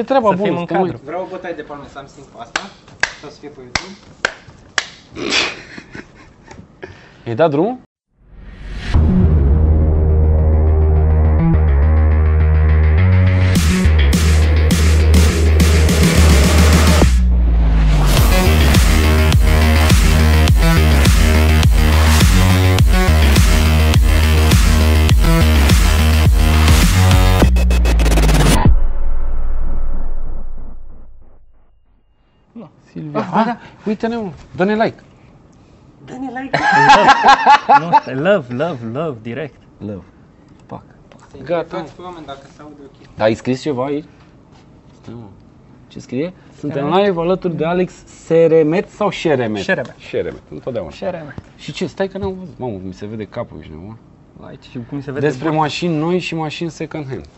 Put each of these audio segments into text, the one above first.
E treaba Să bună. fim în stai, mă. cadru. Vreau o bătaie de palme să am simț cu asta. Să o să fie pe YouTube. Ai dat drumul? Silvia. Ah, da. Uite-ne, mă. Dă-ne like. Dă-ne like. Nu, stai, love, love, love, direct. Love. Pac. Să Gata. Gata. pe oameni dacă se aude ok. Dar ai scris ceva aici? Stai, mă. Ce scrie? Suntem live alături de Alex Seremet sau Șeremet? Șeremet. Șeremet, întotdeauna. Share Și ce? Stai că n-am văzut. Mamă, mi se vede capul, ești nebun. Aici și cum se vede. Despre mașini noi și mașini second hand.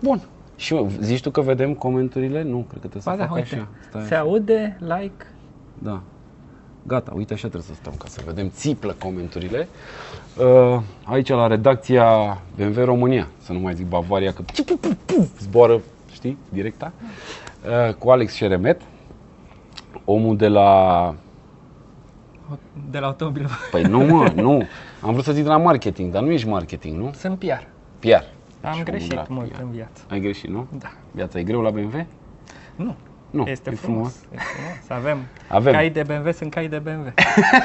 Bun. Și mă, zici tu că vedem comenturile? Nu, cred că trebuie să Ba da, fac uite. așa. Stai Se așa. aude, like. Da. Gata, uite așa trebuie să stăm ca să vedem țiplă comenturile. Uh, aici la redacția BMW România, să nu mai zic Bavaria, că ciu, pu, pu, pu, zboară, știi, directa. Uh, cu Alex Șeremet, omul de la... De la automobil. Păi nu mă, nu. Am vrut să zic de la marketing, dar nu ești marketing, nu? Sunt PR. PR. Am Și greșit omul de la mult PR. în viață. Ai greșit, nu? Da. Viața e greu la BMW? Nu. Nu, Este e frumos. E frumos. Avem. Avem. Cai de BMW sunt cai de BMW.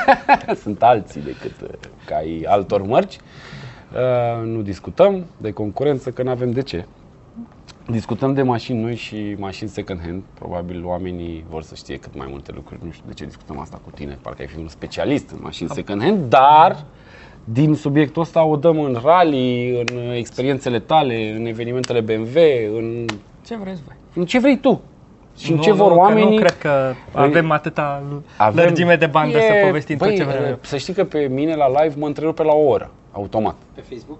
Sunt alții decât uh, ca ai altor mărci. Uh, nu discutăm de concurență, că nu avem de ce. Discutăm de mașini noi și mașini second hand. Probabil oamenii vor să știe cât mai multe lucruri. Nu știu de ce discutăm asta cu tine. Parcă ai fi un specialist în mașini second hand, dar din subiectul ăsta o dăm în rally, în uh, experiențele tale, în evenimentele BMW, în, Ce vreți voi? în ce vrei tu. Și în Nu, ce vor nu, că oamenii. Nu cred că Păi, avem atâta lărgime de bandă să povestim tot băi, ce vrem. Să știi că pe mine la live mă întrerupe la o oră, automat. Pe Facebook?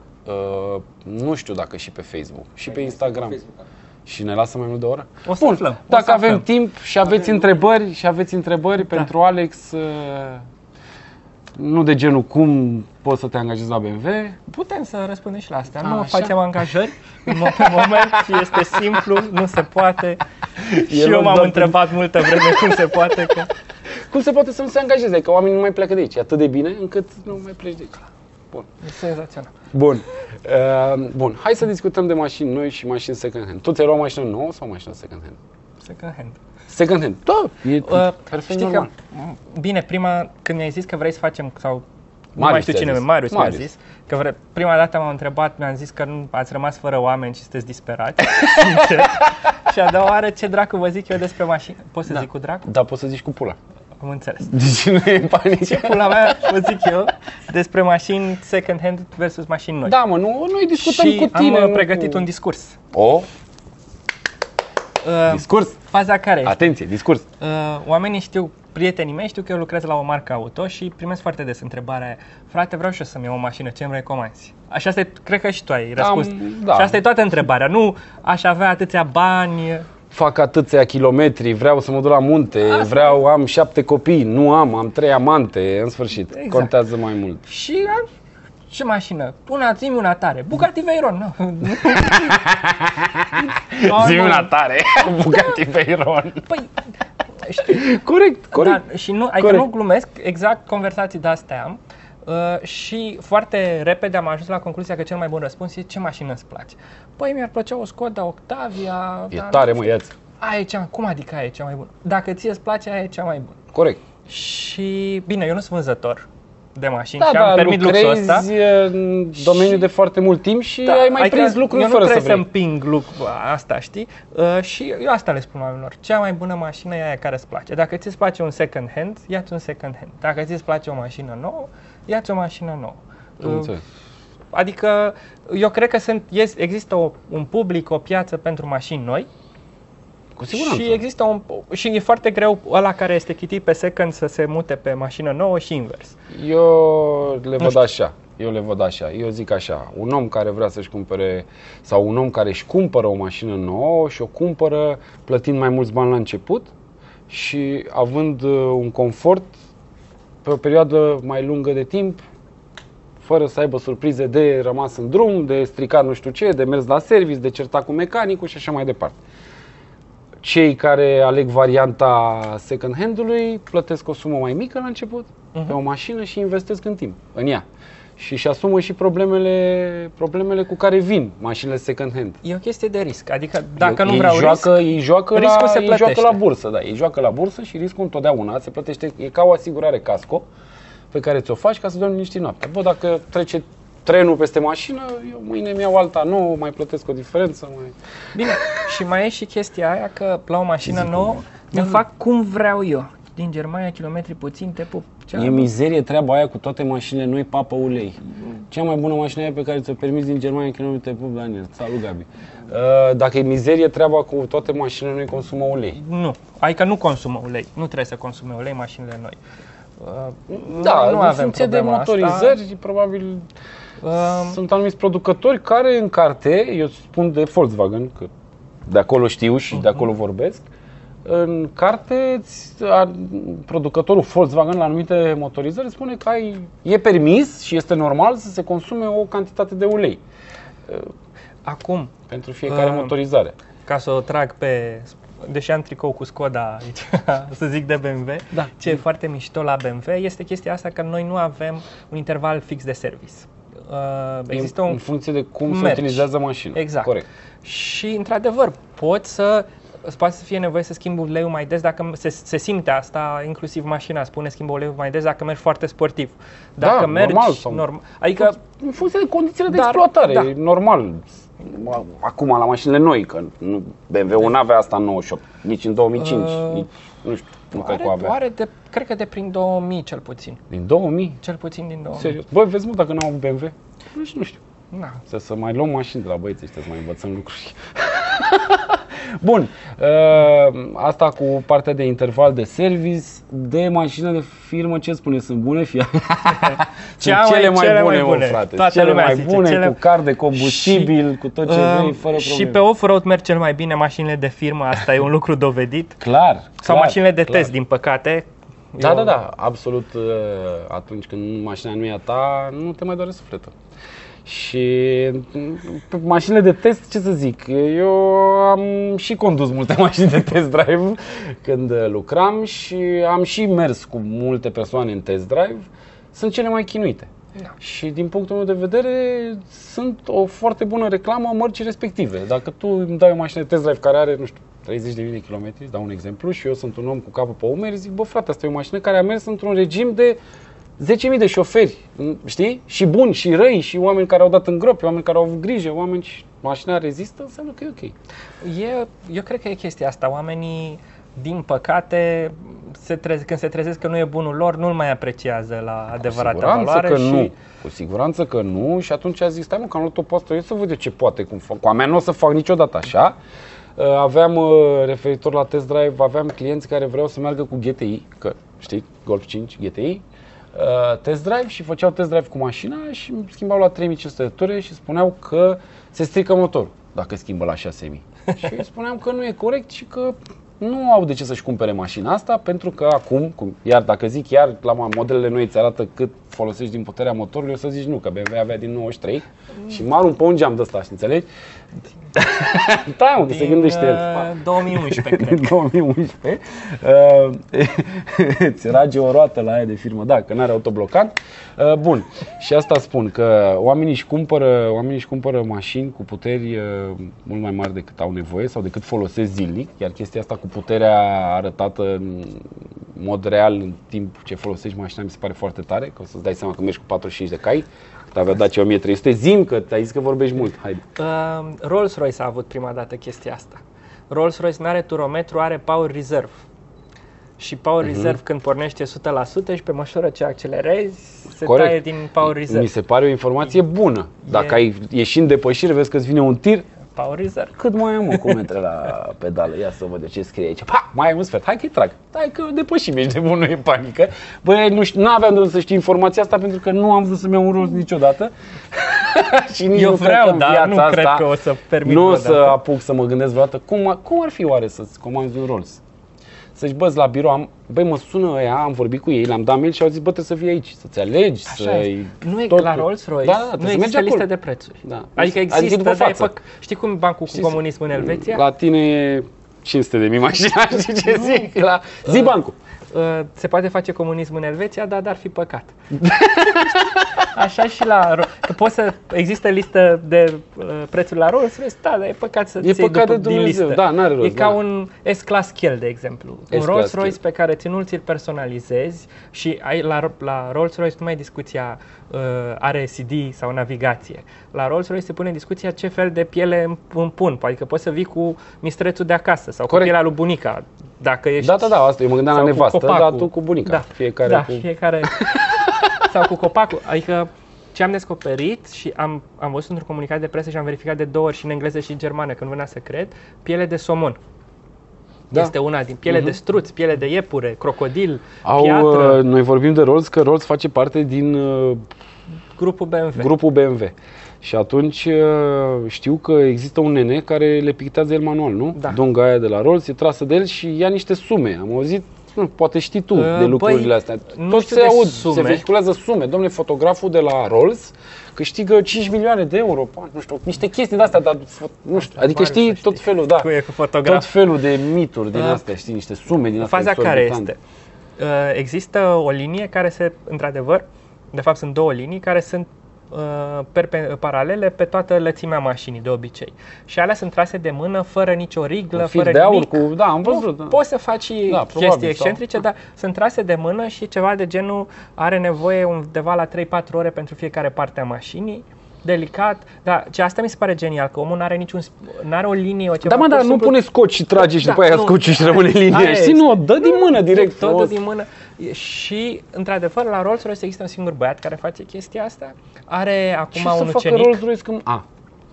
Uh, nu știu dacă și pe Facebook, și pe Păi, Instagram. Pe Facebook. Și ne lasă mai mult de o oră? O să Bun, aflăm, o dacă să avem aflăm. timp și aveți Avem întrebări și aveți întrebări Da. pentru Alex, uh, nu de genul cum poți să te angajezi la BMW, Putem să răspundem și la astea. A, nu așa. facem angajări în mo- pe moment și este simplu, nu se poate. și El eu o m-am dă întrebat multă vreme cum se poate. Că... cum se poate să nu se angajeze? Că oamenii nu mai pleacă de aici, e atât de bine încât nu mai pleci de aici. Bun. E senzațional. Bun. Uh, bun, hai să discutăm de mașini noi și mașini second hand. Tu ți-ai luat mașină nouă sau mașină second hand? Second hand. Second hand. Da, e Uh, perfect știi normal. că, m, bine, prima, când mi-ai zis că vrei să facem, sau nu Marius mai știu ți-a cine, zis. Marius, mi-a Marius. zis, că vre, prima dată m-am întrebat, mi-am zis că nu, ați rămas fără oameni și sunteți disperați, sincer. și a doua oară, ce dracu vă zic eu despre mașină? Pot să Da. zic cu dracu? Da, poți să zici cu pula. Am înțeles. Deci nu e panică. Ce pula mea vă zic eu despre mașini second hand versus mașini noi. Da, mă, nu, noi discutăm și cu tine. am nu uh, pregătit cu... un discurs. O, Uh, discurs. faza care este? Atenție, discurs. Uh, oamenii știu, prietenii mei știu că eu lucrez la o marcă auto și primesc foarte des întrebarea aia, frate, vreau și eu să-mi iau o mașină, ce îmi recomanzi? Așa asta e, cred că și tu ai răspuns. da. Și asta e toată întrebarea. Nu aș avea atâția bani. Fac atâția kilometri, vreau să mă duc la munte, Asta. vreau, am șapte copii, nu am, am trei amante, în sfârșit. Exact. Contează mai mult. Și am, ce mașină? Una, zi una tare. Bugatti Veyron. Nu. Zi nu. una tare, Bugatti Veyron. Păi, știi, Corect, corect. Da, și nu, adică Corect. nu glumesc, exact conversații de astea am. Uh, și foarte repede am ajuns la concluzia că cel mai bun răspuns e ce mașină îți place. Păi mi-ar plăcea o Skoda Octavia. E dar tare, nu mă, știu. iați. Aia e cea, cum adică aia e cea mai bună? Dacă ție îți place, aia e cea mai bună. Corect. Și bine, eu nu sunt vânzător de mașini Da, și am da, permit luxul lucrezi ăsta. în domeniul Și- de foarte mult timp și Da, ai mai adică prins lucruri eu fără nu să trebuie vrei. să împing lucrul asta, știi? Uh, și eu asta le spun oamenilor. Cea mai bună mașină e aia care îți place. Dacă ți-ți place un second hand, ia-ți un second hand. Dacă ți-ți place o mașină nouă, ia-ți o mașină nouă. Am Uh, înțeles. Adică eu cred că sunt, yes, există o, un public, o piață pentru mașini noi Cu siguranță. și există un, și e foarte greu ăla care este chitit pe second să se mute pe mașină nouă și invers. Eu le văd știu. așa. Eu le văd așa. Eu zic așa. Un om care vrea să-și cumpere sau un om care își cumpără o mașină nouă și o cumpără plătind mai mulți bani la început și având uh, un confort pe o perioadă mai lungă de timp fără să aibă surprize de rămas în drum, de stricat nu știu ce, de mers la service, de certat cu mecanicul și așa mai departe. Cei care aleg varianta second hand-ului plătesc o sumă mai mică la început Mhm. pe o mașină și investesc în timp, în ea. Și își asumă și problemele, problemele cu care vin mașinile second hand. E o chestie de risc. Adică dacă nu ei vreau joacă, risc, ei joacă, riscul la, se ei joacă plătește. la bursă, da. Ei joacă la bursă și riscul întotdeauna se plătește, e ca o asigurare casco pe care ți-o faci ca să dormi liniștit noaptea. Bă, dacă trece trenul peste mașină, eu mâine mi-iau alta nouă, mai plătesc o diferență. Mai... Bine, și mai e și chestia aia că la o mașină Zic, nouă da. îmi fac cum vreau eu. Din Germania, kilometri puțin, te pup. Ce E mizerie treaba aia cu toate mașinile noi, papă ulei. Cea mai bună mașină aia pe care ți-o permiți din Germania, kilometri pup, Daniel. Salut, Gabi. Uh, Dacă e mizerie treaba cu toate mașinile noi, consumă ulei. Nu, adică nu consumă ulei. Nu trebuie să consume ulei mașinile noi. Uh, Da, nu în avem funcție de problema asta. motorizări, probabil Um, Sunt anumiți producători care în carte, eu spun de Volkswagen, că de acolo știu și de acolo vorbesc, în carte ți- a- producătorul Volkswagen la anumite motorizări spune că ai, e permis și este normal să se consume o cantitate de ulei acum, pentru fiecare Ah. motorizare. ca să o trag pe... Deși am tricou cu Skoda aici, să zic de BMW, Da. ce e foarte mișto la BMW este chestia asta că noi nu avem un interval fix de service. Uh, există în, un în funcție de cum se mergi. utilizează mașina. Exact. Corect. Și, într-adevăr, poți să îți poate să fie nevoie să schimbi uleiul mai des dacă se, se simte asta, inclusiv mașina spune schimbă uleiul mai des dacă mergi foarte sportiv. Dacă Da, mergi normal sau- norm, adică În funcție de condițiile de Dar, exploatare, da. e normal. Acum la mașinile noi, că nu, BMW-ul nu avea asta în 98, nici în 2005, Uh, nici, nu știu, nu cred are, că o avea. are de, cred că de prin 2000 cel puțin. Din 2000? Cel puțin din 2000. Serios? Băi, vezi mă dacă n-au un BMW? Nu știu, nu știu. Na. Să, să mai luăm mașini de la băieții ăștia, să mai învățăm lucruri. Bun, uh, asta cu partea de interval de service, de mașină de firmă, ce spune? Sunt bune? Fie? Sunt Cea mai- cele mai cele bune, mai mă, bune. frate. Toată cele lumea mai zice, bune, cele- cu card de combustibil, cu tot ce Uh, vrei, fără și probleme. pe off-road merg cel mai bine mașinile de firmă, asta e un lucru dovedit. Clar, Sau clar, mașinile de clar. test, din păcate. Da, Eu- da, da, absolut. uh, Atunci când mașina nu e a ta, nu te mai doare sufletul. Și mm, pe mașinile de test, ce să zic, eu am și condus multe mașini de test drive când uh, lucram și am și mers cu multe persoane în test drive. Sunt cele mai chinuite. Da. Și din punctul meu de vedere, sunt o foarte bună reclamă a mărcii respective. Dacă tu îmi dai o mașină de test drive care are, nu știu, 30.000 de kilometri, dau un exemplu, și eu sunt un om cu capul pe umeri, zic, bă frate, asta e o mașină care a mers într-un regim de 10.000 de șoferi, știi? Și buni, și răi, și oameni care au dat în gropi, oameni care au avut grijă, oameni și mașina rezistă, înseamnă că e ok. E, eu cred că e chestia asta. Oamenii, din păcate, se treze, când se trezesc că nu e bunul lor, nu-l mai apreciază la adevărata siguranță valoare. că și nu. Cu siguranță că nu și atunci a zis, stai mă că am luat-o pe asta, eu să văd eu ce poate, cum fac. Cu a mea nu o să fac niciodată așa. Uh, Aveam, uh, referitor la test drive, aveam clienți care vreau să meargă cu GTI, că știi, Golf 5, GTI, uh, test drive și făceau test drive cu mașina și îmi schimbau la 3500 de ture și spuneau că se strică motorul dacă schimbă la 6000. și eu spuneam că nu e corect și că nu au de ce să-și cumpere mașina asta pentru că acum, cum, iar dacă zic iar la modelele noi îți arată cât folosești din puterea motorului, o să zici nu, că BMW avea din 93 și mă arunc pe un geam de ăsta, știi, înțelegi? da, mă, că se din, gândește el. uh, 2011, cred. Din 2011 uh, îți rage o roată la aia de firmă, da, că n-are autoblocant. Uh, bun, și asta spun că oamenii își cumpără, oamenii își cumpără mașini cu puteri uh, mult mai mari decât au nevoie sau decât folosesc zilnic, iar chestia asta cu puterea arătată în mod real în timp ce folosești mașina mi se pare foarte tare, că o să-ți dai seama că mergi cu 45 de cai, cât avea Dacia 1300, zim că ai zis că vorbești mult, haide. Uh, Rolls-Royce a avut prima dată chestia asta. Rolls-Royce nu are turometru, are power reserve. Și power Mhm. reserve când pornește 100% și pe măsură ce accelerezi, se Corect. taie din power reserve. Mi se pare o informație bună. Dacă E- ai ieși în depășire, vezi că îți vine un tir, Power reserve. cât mai am mă, cum intre la pedală? Ia să văd eu ce scrie aici. Pa, mai ai un sfert, hai că-i trag. Hai că depășim, ești de bun, nu e panică. Băi, nu știu, n-aveam de unde să știu informația asta pentru că nu am vrut să-mi iau un rost niciodată. și nici Eu nu cred vreau, că în dar viața nu cred asta că o să permit Nu o vreodată. să apuc să mă gândesc vreodată cum, a- cum ar fi oare să-ți comanzi un Rolls. Să zici, bă, la birou, am, băi, mă sună ăia, am vorbit cu ei, le-am dat mail și au zis, bă, trebuie să fii aici, să-ți alegi, Așa să este. Nu e la Rolls-Royce, Da, da, trebuie nu să mergi există listă acolo. de prețuri. Da. Adică Adică există, după dar e față. pe, știi cum e bancul cu comunismul în Elveția? La tine e 500 de mii mașina, știi ce zic? La zi bancul. Uh, se poate face comunism în Elveția, dar ar fi păcat. Așa și la... Ro- Că poți să... Există listă de uh, prețuri la Rolls Royce, da, dar e păcat să E ți iei păcat după, de din Dumnezeu, listă. da, n-are rost, E ca da. un S-Class Kiel, de exemplu. Un S-Class Rolls Royce Kiel. pe care ți nu ți-l personalizezi și ai, la, la Rolls Royce nu mai e discuția uh, are CD sau navigație. La Rolls Royce se pune în discuția ce fel de piele îmi- îmi pun. Adică poți să vii cu mistrețul de acasă sau Corect. cu pielea lui bunica. Dacă ești Da, da, da, asta eu mă gândeam la sau cu nevastă, copacul. dar tu cu bunica. Da, Fiecare da, cu... fiecare. sau cu copacul. Adică ce am descoperit și am, am văzut într-un comunicat de presă și am verificat de două ori și în engleză și în germană, că nu venea să cred, piele de somon. Da. Este una din piele Mhm. de struț, piele de iepure, crocodil, Au, piatră, uh, noi vorbim de Rolls, că Rolls face parte din uh, grupul BMW. grupul BMW. Și atunci uh, știu că există un nene care le pictează el manual, nu? Da. Dunga aia de la Rolls e trasă de el și ia niște sume. Am auzit, nu, poate știi tu Uh, de lucrurile băi, astea. nu Tot știu se de aud, sume. se vehiculează sume. Domnule, fotograful de la Rolls câștigă 5 milioane de euro, pa, nu știu, niște chestii de astea, dar nu știu, adică Tare știi să tot felul, da. Cu e cu fotograf. Tot felul de mituri din Uh, astea, știi, niște sume din astea Faza care exorbitante. este? Uh, Există o linie care se, într-adevăr, de fapt sunt două linii care sunt uh, perpe- paralele pe toată lățimea mașinii de obicei. Și alea sunt trase de mână fără nicio riglă, Cu fir fără de aur, nimic. cu, da, am Nu, văzut. da. Poți să faci și Da, chestii probabil, excentrice, sau- dar sunt trase de mână și ceva de genul are nevoie undeva la 3-4 ore pentru fiecare parte a mașinii delicat, dar ce asta mi se pare genial, că omul nu are niciun, n are o linie, o ceva. Da, mă, pur dar și nu simplu- pune scoci și trage și Da, după aia nu. scoci și rămâne linia. Aia Știi, este. nu, dă din mână direct. Tot frumos. din mână. Și, într-adevăr, la Rolls-Royce există un singur băiat care face chestia asta. Are Ce acum să un facă ucenic. Rolls-Royce când... A,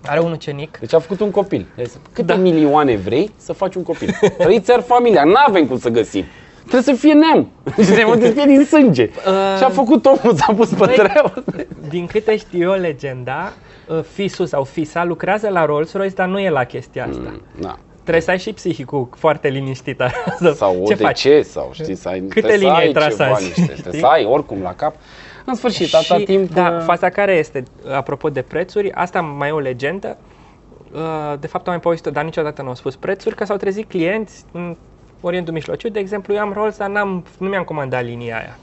Are un ucenic. deci a făcut un copil. Deci, Câte Da. milioane vrei să faci un copil? Trăiți ar familia, n-avem cum să găsim. Trebuie să fie neam. Deci trebuie să fie din sânge. Uh, Și a făcut omul, s-a pus pe băi, treabă. Din câte știu eu legenda, uh, fisul sau fisa lucrează la Rolls-Royce, dar nu e la chestia asta. Da. Trebuie să ai și psihicul foarte liniștit. Să- Sau ce de faci? ce, sau știi, să ai, Câte trebuie să linii ai ai tras ceva, azi, niște, trebuie știi? să ai oricum la cap. În sfârșit, atâta și, timp... Da, uh, faza care este, apropo de prețuri, asta mai e o legendă. Uh, De fapt am mai povestit dar niciodată nu au spus prețuri, că s-au trezit clienți în Orientul Mijlociu, de exemplu, eu am Rolls, dar n-am, nu mi-am comandat linia aia.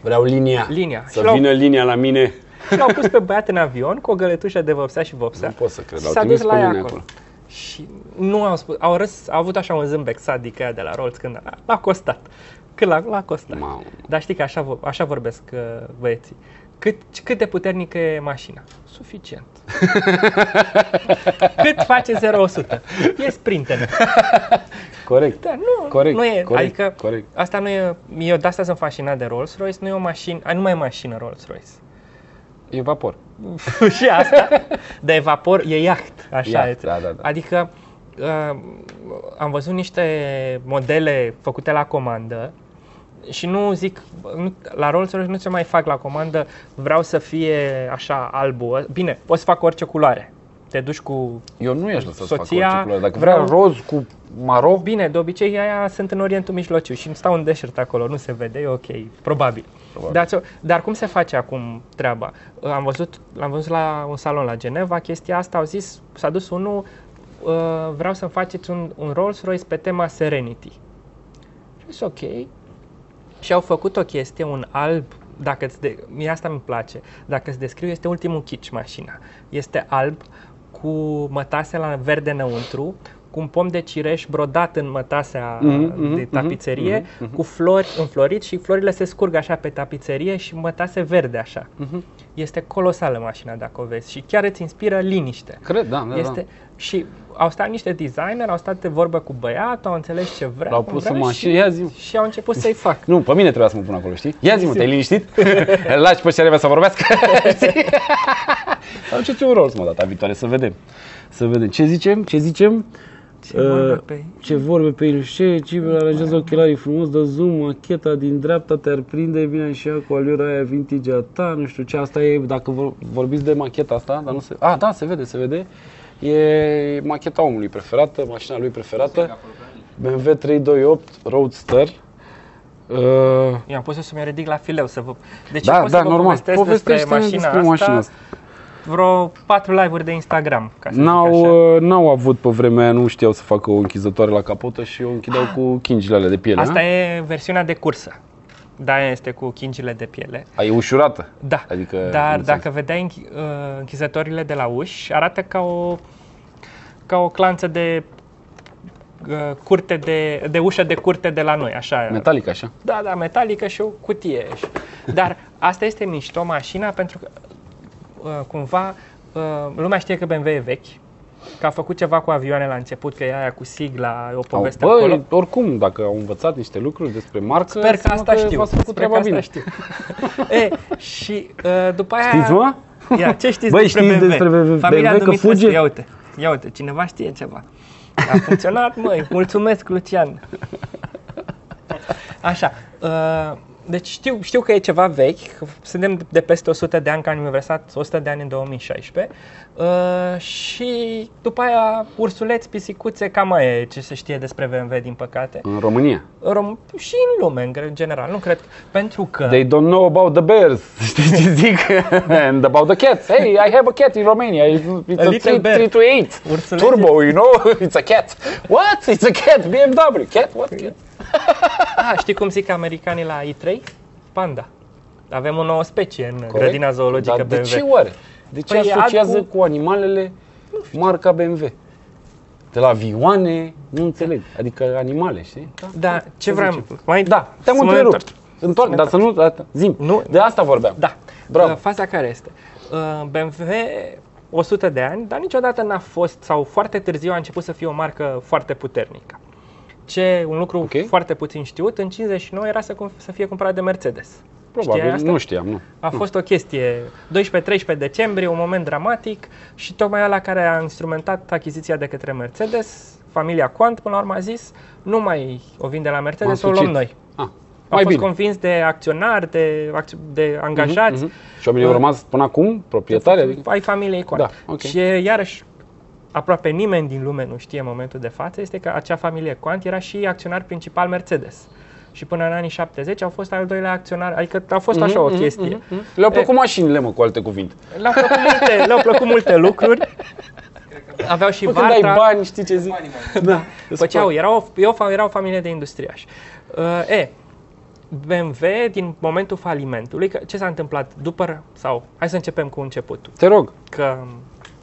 Vreau linia. Linia. Să Și l-au- vină linia la mine. Și l-au pus pe băiat în avion cu o găletușă de vopsea și vopsea. Nu pot să cred, Și au s-a trimis dus pe la ea mine acolo. acolo. Și nu au spus, au, râs, au avut așa un zâmbet sadic aia de la Rolls când a, l-a costat. Cât l-a, l-a costat. Mamă. Dar știi că așa, vo- așa vorbesc uh, băieții. Cât, cât de puternică e mașina? Suficient. cât face 0-100? E sprinter. Corect. Da, nu, Corect, nu e, corect, adică corect. asta nu e, eu de asta sunt fascinat de Rolls-Royce, nu e o mașină, a, nu mai e mașină Rolls-Royce. E vapor. și asta, de vapor e iaht, așa Iaht, este. da, da, da. Adică uh, am văzut niște modele făcute la comandă și nu zic, nu, la Rolls-Royce nu se mai fac la comandă, vreau să fie așa albu. Bine, poți să fac orice culoare. Te duci cu... Eu nu i-aș lăsa să fac Soția, orice culoare. Dacă vreau- vrea roz cu maro, Bine, de obicei aia sunt în Orientul Mijlociu și stau în deșert acolo, nu se vede, e ok, probabil. Probabil. Dar, ți-o- dar cum se face acum treaba? Am văzut, l-am văzut la un salon la Geneva, chestia asta, au zis, s-a dus unul, uh, vreau să-mi faceți un, un Rolls-Royce pe tema Serenity. Și am zis, ok. Și au făcut o chestie, un alb, dacă îți de, mie asta îmi place, dacă îți descriu, este ultimul kitsch mașina. Este alb cu mătase la verde înăuntru, cu un pom de cireș brodat în mătasea Mhm, mhm, de mhm, tapiserie, mhm, mhm. cu flori înflorit și florile se scurg așa pe tapiserie și mătase verde așa. Mhm. Este colosală mașina dacă o vezi și chiar îți inspiră liniște. cred, da, da, Este, și au stat niște designer, au stat de vorbă cu băiatul, au înțeles ce vrea. L-au cum pus vrea în mașină, ia zi-mi. și, și au început să-i fac. Nu, pe mine trebuia să mă pun acolo, știi? Ia zi-mă, te-ai liniștit? Îl Lași pe cereva să vorbească? Știi? Sau ce un rol, mă, data viitoare, să vedem. Să vedem. Ce zicem? Ce zicem? Ce vorbe Uh, pe- ce vorbe pe el, ce cibel aranjează ochelarii frumos, dă zoom, macheta din dreapta te-ar prinde, vine așa cu aliura aia vintage a ta, nu știu ce, asta e, dacă vor, vorbiți de macheta asta, dar nu se, a, da, se vede, se vede, e macheta omului preferată, mașina lui preferată, BMW 328 Roadster. Uh, Eu am pus să mi ridic la fileu să vă... Deci da, pot da, să vă normal. povestesc despre Povestește-ne mașina despre asta, mașina asta. Vreo patru live-uri de Instagram, ca să zic N-au, așa. uh, n-au avut pe vremea aia, nu știau să facă o închizătoare la capotă și o închideau cu chingile alea de piele. Asta a? e versiunea de cursă. Da, este cu chingile de piele. A, e ușurată. Da, Adică, dar înțeles. dacă vedeai închi- uh, închizătorile de la uși, arată ca o, ca o clanță de uh, curte de, de ușă de curte de la noi, așa. Metalic așa. Da, da, metalică și o cutie. Și- Dar asta este mișto mașina pentru că uh, cumva uh, lumea știe că BMW e vechi, că a făcut ceva cu avioane la început, că e aia cu sigla, e o Au, poveste bă, acolo. oricum, dacă au învățat niște lucruri despre marcă, Sper că înseamnă asta știu. V-ați făcut Sper treaba că asta bine. știu. e, și uh, după aia... Știți, mă? Ia, ce știți Băi, despre știți BMW? despre BMW? Familia BMW că Dumitrescu, fuge? Ia uite, ia uite, cineva știe ceva. A funcționat, măi, mulțumesc, Lucian. Așa, uh, deci știu, știu că e ceva vechi, că suntem de peste 100 de ani, că aniversat 100 de ani în 2016 uh, și după aia ursuleți, pisicuțe, cam mai e ce se știe despre BMW, din păcate. În România. În Rom- și în lume, în gre- general, nu cred, pentru că... They don't know about the bears. Știi ce zic? And about the cats. Hey, I have a cat in Romania. It's A a, little bear. 328 Ursulețe. Turbo, you know? It's a cat. What? It's a cat. BMW. Cat? What? Cat? Ah, știi cum zic americanii la i3? Panda. Avem o nouă specie în Corect? grădina zoologică Dar BMW. de ce oare? De ce Păi e asociază alt cu animalele marca BMW? De la avioane, nu înțeleg. Adică animale, știi? Da, ce vreau? zicem? Mai Da, te-am să mă întrerupt. întorc. Întorc, dar să nu... da, Zim, Nu. de asta vorbeam. Da. Bravo. Uh, Faza care este? Uh, BMW 100 de ani, dar niciodată n-a fost, sau foarte târziu a început să fie o marcă foarte puternică. Ce, un lucru Ok. foarte puțin știut, în 59 era să, cum- să fie cumpărat de Mercedes. Știai Probabil, asta? nu știam, nu. A fost o chestie 12-13 decembrie, un moment dramatic și tocmai la care a instrumentat achiziția de către Mercedes, familia Quant, până la urmă a zis, nu mai o vinde la Mercedes, o M-am luăm sucit. noi. Ah, A mai fost bine. convins de acționari, de, acț- de angajați, Mhm. Și oamenii au rămas până acum proprietari? Adică... ai familiei Quant. Da, ok. Și iarăși, aproape nimeni din lume nu știe în momentul de față, este că acea familie Quant era și acționar principal Mercedes. Și până în anii 70 au fost al doilea acționar, adică a fost așa o Mhm, chestie. mhm, mhm. Le-au plăcut mașinile, mă, cu alte cuvinte. Le-au plăcut multe, le-au plăcut multe lucruri. Aveau și Bă, când ai Varta. bani, știi ce zic? Da. Făceau, erau, o- eu, erau o familie de industriași. Uh, e, BMW, din momentul falimentului, că ce s-a întâmplat după, sau hai să începem cu începutul, Te rog, că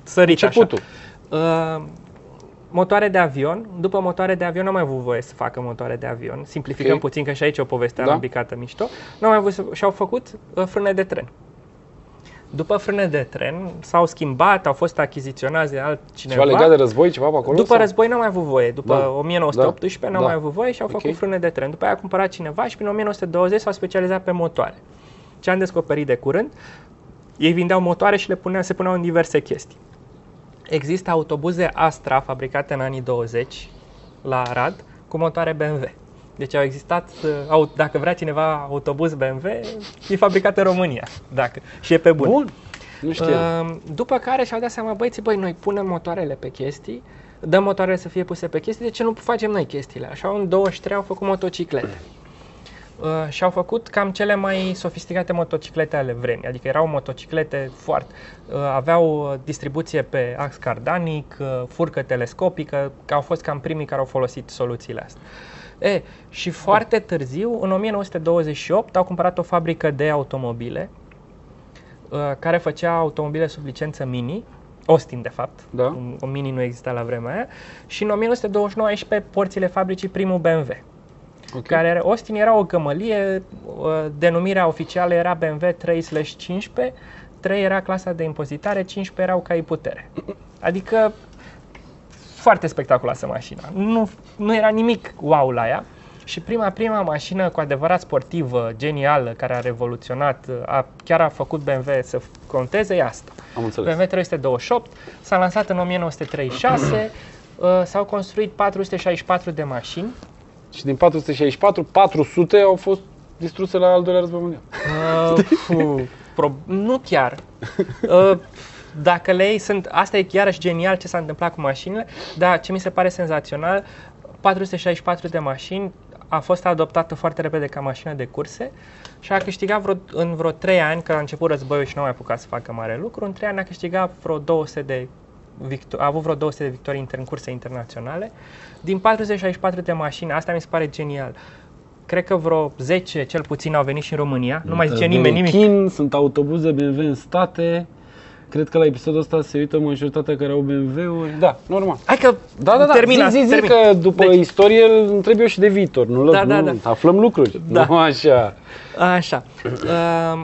sărit începutul. așa. Uh, motoare de avion, după motoare de avion nu au mai avut voie să facă motoare de avion, simplificăm Ok. puțin că și aici e o poveste Da. alambicată mișto, nu au mai avut să, și-au făcut uh, frâne de tren. După frâne de tren s-au schimbat, au fost achiziționați de altcineva. Ceva legat de război, ceva pe acolo? După sau? război n-au mai avut voie. După Da. 1918 Da. n-au Da. mai avut voie și au Ok. făcut frâne de tren. După aia a cumpărat cineva și prin 1920 s-au specializat pe motoare. Ce am descoperit de curând? Ei vindeau motoare și le puneau, se puneau în diverse chestii. Există autobuze Astra fabricate în anii 20 la Arad cu motoare BMW. Deci au existat, uh, au, dacă vrea cineva autobuz BMW, e fabricat în România. Dacă, și e pe bun. Bun. Nu știam. Uh, după care și-au dat seama, băieții, băi, noi punem motoarele pe chestii, dăm motoarele să fie puse pe chestii, de ce nu facem noi chestiile? Așa, în 23 au făcut motociclete. Uh, și au făcut cam cele mai sofisticate motociclete ale vremii, adică erau motociclete foarte... Uh, aveau uh, distribuție pe ax cardanic, uh, furcă telescopică, că au fost cam primii care au folosit soluțiile astea. E, și foarte târziu, în 1928, au cumpărat o fabrică de automobile uh, care făcea automobile sub licență mini, Austin de fapt, Da. un, un mini nu exista la vremea aia, și în 1929 a ieșit pe porțile fabricii primul BMW, Ok. care era- Austin era o gămălie, uh, denumirea oficială era BMW 3/15, 3 era clasa de impozitare, 15 erau cai putere. Adică foarte spectaculoasă mașina. Nu, nu era nimic wow la ea. Și prima, prima mașină cu adevărat sportivă, genială, care a revoluționat, a, chiar a făcut BMW să conteze, e asta. Am înțeles. BMW 328 s-a lansat în 1936, uh, s-au construit 464 de mașini, Și din 464, 400 au fost distruse la al doilea război mondial. Uh, fu, pro, nu chiar. Uh, dacă le iei, sunt, asta e iarăși genial ce s-a întâmplat cu mașinile, dar ce mi se pare senzațional, 464 de mașini, a fost adoptată foarte repede ca mașină de curse și a câștigat vreo, în vreo 3 ani, când a început războiul și nu a mai apucat să facă mare lucru, în 3 ani a câștigat vreo 200 de victo- a avut vreo 200 de victorii inter- în curse internaționale. Din 464 de mașini, asta mi se pare genial. Cred că vreo 10 cel puțin au venit și în România. Nu mai zice nimeni nimic. Chin, sunt autobuze BMW în state. Cred că la episodul ăsta se uită majoritatea care au BMW-uri. Da, normal. Hai că Da, da, da. termina, zi, zi, zi termin. că după Deci- istorie îl întreb eu și de viitor. Nu, Da, nu, da, da. aflăm lucruri. Da. Nu așa. Așa. Uh,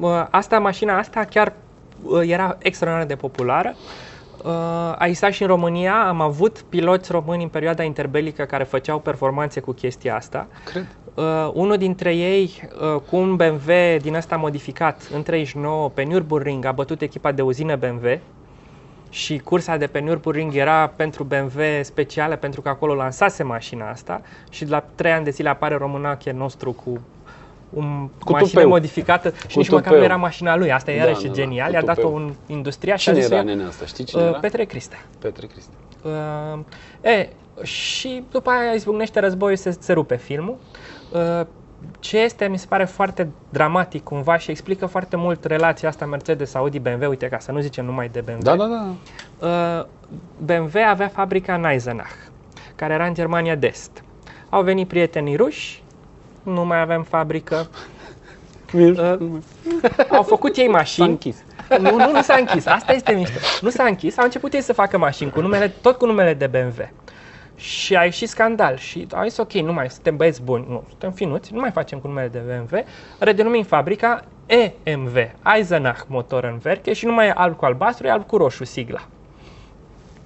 uh, asta, mașina asta chiar uh, era extraordinar de populară. Uh, a existat și în România, am avut piloți români în perioada interbelică care făceau performanțe cu chestia asta. Cred. Uh, unul dintre ei, uh, cu un BMW din ăsta modificat, în 39, pe Nürburgring, a bătut echipa de uzină BMW și cursa de pe Nürburgring era pentru BMW specială pentru că acolo lansase mașina asta și la 3 ani de zile apare românache nostru cu un Cu mașină tupeu. modificată și Cu nici măcar tupeu. nu era mașina lui. Asta e Da, iarăși da, da, genial. cu I-a dat-o tupeu. un industria și Cine a zis era eu, nenea asta? Știi cine uh, era? Petre Cristea. Petre Cristi. Uh, e, și după aia izbucnește războiul, se, se rupe filmul. Uh, ce este, mi se pare foarte dramatic cumva și explică foarte mult relația asta Mercedes-Audi-BMW, uite, ca să nu zicem numai de BMW. Da, da, da. Uh, BMW avea fabrica în Eisenach, care era în Germania de Est. Au venit prietenii ruși, nu mai avem fabrică, Uh, au făcut ei S-a mașini. închis. Nu, nu, nu s-a închis. Asta este mișto. Nu s-a închis. Au început ei să facă mașini cu numele, tot cu numele de BMW. Și a ieșit scandal și au zis ok, nu mai suntem băieți buni, nu, suntem finuți, nu mai facem cu numele de BMW, redenumim fabrica EMV, Eisenach motor în verche și nu mai e alb cu albastru, e alb cu roșu sigla.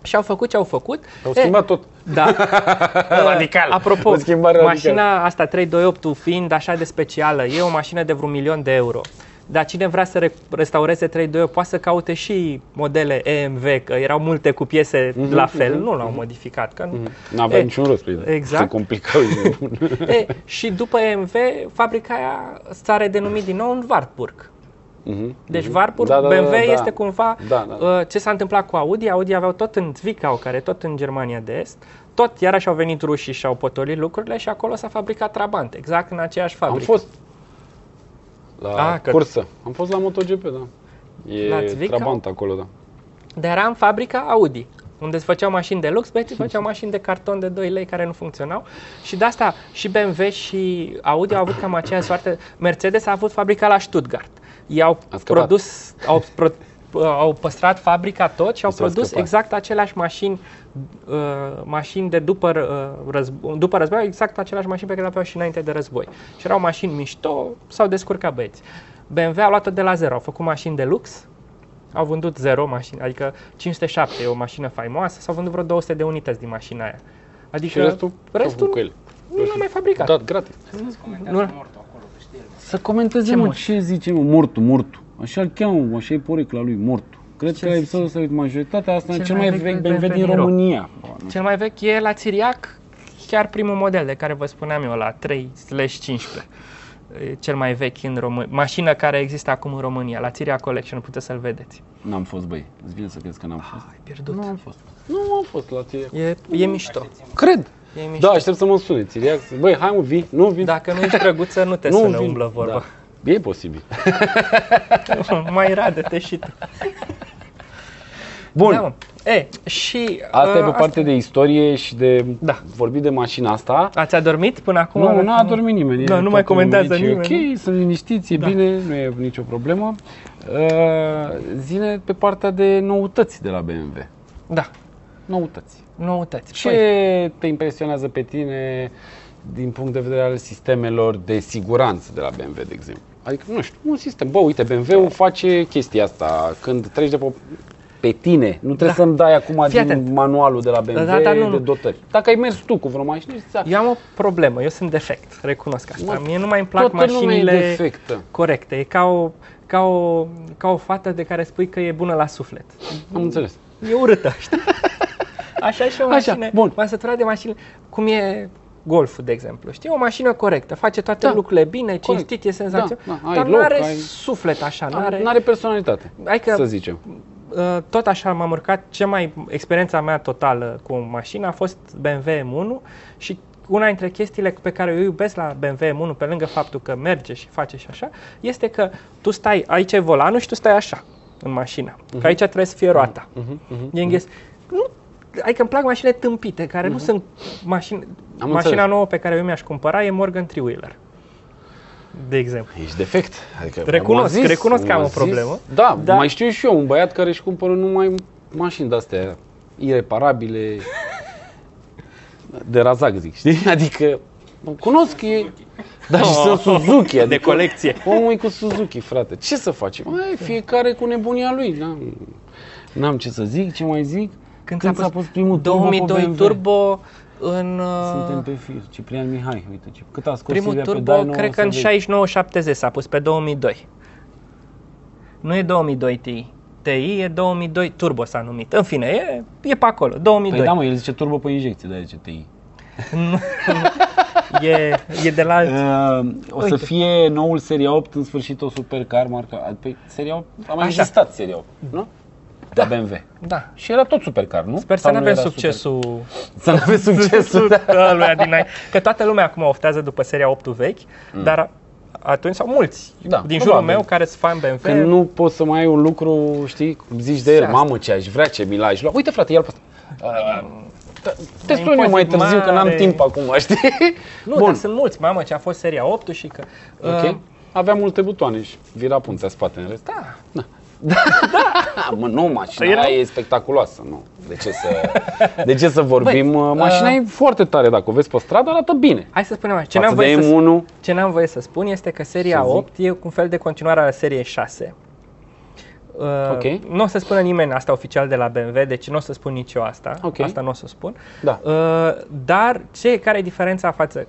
Și au făcut ce au făcut. Au E, schimbat tot. da. Radical. Apropo, O schimbare radicală. mașina asta 328 fiind așa de specială, e o mașină de vreun milion de euro. Dar cine vrea să re- restaureze 328 poate să caute și modele EMV, că erau multe cu piese Mhm, la fel, mhm, nu l-au modificat. Că nu. Nu avea E, niciun rost. păi, exact. Se complicau. E, și după EMV, fabrica aia s-a redenumit din nou în Wartburg. Mhm, Deci mhm. Wartburg, Da, da, da, BMW da. este cumva Da, da. uh, ce s-a întâmplat cu Audi. Audi aveau tot în Zwickau, care e tot în Germania de Est. Tot iarăși au venit rușii și au potolit lucrurile și acolo s-a fabricat Trabant, exact în aceeași Am fabrică. fost la Ah, că- cursă. Am fost la MotoGP, da. E La Zwickau? Trabant acolo, da. Dar era în fabrica Audi, unde se făceau mașini de lux, băieții făceau mașini de carton de 2 lei care nu funcționau. Și de asta și BMW și Audi au avut cam aceeași soartă. Mercedes a avut fabrica la Stuttgart. Ei au A scăpat. produs, au, pro, au păstrat fabrica tot și au I s-au produs scăpat. exact aceleași mașini uh, mașini de după, uh, război, după război, exact aceleași mașini pe care le aveau și înainte de război. Și erau mașini mișto, s-au descurcat băieți. BMW a luat-o de la zero, au făcut mașini de lux, au vândut zero mașini, adică 507 e o mașină faimoasă, s-au vândut vreo 200 de unități din mașina aia. Adică Și restul? Ce-au făcut restul cu ele? nu l-a mai fabricat. Dat gratis. Comentează Nu. mortul acolo, că știe el. Să comenteze, Ce mă, mort? ce zice, mă, mortul, mortul. Așa îl cheamă, mă, așa e porecla lui, mortul. Cred Ce că la zice? episodul ăsta, uite, majoritatea asta e Cel cel mai mai vechi vechi BMW BMW din din Ro- România. Bă, nu Cel mai vechi e la Țiriac, chiar primul model de care vă spuneam eu, la 3/15. E cel mai vechi în România. Mașină care există acum în România, la Țiriac Collection, puteți să-l vedeți. N-am fost, băi. Îți vine să crezi că n-am fost. Ai pierdut. Nu am fost. Nu am fost la tine. E, e mișto. Cred. E mișto. Da, aștept să mă sune. Țiriac. Băi, hai mă, vii. Nu vii. Dacă nu ești drăguță, nu te nu sună vin. umblă vorba. Da. E posibil. mai radă-te și tu. Bun. Da, mă. E, și... Asta e uh, pe partea de istorie și de Da. vorbit de mașina asta. Ați adormit până acum? Nu, nu a dormit nimeni. Da, e nu mai toată lumea comentează aici, e nimeni, Ok, sunt liniștiți, e Da. bine, nu e nicio problemă. Uh, zine pe partea de noutăți de la BMW. Da, Noutăți. Noutăți. Ce Păi, te impresionează pe tine din punct de vedere al sistemelor de siguranță de la BMW, de exemplu? Adică, nu știu, un sistem. Bă, uite, BMW-ul face chestia asta. Când treci de pe, pe tine, nu trebuie Da. să-mi dai acum Fii din atent. manualul de la BMW Da, da, nu, de nu. dotări. Dacă ai mers tu cu vreo mașină, ți eu am o problemă, eu sunt defect, recunosc asta. Mă, Mie nu mai îmi plac Toată lumea e mașinile defectă. corecte. E ca o, ca, o, ca o fată de care spui că e bună la suflet. Am înțeles. E urâtă, știi? Așa și o Așa, mașină. bun. M-am săturat de mașini, cum e Golful, de exemplu. Știi, o mașină corectă, face toate Da, lucrurile bine, cinstit, e senzațional. Da, da, ai dar loc, nu are ai- suflet așa, nu Nu are... are personalitate, Hai că să zicem. uh, tot așa m-am urcat, ce mai, experiența mea totală cu o mașină a fost BMW M1 și una dintre chestiile pe care eu iubesc la BMW M1, pe lângă faptul că merge și face și așa, este că tu stai, aici e volanul și tu stai așa în mașină. Că aici trebuie să fie roata. Mhm, mhm. E înghes... Nu, adică îmi plac mașinile tâmpite, care nu sunt mașini... Am Mașina înțeles. nouă pe care eu mi-aș cumpăra e Morgan Three-Wheeler. De exemplu. Ești defect. Adică Recunosc, m-a zis, recunosc că am m-a o problemă. Da, Da. mai știu și eu, un băiat care își cumpără numai mașini de-astea ireparabile, de razac, zic, știi? Adică, cunosc, e... Da, și sunt Suzuki, adică De colecție. Omul e cu Suzuki, frate. Ce să facem? Mai, fiecare cu nebunia lui. N-am, n-am ce să zic, ce mai zic. Când, Când s-a pus primul turbo 2002 pe BMW? turbo în... uh, Suntem pe fir. Ciprian Mihai, uite ce. Cât a scos Primul Silvia pe turbo, Dyno, cred o că în să vezi. 69-70 s-a pus pe 2002. Nu e 2002 Ti. TI e 2002 Turbo s-a numit. În fine, e, e pe acolo, 2002. Păi da, mă, el zice turbo pe injecție, de ce TI. e, e de la alt. Uh, o să Uite. fie noul Seria 8 în sfârșit o supercar marca. Păi Seria 8 a mai Așa. existat Seria 8, nu? Da. La BMW. Da. Și era tot supercar, nu? Sper să Sau nu nu avem era succesul Super... Să nu avem succesul. da. ăluia dinainte. Că toată lumea acum oftează după seria 8 vechi, dar atunci sau mulți Mm. Da, din probabil. jurul meu care sunt fan BMW. Când nu poți să mai ai un lucru, știi, cum zici de el, Asta. mamă ce aș vrea, ce mi l-aș lua. Uite frate, ia-l pe ăsta. Uh, Te spun eu impozit mai târziu că n-am mare. timp acum, știi? Nu, dar sunt mulți, mamă, ce a fost seria 8 și că... Ok. uh, Avea multe butoane și vira puntea spate în rest. da, Da, mă, nu, mașina Era- aia e spectaculoasă, nu. De ce să, de ce să vorbim? Băi, mașina uh, e foarte tare, dacă o vezi pe stradă, arată bine. Hai să spunem așa, ce Față n-am, voie de să, M1, ce n-am voie să spun este că seria Să zic. 8 e un fel de continuare a seriei 6. Uh, Ok. Nu o să spună nimeni asta oficial de la BMW, deci nu o să spun nici eu asta. Ok. Asta nu o să spun. da. Uh, dar ce, care e diferența față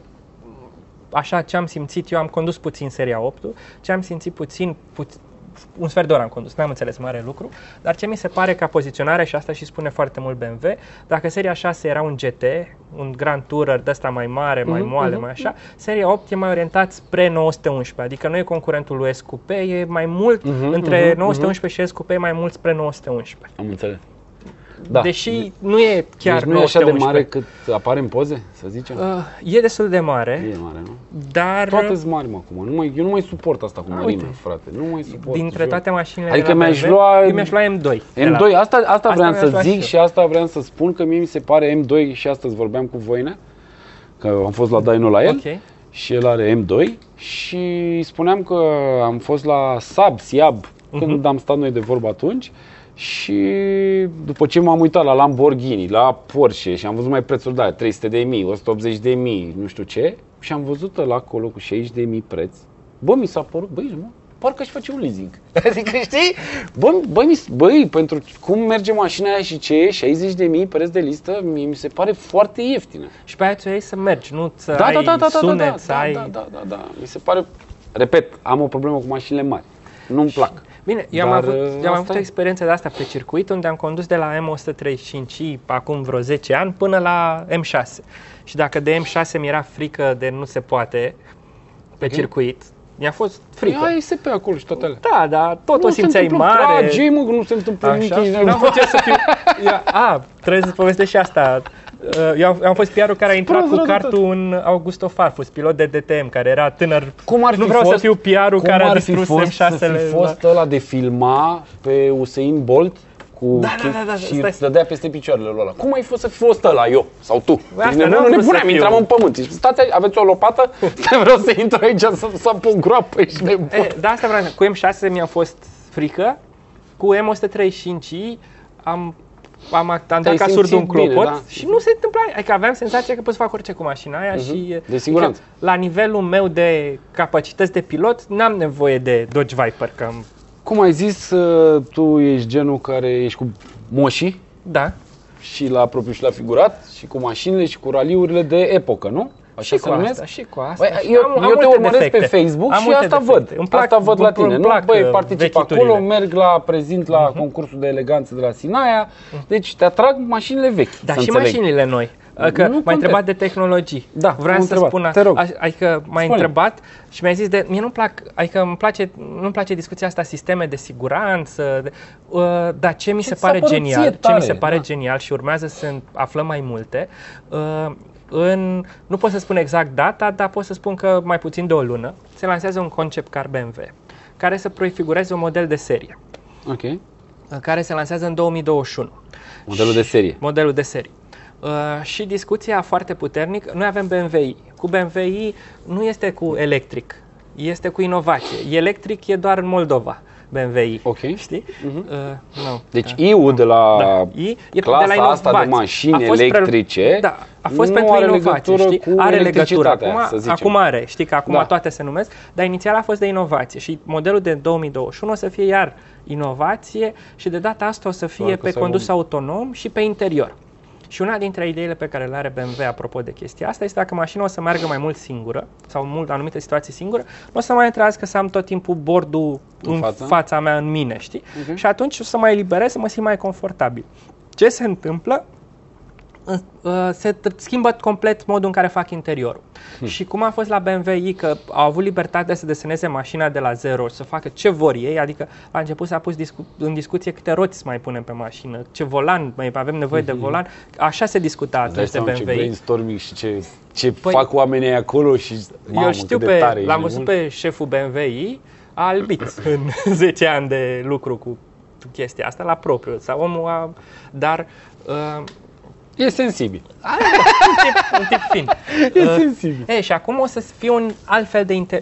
așa ce am simțit, eu am condus puțin seria 8 ce am simțit puțin, puț- un sfert de oră am condus, n-am înțeles mare lucru, dar ce mi se pare ca poziționare, și asta și spune foarte mult BMW, dacă seria 6 era un GT, un Grand Tourer de ăsta mai mare, mai Mhm, moale, mhm. mai așa, seria 8 e mai orientat spre 911, adică nu e concurentul lui S-Coupe, e mai mult, Mhm, între mhm, 911 și S-Coupe e mai mult spre 911. Am înțeles. Da. Deși nu e chiar deci nu e așa de 911. mare cât apare în poze, să zicem? Uh, e destul de mare, E mare, nu? dar Toate sunt mari, mă, acum. Nu mai, eu nu mai suport asta cu mărime, uite. frate. Nu mai suport. dintre jur. toate mașinile Adică de la mi-aș BMW, lua- eu mi-aș lua M2. de la- M2, asta, asta, vreau mi-aș să lua zic și și asta vreau să spun că mie mi se pare M2 și astăzi vorbeam cu Voina, că am fost la Dyno la el Ok. și el are M2 și spuneam că am fost la Saab, Siab, când Mhm. am stat noi de vorbă atunci și după ce m-am uitat la Lamborghini, la Porsche și am văzut mai prețuri de alea, 300 de mii, 180 de mii, nu știu ce, și am văzut la acolo cu 60 de mii preț. Bă, mi s-a părut, băi, mă, parcă aș face un leasing. Adică, știi? Bă, băi, mi s- băi, pentru cum merge mașina aia și ce e, 60 de mii preț de listă, mie mi se pare foarte ieftină. Și pe aia tu iei să mergi, nu să Da, ai da, da, da, da, sunet, da, să da, ai... da, da, da, da, mi se pare, repet, am o problemă cu mașinile mari. Nu-mi plac. Bine, eu am Dar, avut, uh, eu am asta avut e. o experiență de asta pe circuit, unde am condus de la M135i acum vreo 10 ani până la M6. Și dacă de M6 mi era frică de nu se poate pe Ok. circuit, mi-a fost frică. Ai SP acolo și toate alea. Da, dar tot Nu o se simțeai întâmplă mare. Trage, mă, că nu se întâmplă nimic. Așa, ești n-am avut ce să fiu... Ia, a, trebuie să povestesc și asta. Uh, Eu am, am fost PR-ul care a intrat Prost cu rău de cartul în Augusto Farfus, pilot de DTM, care era tânăr. Cum ar fi nu vreau fost, să fiu PR-ul cum care a ar fi distrus fost să M6-le. fi fost ăla de filma pe Usain Bolt cu Da, da, da, da, și stai. îți dădea peste picioarele lui ăla. Cum ai fost să fi fost ăla, eu sau tu? Bă, asta Deci, n-am nu, vrut nebuneam, să fiu. intram în pământ. Și stați, aici, aveți o lopată? vreau să intru aici să sap în groapă, ești nebun. E, da, asta vreau. să- Cu M6 mi-a fost frică, cu M135i am am, am dat ca simțit surd un bine, clopot da. și nu se întâmpla. Adică aveam senzația că pot să fac orice cu mașina aia și Mhm. De siguranță. că la nivelul meu de capacități de pilot n-am nevoie de Dodge Viper, că am, Cum ai zis, uh, tu ești genul care ești cu moșii da, și la propriu și la figurat și cu mașinile și cu raliurile de epocă, nu? Așa și se cu numesc? asta, și cu asta. Băi, și eu, am- am eu te multe urmăresc defecte. pe Facebook Am și multe asta defecte. văd. Îmi plac, asta văd la îmi- tine, îmi nu? plac, Băi, uh, particip vechiturile. acolo, merg la prezint la concursul de eleganță de la Sinaia, deci te atrag mașinile vechi. Dar să și înțeleg. mașinile noi. Că m-ai contează. întrebat de tehnologii. Da, Vreau am să întrebat. spun, a- Te rog. aș- adică m-ai Spune. întrebat și mi-ai zis de, mie nu-mi plac, adică îmi place, nu-mi place discuția asta, sisteme de siguranță, de, uh, dar ce mi se Ce ți-a pare părut genial, ție ce mi tare, se pare da. genial și urmează să aflăm mai multe, uh, în, nu pot să spun exact data, dar pot să spun că mai puțin de o lună se lansează un concept car BMW care să prefigureze un model de serie, Ok. uh, care se lansează în 2021 Modelul de serie. modelul de serie. Uh, și discuția foarte puternic, noi avem BMWi. Cu BMWi nu este cu electric, este cu inovație. Electric e doar în Moldova, BMWi. Ok. Știi? Uh, nu. Deci da. I-ul de la Da. I e clasa de la asta de inovație. mașini A fost pre- electrice da, a fost nu pentru are inovație, legătură știi? cu are legătură. electricitatea, Acum, să zicem. acum are, știi că acum Da. toate se numesc, dar inițial a fost de inovație și modelul de 2021 o să fie iar inovație și de data asta o să fie Doar că pe să condus vom- autonom și pe interior. Și una dintre ideile pe care le are BMW apropo de chestia asta este dacă mașina o să meargă mai mult singură sau în mult anumite situații singură, nu o să mai trească să am tot timpul bordul În în, față? fața mea în mine, știi? Ok. Și atunci o să mă eliberez, să mă simt mai confortabil. Ce se întâmplă? Uh, se t- schimbă complet modul în care fac interiorul. Hmm. Și cum a fost la BMW i că au avut libertatea să deseneze mașina de la zero și să facă ce vor ei, adică la început s-a pus discu- în discuție câte roți să mai punem pe mașină, ce volan, mai avem nevoie de volan, așa se discuta Hmm. Îți dai atunci de seama ce BMW. i. brainstorming și ce, ce Păi- fac oamenii aia acolo și mamă, Eu știu cât de pe, tare ești l-am văzut nebun. pe șeful BMW a albit în 10 ani de lucru cu chestia asta la propriu. Sau omul a, dar uh, E sensibil. un tip, un tip fin. E Uh, sensibil. E, și acum o să fie un alt fel de inter...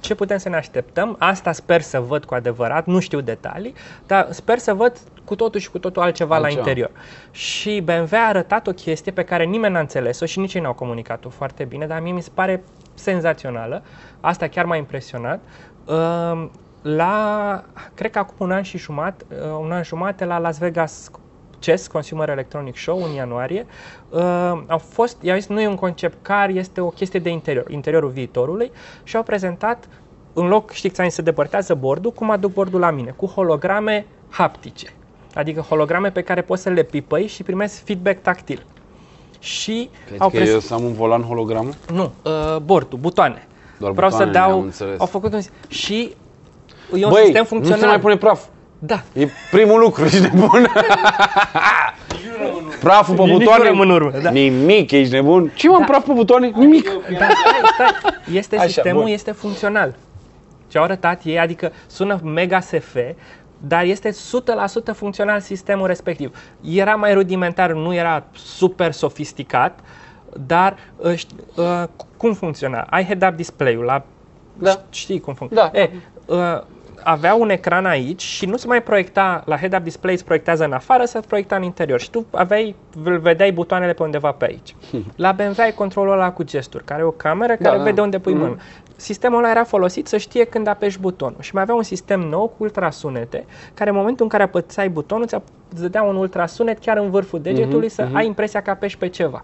Ce putem să ne așteptăm? Asta sper să văd cu adevărat, nu știu detalii, dar sper să văd cu totul și cu totul altceva, Altceva. la interior. Și BMW a arătat o chestie pe care nimeni n-a înțeles-o și nici ei n-au comunicat-o foarte bine, dar mie mi se pare senzațională. Asta chiar m-a impresionat. Uh, La, cred că acum un an și jumătate, uh, un an jumate la Las Vegas CES, Consumer Electronic Show, în ianuarie, uh, au fost, i-au zis, nu e un concept car, este o chestie de interior, interiorul viitorului și au prezentat, în loc, știți, ani se depărtează bordul, cum aduc bordul la mine, cu holograme haptice, adică holograme pe care poți să le pipăi și primezi feedback tactil. Și Crezi au că pres- eu să am un volan hologramă? nu, uh, bordul, butoane. Doar Vreau butoane, să am dau, înțeles. au făcut un și e un Băi, sistem nu funcțional. se mai pune praf. Da. E primul lucru, ești nebun. Praful pe Nici nu butoane. rămân în urmă, da. Nimic, ești nebun. Ce mă, Da. praf pe butoane? Nimic. Dar stai, stai, este Așa, sistemul, bun. este funcțional. Ce au arătat ei, adică sună mega SF, dar este 100% funcțional sistemul respectiv. Era mai rudimentar, nu era super sofisticat, dar uh, ști- uh, cum funcționa? Ai head-up display-ul, la, Da. știi cum funcționează. Da. E, uh, avea un ecran aici și nu se mai proiecta, la head-up display se proiectează în afară, se proiecta în interior și tu aveai, îl vedeai butoanele pe undeva pe aici. La BMW ai controlul ăla cu gesturi, care e o cameră care da. vede unde pui Mhm. mâna. Sistemul ăla era folosit să știe când apeși butonul și mai avea un sistem nou cu ultrasunete, care în momentul în care apăsai butonul ți îți dădea un ultrasunet chiar în vârful degetului Mhm, să mhm. ai impresia că apeși pe ceva.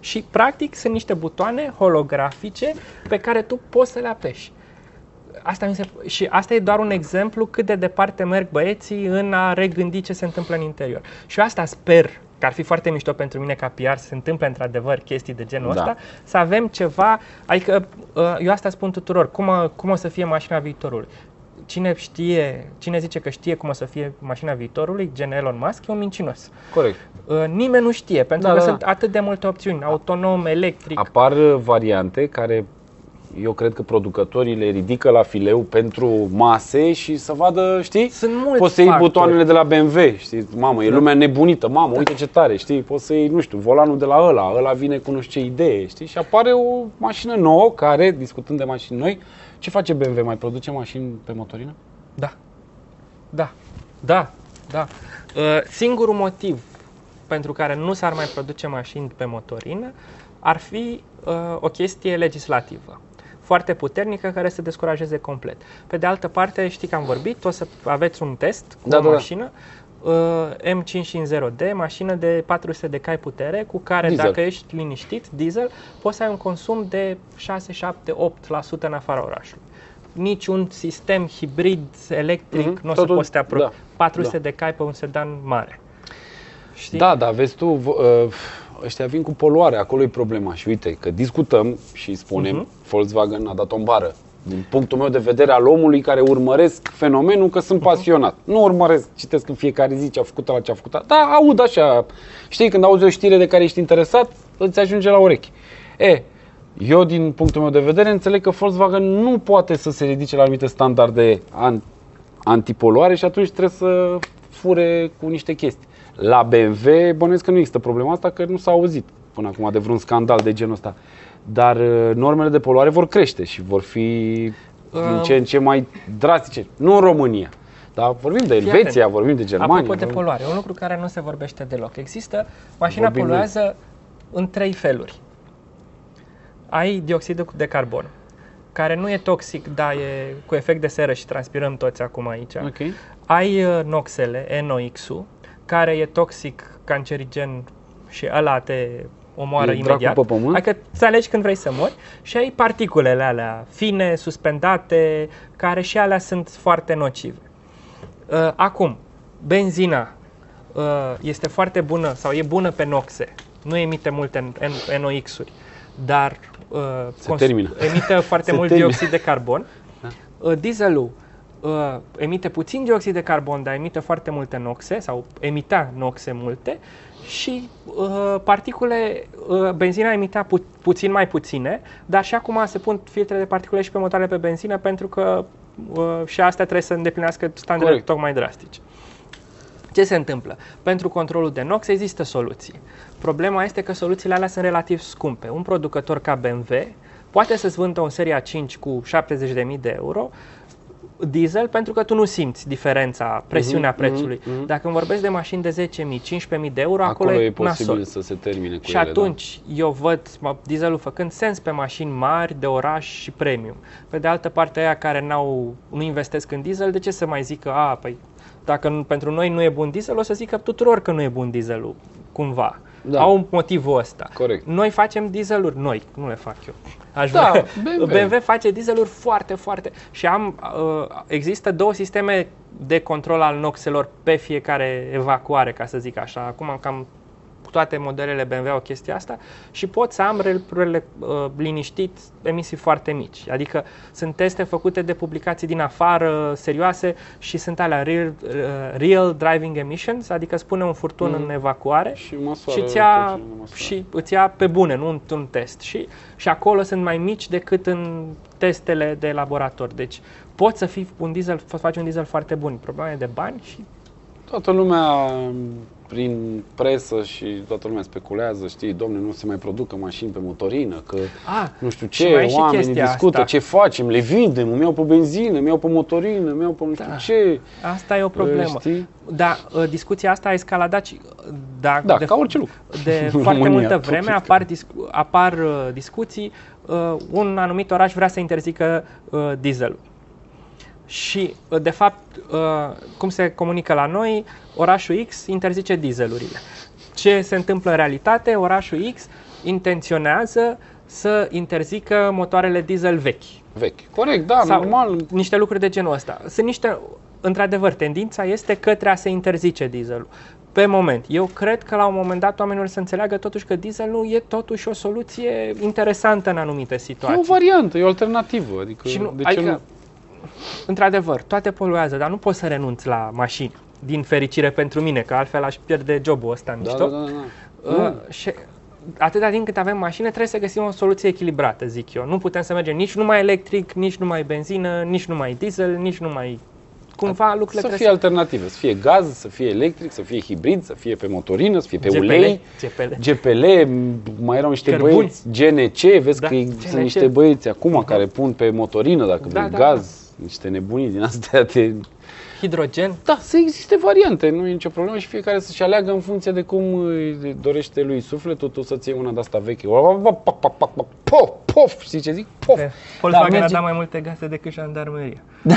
Și practic sunt niște butoane holografice pe care tu poți să le apeși. Asta mi se, și asta e doar un exemplu cât de departe merg băieții în a regândi ce se întâmplă în interior. Și eu asta sper că ar fi foarte mișto pentru mine ca PR să se întâmple într-adevăr chestii de genul Da. ăsta, să avem ceva, adică uh, eu asta spun tuturor, cum, a- cum o să fie mașina viitorului. Cine știe, cine zice că știe cum o să fie mașina viitorului, gen Elon Musk, e un mincinos. Corect. Uh, nimeni nu știe, pentru Da, că da, sunt da. atât de multe opțiuni, autonom, electric. Apar uh, variante care eu cred că producătorii le ridică la fileu pentru mase și să vadă, știi? Sunt mulți Poți să iei factori. butoanele de la BMW, știi? Mamă, e lumea nebunită, mamă, uite ce tare, știi? Poți să iei, nu știu, volanul de la ăla, ăla vine cu nu știu ce idee, știi? Și apare o mașină nouă care, discutând de mașini noi, ce face BMW? Mai produce mașini pe motorină? Da. Da. Da. Da. Uh, singurul motiv pentru care nu s-ar mai produce mașini pe motorină ar fi uh, o chestie legislativă foarte puternică care să descurajeze complet. Pe de altă parte, știi că am vorbit, o să aveți un test cu Da, o da, da. mașină uh, M550D, mașină de 400 de cai putere, cu care Diesel. dacă ești liniștit, diesel, poți să ai un consum de 6, 7, 8% în afara orașului. Niciun sistem hibrid electric Mhm, nu o să totul- poți să te apropii. da, 400 da. de cai pe un sedan mare. Știi? Da, dar vezi tu, v- uh, ăștia vin cu poluare, acolo e problema. Și uite, că discutăm și spunem, Mhm. Volkswagen a dat o bară. Din punctul meu de vedere al omului care urmăresc fenomenul că sunt pasionat. Nu urmăresc, citesc în fiecare zi ce a făcut la ce a făcut. Da, aud așa. Știi, când auzi o știre de care ești interesat, îți ajunge la urechi. E, eu din punctul meu de vedere înțeleg că Volkswagen nu poate să se ridice la anumite standarde an- antipoluare și atunci trebuie să fure cu niște chestii. La BMW bănuiesc că nu există problema asta, că nu s-a auzit până acum de vreun scandal de genul ăsta. Dar uh, normele de poluare vor crește și vor fi din ce în ce mai drastice. Nu în România, dar vorbim de Fii Elveția, atent. vorbim de Germania. Apropo de vorbim- poluare, un lucru care nu se vorbește deloc. Există, mașina Vorbim poluează în trei feluri. Ai dioxidul de carbon, care nu e toxic, dar e cu efect de seră și transpirăm toți acum aici. Ok. Ai uh, noxele, NOx-ul, care e toxic, cancerigen și ăla te omoară E dracu imediat. pe pământ. Adică să alegi când vrei să mori și ai particulele alea fine, suspendate, care și alea sunt foarte nocive. Uh, Acum, benzina uh, este foarte bună sau e bună pe noxe, nu emite multe N- NOx-uri, dar uh, cons- termină. emite foarte Se mult termină. dioxid de carbon. Uh, Dieselul uh, emite puțin dioxid de carbon, dar emite foarte multe noxe sau emitea noxe multe și uh, particule, uh, benzina emitea pu- puțin mai puține, dar și acum se pun filtre de particule și pe motoarele pe benzină pentru că uh, și astea trebuie să îndeplinească standarde Corect. tocmai drastice. Ce se întâmplă? Pentru controlul de NOx există soluții. Problema este că soluțiile alea sunt relativ scumpe. Un producător ca BMW poate să-ți vândă un seria 5 cu 70.000 de euro diesel pentru că tu nu simți diferența, presiunea Mhm, prețului. mhm, mhm. Dacă îmi vorbesc de mașini de 10.000, 15.000 de euro, acolo, Acolo e nasol. posibil să se termine cu Și ele, da. atunci eu văd mă, dieselul făcând sens pe mașini mari, de oraș și premium. Pe de altă parte, aia care n-au, nu investesc în diesel, de ce să mai zică, a, păi, dacă nu, pentru noi nu e bun diesel, o să zică tuturor că nu e bun dieselul, cumva. Da. Au motivul ăsta. Corect. Noi facem dieseluri, noi, nu le fac eu. Aș Da, vrea. BMW. BMW face dieseluri foarte, foarte. Și am, uh, există două sisteme de control al noxelor pe fiecare evacuare, ca să zic așa. Acum am cam toate modelele BMW au chestia asta și pot să am relurile uh, liniștit emisii foarte mici. Adică sunt teste făcute de publicații din afară, serioase și sunt alea real, uh, real driving emissions, adică spune un furtun Mhm. în evacuare Și măsoară și îți ia, tot ce măsoară. și îți ia pe bune, nu într-un test. Și, și acolo sunt mai mici decât în testele de laborator. Deci poți să fii un diesel, să faci un diesel foarte bun. Problema e de bani și Toată lumea prin presă și toată lumea speculează, știi, domne, nu se mai producă mașini pe motorină, că Ah, nu știu și mai ce, e și oamenii chestia discută, asta. ce facem, le vindem, îmi iau pe benzină, îmi iau pe motorină, îmi iau pe nu știu Da. ce. asta e o problemă. Știi? Da, uh, discuția asta a escaladat și uh, da, Da, de, ca orice lucru. de În foarte România, multă tot vreme este. apar, discu- apar uh, discuții, uh, un anumit oraș vrea să interzică uh, dieselul. Și, uh, de fapt, uh, cum se comunică la noi, orașul X interzice dieselurile. Ce se întâmplă în realitate? Orașul X intenționează să interzică motoarele diesel vechi. Vechi. Corect, da, Sau normal. niște lucruri de genul ăsta. Sunt niște, într-adevăr, tendința este către a se interzice dieselul. Pe moment. Eu cred că la un moment dat oamenii să înțeleagă totuși că dieselul e totuși o soluție interesantă în anumite E situații. o variantă, e o alternativă. Adică, Și nu, de ce adică, nu? Într-adevăr, toate poluează, dar nu poți să renunți la mașini. Din fericire pentru mine, că altfel aș pierde jobul ăsta Da, mișto. da, da, da. Uh, Nu. și atâta timp cât avem mașină, trebuie să găsim o soluție echilibrată, zic eu. Nu putem să mergem nici numai electric, nici numai benzină, nici numai diesel, nici numai... Cumva lucrurile Să trebuie fie alternative, să fie gaz, să fie electric, să fie hibrid, să fie pe motorină, să fie pe GPL, ulei. GPL. GPL, mai erau niște Cărbuni. băieți, GNC, vezi Da, că e- GNC. sunt niște băieți acum care pun pe motorină, dacă Da, vrei, da, gaz, niște nebunii din astea de... Hidrogen. Da, să existe variante, nu e nicio problemă și fiecare să-și aleagă în funcție de cum îi dorește lui sufletul, tu să-ți iei una de asta veche. Pof, pof, știi ce zic? Pof. Volkswagen Da, a merge- dat mai multe gaze decât jandarmeria.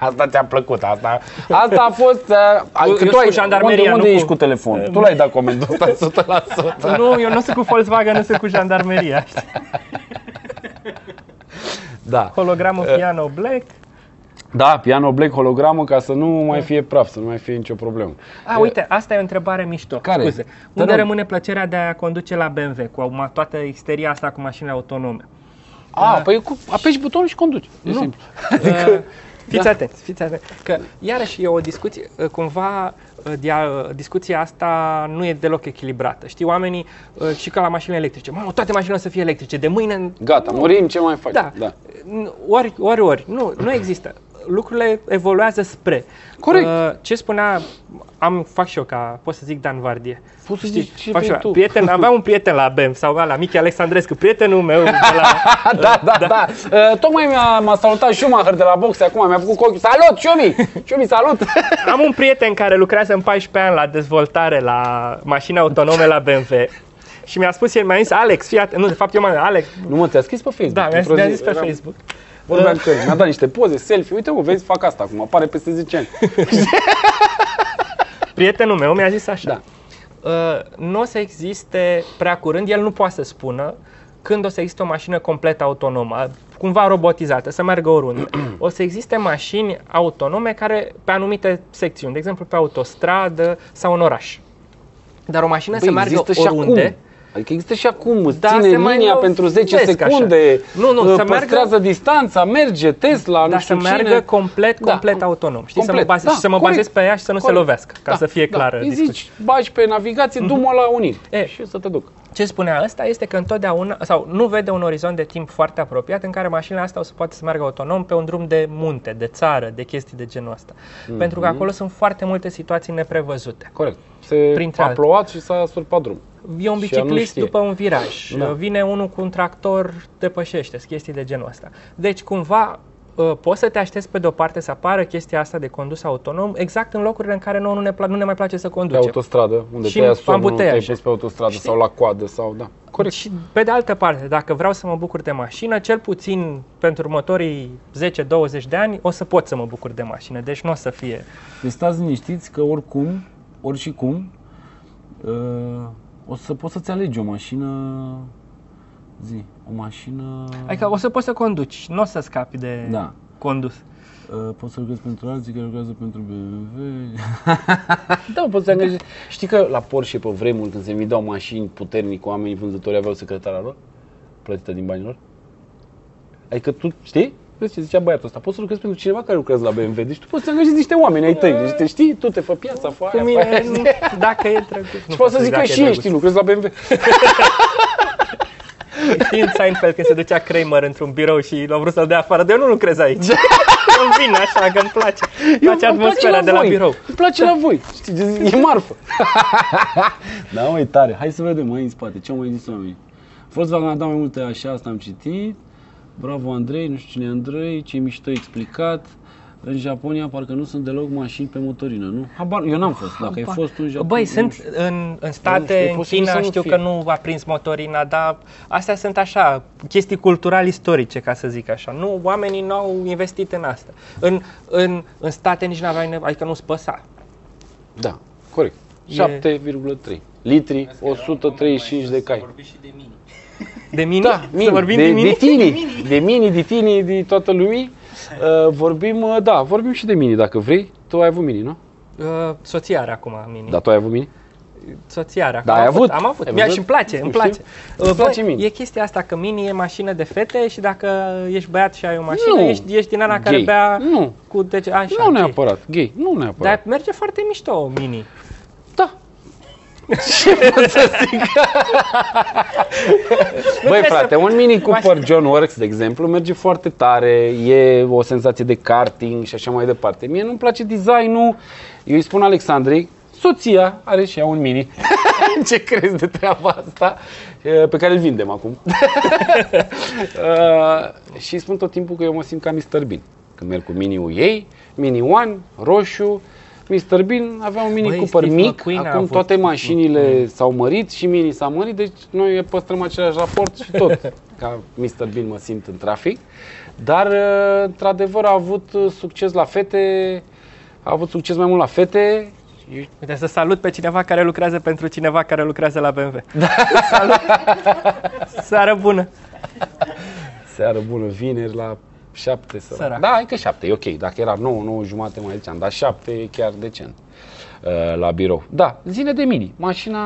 Asta ți-a plăcut, asta. Asta a fost... Uh, Eu că tu sunt ai, cu jandarmeria, unde, unde nu ești cu- cu telefonul? Tu l-ai dat comandul ăsta 100%. nu, eu nu sunt cu Volkswagen, nu sunt cu jandarmeria. știi? Da. Hologramul piano black. Da, piano black hologramă ca să nu mai fie praf, să nu mai fie nicio problemă. A, uite, asta e o întrebare mișto. Care? Scuze. Te Unde rog. rămâne plăcerea de a conduce la BMW cu ma- toată isteria asta cu mașinile autonome? A, păi cu, apeși butonul și conduci. E Nu. simplu. Adică, fiți da. atenți, fiți atenți. Că iarăși e o discuție, uh, cumva uh, dia, discuția asta nu e deloc echilibrată. Știi, oamenii uh, și ca la mașinile electrice. Mamă, toate mașinile o să fie electrice. De mâine... Gata, murim, ce mai faci? Da. da. N- Ori, ori, ori. Nu, nu există. Lucrurile evoluează spre. Corect. Uh, ce spunea, am, fac și eu ca, pot să zic Dan Vardie. Poți să Știi, zici ce fac și vrei eu. tu. Prieten, aveam un prieten la BEM sau la Michi Alexandrescu, prietenul meu de la... da, da, da. Uh, tocmai mi-a, m-a salutat Schumacher de la boxe acum, mi-a făcut cu ochiul. Salut, Șumi! Șumi, salut! Am un prieten care lucrează în 14 ani la dezvoltare la mașini autonome la BMW și mi-a spus el, mi-a zis, Alex, fii atent. Nu, de fapt eu m-am Alex, nu mă, ți-a scris pe Facebook. da, mi-a, într-o mi-a zi. zis pe Eram- Facebook. Vorbeam cu el, mi-a dat niște poze, selfie. Uite, mă, vezi, fac asta acum, apare peste 10 ani. Prietenul meu mi-a zis așa, Da. uh, nu o să existe prea curând, el nu poate să spună când o să existe o mașină complet autonomă, cumva robotizată, să meargă oriunde. O să existe mașini autonome care pe anumite secțiuni, de exemplu pe autostradă sau în oraș. Dar o mașină să Băi, meargă există și oriunde. acum. Adică există și acum, îți Da, ține se mai linia lovesc pentru 10 așa. secunde, Nu, nu, uh, să meargă- păstrează distanța, merge, Tesla, nu Dar știu să meargă cine. complet, Da. complet autonom. Știi, Complet, să mă, bazez, da, și să mă corect, bazez pe ea și să nu corect. se lovească, ca Da, să fie da. clară Îi discuția. zici, bagi pe navigație, du-mă la unit E. și să te duc. Ce spunea ăsta este că întotdeauna, sau nu vede un orizont de timp foarte apropiat în care mașinile astea o să poată să meargă autonom pe un drum de munte, de țară, de chestii de genul ăsta. Pentru că acolo sunt foarte multe situații neprevăzute. Corect. Se Printre a altele. plouat și s-a surpat drum. E un Și ea nu biciclist știe. după un viraj, Da. vine unul cu un tractor, depășește, chestii de genul ăsta. Deci, cumva, uh, poți să te aștepți pe de-o parte să apară chestia asta de condus autonom exact în locurile în care nouă nu ne, pla- nu ne mai place să Pe conducem. autostradă, unde Și te ia în somnul, te-ai ambuteiaje. pus pe autostradă Știi? sau la coadă sau da. Corect. Și pe de altă parte, dacă vreau să mă bucur de mașină, cel puțin pentru următorii 10-20 de ani o să pot să mă bucur de mașină, deci nu o să fie. Deci stați liniștiți că oricum, ori și cum, uh, o să poți să-ți alegi o mașină, zi, o mașină... Adică o să poți să conduci, nu o să scapi de Da. condus. Uh, poți să lucrezi pentru alții care lucrează pentru BMW. Da, poți să te angajezi. Știi că la Porsche pe vremuri când se vindeau mașini puternic, oamenii vânzători aveau secretara lor? Plătită din banii lor? Adică tu, știi? Vezi ce zicea băiatul ăsta, poți să lucrezi pentru cineva care lucrează la BMW, deci tu poți să angajezi niște oameni ai tăi, deci te știi, tu te fă piața, fă Cu aia, fă mine, aia. nu, dacă e drăguț. Și nu poți să pot zic că dacă e și ei drăguț. știi, lucrezi la BMW. Știi în Seinfeld când se ducea Kramer într-un birou și l-au vrut să-l dea afară, de eu nu lucrez aici. Îmi vine așa, că îmi place. Îmi place îmi atmosfera de la voi. birou. Îmi place la voi, știi, e marfă. da, măi, tare. Hai să vedem mai în spate, ce au mai zis oamenii. Volkswagen a dat mai multe așa, asta am citit. Bravo Andrei, nu știu cine e Andrei, ce mișto explicat. În Japonia parcă nu sunt deloc mașini pe motorină, nu? Habar, eu n-am fost, dacă ai fost tu în Japonia. Băi, nu sunt știu. în, în Nu state, știu, e în posibil China, să nu știu fie. că nu a prins motorina, dar astea sunt așa, chestii cultural-istorice, ca să zic așa. Nu, oamenii nu au investit în asta. În, în, în state nici n-aveai nevoie, adică nu spăsa. Da, corect. E- 7,3 litri, 135 de cai. Vorbi și de mini. De mini? Da, mini, Să vorbim de, de, mini? de tini, de mini, de tini, de toată lumii. Uh, vorbim, uh, da, vorbim și de mini dacă vrei. Tu ai avut mini, nu? Uh, soția are acum mini. Da, tu ai avut mini? Soția are acum. Da, ai am avut? Am avut. Ai Mie văzut? și îmi place, îmi Știu. place. Îți Uh, place băi, mini? E chestia asta că mini e mașină de fete și dacă ești băiat și ai o mașină, Nu. ești, ești din ala care Gay. bea Nu. cu deci, așa, nu ok. neapărat, gay, nu neapărat. Dar merge foarte mișto mini. Da. Ce pot să zic? Băi trebuie frate, să- un Mini Cooper Maș- John Works, de exemplu, merge foarte tare, e o senzație de karting și așa mai departe. Mie nu-mi place designul, eu îi spun Alexandrei, soția are și ea un Mini. Ce crezi de treaba asta? E, Pe care îl vindem acum. Uh, și îi spun tot timpul că eu mă simt ca Mr. Bean. Când merg cu Mini-ul ei, Mini One, roșu, Mr. Bean avea un Mini Băi, Cooper Steve mic, McQueen a acum avut- toate mașinile s-au mărit și Mini s-a mărit, deci noi păstrăm același raport și tot. Ca Mr. Bean mă simt în trafic. Dar, uh, într-adevăr, a avut uh, succes la fete, a avut succes mai mult la fete. Eu- Uite, să salut pe cineva care lucrează pentru cineva care lucrează la BMW. Da. Salut! Seară bună! Seară bună, vineri la 7 să Sărac. Da, hai că 7, e ok. Dacă era 9, 9 jumate mai ziceam, dar 7 e chiar decent uh, la birou. Da, zine de mini, mașina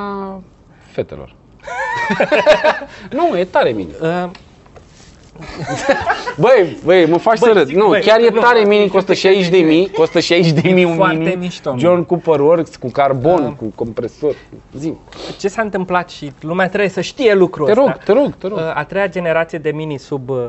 fetelor. nu, e tare mini. Uh, Băi, băi, mă faci Băi, să râd. zic, Nu, băi, chiar e nu. tare mini, costă 60 de mii, costă 60 de mii un foarte mini. mișto, mă. John Cooper Works cu carbon, Da. cu compresor. Zim. ce s-a întâmplat și lumea trebuie să știe lucrul Te ăsta. rog, te rog, te rog. Uh, a treia generație de mini sub uh,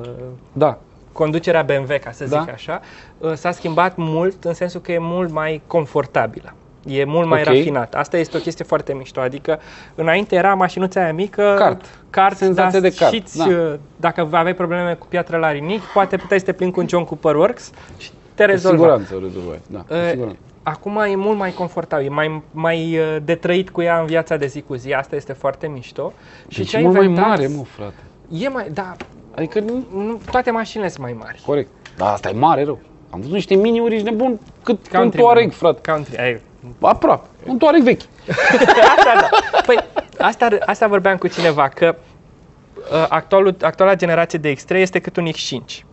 Da. Conducerea BMW, ca să zic Da. așa, uh, s-a schimbat mult în sensul că e mult mai confortabilă. E mult mai Ok. rafinat. Asta este o chestie foarte mișto. Adică, înainte era mașinuța aia mică, Kart. kart Senzație da, de kart, și-ți, da. uh, dacă aveai probleme cu piatră la rinichi, poate puteai să te plimbi cu un John Cooper Works și te Cu rezolva. siguranță o rezolvai. Da, cu Uh, siguranță. Acum e mult mai confortabil, e mai, mai uh, de trăit cu ea în viața de zi cu zi. Asta este foarte mișto. Și Deci ce e a mult mai inventat- mare, mă, frate. E mai, da, Adică nu, nu, toate mașinile sunt mai mari. corect. Da, asta e mare rău. Am văzut niște mini-uri, ești nebun, cât un Country, Touareg, frate. Country, ai, Aproape. Un Touareg vechi. asta, da. Păi, asta, asta vorbeam cu cineva, că uh, actualul, actuala generație de X3 este cât un X5.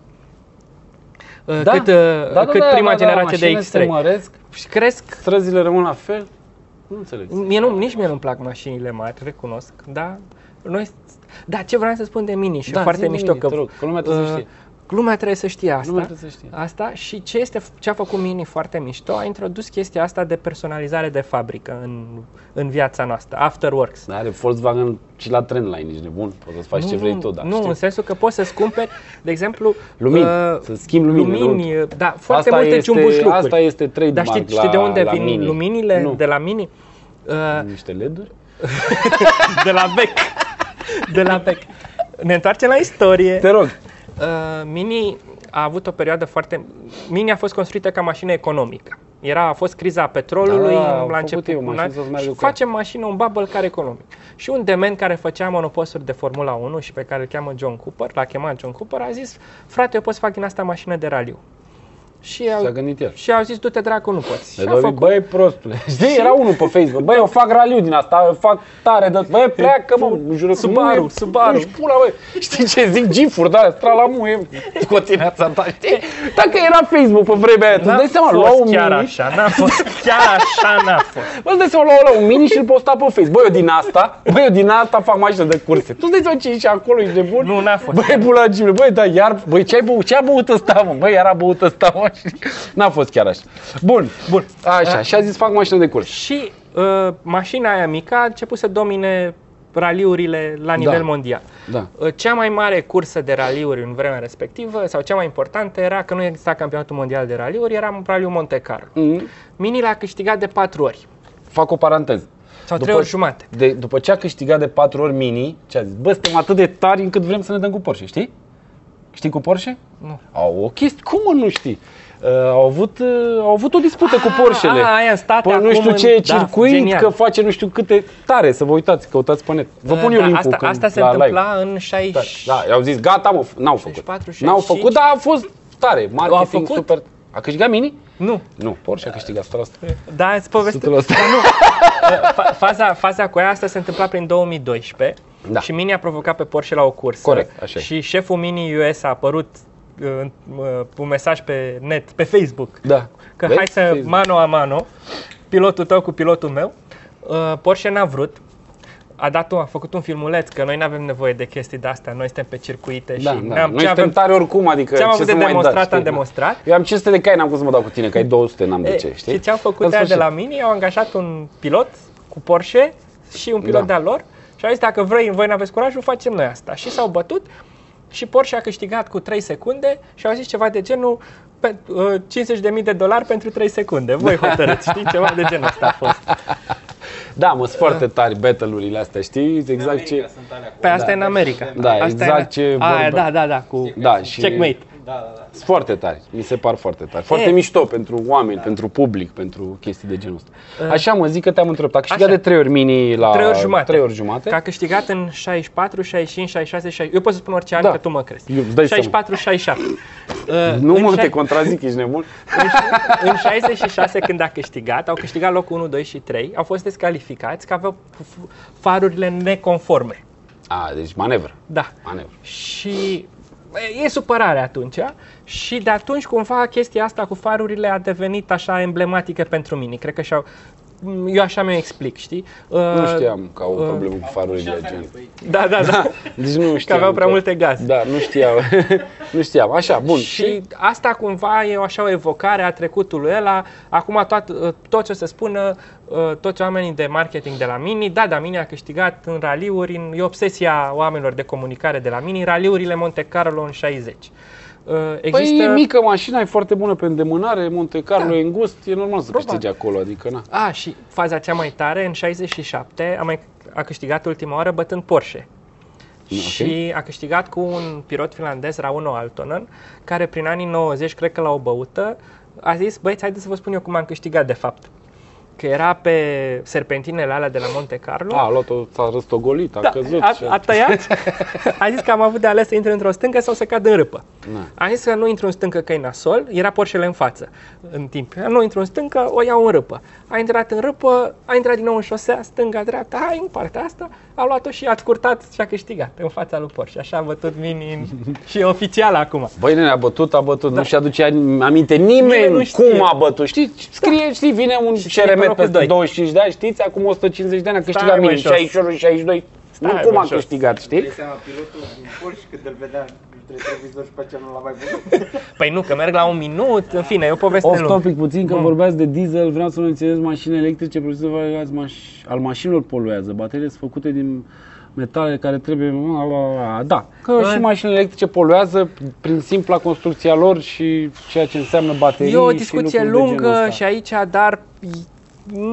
Uh, Da. cât, uh, cât prima generație de Se X3. măresc, Și cresc, străzile rămân la fel. Nu înțeleg. mie nu, nici mie nu-mi plac mașinile mari, recunosc, dar noi, da, ce vreau să spun de mini și Da, foarte zi-mi, mișto că, te rog, că lumea trebuie să uh, știe. Lumea trebuie să știe asta. Lumea trebuie să știe. Asta și ce, este, ce a făcut Mini foarte mișto, a introdus chestia asta de personalizare de fabrică în, în viața noastră, Afterworks. Da, are Volkswagen și la Trendline, ești nebun. Poți să faci ce vrei tu, da. Nu, știu. în sensul că poți să-ți cumperi, de exemplu, Lumini, să schimbi lumini, lumini nu? da, foarte Asta multe este- ciumbuș lucruri. asta este trademark Dar știi, la- știi de unde la vin Mini? luminile Nu. de la Mini? Uh, Niște LED-uri? de la bec. de la bec. Ne întoarcem la istorie. Te rog. Uh, Mini a avut o perioadă foarte... Mini a fost construită ca mașină economică. Era, a fost criza petrolului Da, au la făcut început. ei o mașină să meargă și cu ea. facem mașină, un bubble car economic. Și un dement care făcea monoposturi de Formula 1 și pe care îl cheamă John Cooper, l-a chemat John Cooper, a zis, frate, eu pot să fac din asta mașină de raliu. Și S-a au, gândit el. și au zis, du-te dracu, nu poți. De Și a Dovi, făcut. băi, prostule. Știi, era unul pe Facebook. Băi, eu fac raliu din asta, eu fac tare de... Băi, pleacă, mă, jură că Subaru, nu e- Subaru. Nu-și pula, băi. Știi ce zic? Gifuri, da, stralamuie, scoțineața ta, știi? Dacă era Facebook pe vremea aia, tu N-a dai seama, lua fost un chiar mini, așa, n-a fost, chiar așa n-a fost. Bă, îți dai seama, lua la un mini și îl posta pe Facebook. Băi, eu din asta, băi, eu din asta fac mașină de curse. Tu îți dai seama ce e și acolo, ești de bun? Nu, n-a fost. Băi, pula Gimle, băi, da, iar, băi, ce ai băut, ce a băut ăsta, mă? Băi, era băut ăsta, mă, și n-a fost chiar așa. Bun, Bun. așa, și a zis fac mașină de curse. Și uh, mașina aia mică a început să domine raliurile la nivel Da. mondial. Da. Uh, Cea mai mare cursă de raliuri în vremea respectivă, sau cea mai importantă, era că nu exista campionatul mondial de raliuri, era raliul Monte Carlo. Mm, Mini l-a câștigat de patru ori, fac o paranteză. sau trei ori jumate. De, după ce a câștigat de patru ori mini, ce a zis? Bă, suntem atât de tari încât vrem să ne dăm cu Porsche, știi? Știi cu Porsche? Nu. Au o chestie, cum mă nu știi? Uh, au, avut, uh, au avut o dispută cu Porschele. a, aia în state Pe nu acum știu în- ce da, circuit, genial. că face nu știu câte tare, să vă uitați, căutați pe net. Vă pun eu Da, link asta, când, asta se la întâmpla live. în 60... Da, i-au zis, gata mă, n-au făcut. 64, N-au 65. făcut, dar a fost tare, marketing făcut? super. A câștigat mini? Nu, Nu, Porsche a câștigat 100%. da, îți povestesc. 100%. Fa- faza, faza cu ea asta se întâmpla prin 2012 Da. și Mini a provocat pe Porsche la o cursă. Corect, așa e. Și șeful Mini US a apărut uh, uh, un mesaj pe net, pe Facebook, Da. că Vezi? hai să Facebook. mano a mano, pilotul tău cu pilotul meu. Uh, Porsche n-a vrut. A, dat un, a făcut un filmuleț că noi nu avem nevoie de chestii de astea, noi suntem pe circuite Da, și da. ne-am, Noi ce suntem avem, tare oricum, adică ce am ce avut să de mai demonstrat, dați, am știi? demonstrat. Eu am 500 de cai, n-am cum să mă dau cu tine, că ai 200, n-am de E, ce, știi? Și ce au făcut În aia de sfârșit. la Mini? Au angajat un pilot cu Porsche și un pilot Da. de-al lor și au zis dacă vrei, voi n-aveți curajul, facem noi asta. Și s-au bătut și Porsche a câștigat cu 3 secunde și au zis ceva de genul pe, uh, 50.000 de dolari pentru 3 secunde. Voi hotărâți, știi? Ceva de genul ăsta a fost. Da, mă, sunt foarte tari battle-urile astea, știi? Exact ce... Sunt alea cu... Pe asta e în America. Da, asta exact e în... ce Aia, vorbe- da, da, da, cu Da, și checkmate. Da, da, da. sunt foarte tari, mi se par foarte tari. Foarte E. mișto pentru oameni, pentru public, pentru chestii de genul ăsta. Așa mă zic că te-am întrebat, a câștigat Așa. de 3 ori mini la... Trei ori jumate. 3 ori jumate. Că a câștigat în 64, 65, 66, 67. Eu pot să spun orice an, Da. că tu mă crezi. Eu- îți dai seama. 64, 67. Uh, Nu în mă, șai- te contrazic, ești nebun? în, în 66 când a câștigat, au câștigat locul 1, 2 și 3, au fost descalificați că aveau f- farurile neconforme. A, deci manevră, Da. manevră. Și e supărare atunci și de atunci cumva chestia asta cu farurile a devenit așa emblematică pentru mine. Cred că și-au, eu așa mi-o explic, știi? Nu Uh, știam că au o uh, problemă cu farurile de gen. Da, da, da. Deci nu Că știam. aveau prea multe gaze. Da, nu știau. nu știam. Așa, bun. Și asta cumva e o așa o evocare a trecutului ăla. Acum tot, tot ce o să spună uh, toți oamenii de marketing de la Mini, da, da, Mini a câștigat în raliuri, în, e obsesia oamenilor de comunicare de la Mini, raliurile Monte Carlo în 60. Uh, Există... Păi e mică mașina, e foarte bună pe îndemânare, Monte Carlo Da. e îngust, e normal să Probabil. câștige acolo, adică na. A, și faza cea mai tare, în 67 a, mai, a câștigat ultima oară bătând Porsche. Ok. Și a câștigat cu un pilot finlandez, Rauno Altonen, care prin anii 90, cred că la o băută, a zis, băieți, haideți să vă spun eu cum am câștigat de fapt. Că era pe serpentinele alea de la Monte Carlo. A, a luat-o, s-a răstogolit, a Da, căzut. a, și a tăiat, a zis că am avut de ales să intre într-o stâncă sau să cad în râpă. Na. Am zis că nu intru în stâncă că e nasol, era Porsche în față în timp. Nu intru în stâncă, o iau în râpă. A intrat în râpă, a intrat din nou în șosea, stânga, dreapta, hai în partea asta, a luat-o și a scurtat și a câștigat în fața lui Porsche. Așa a bătut Mini în... și e oficial acum. Băi, nene, a bătut, a bătut, Da. nu-și aduce aminte Nimeni nimeni nu știe. cum a bătut. Știi, scrie, știi, vine un Și scrie pe CRM locul peste doi. 25 de ani, știți, acum 150 de ani a câștigat mă, mine, jos. 61, 62. Nu Stai, cum mă, a jos. câștigat, știi? Dai seama, pilotul din Porsche când îl vedea între televizor și pe aceea nu l-a mai văzut. Păi nu, că merg la un minut, în fine, e o poveste Off lungă. topic puțin, că Bun. vorbeați de diesel, vreau să menționez mașini electrice, produse variați maș- al mașinilor poluează. Bateriile sunt făcute din metale care trebuie... Da, Că În- și mașinile electrice poluează prin simpla construcția lor și ceea ce înseamnă baterii E o și discuție lucruri de genul lungă ăsta. și aici, dar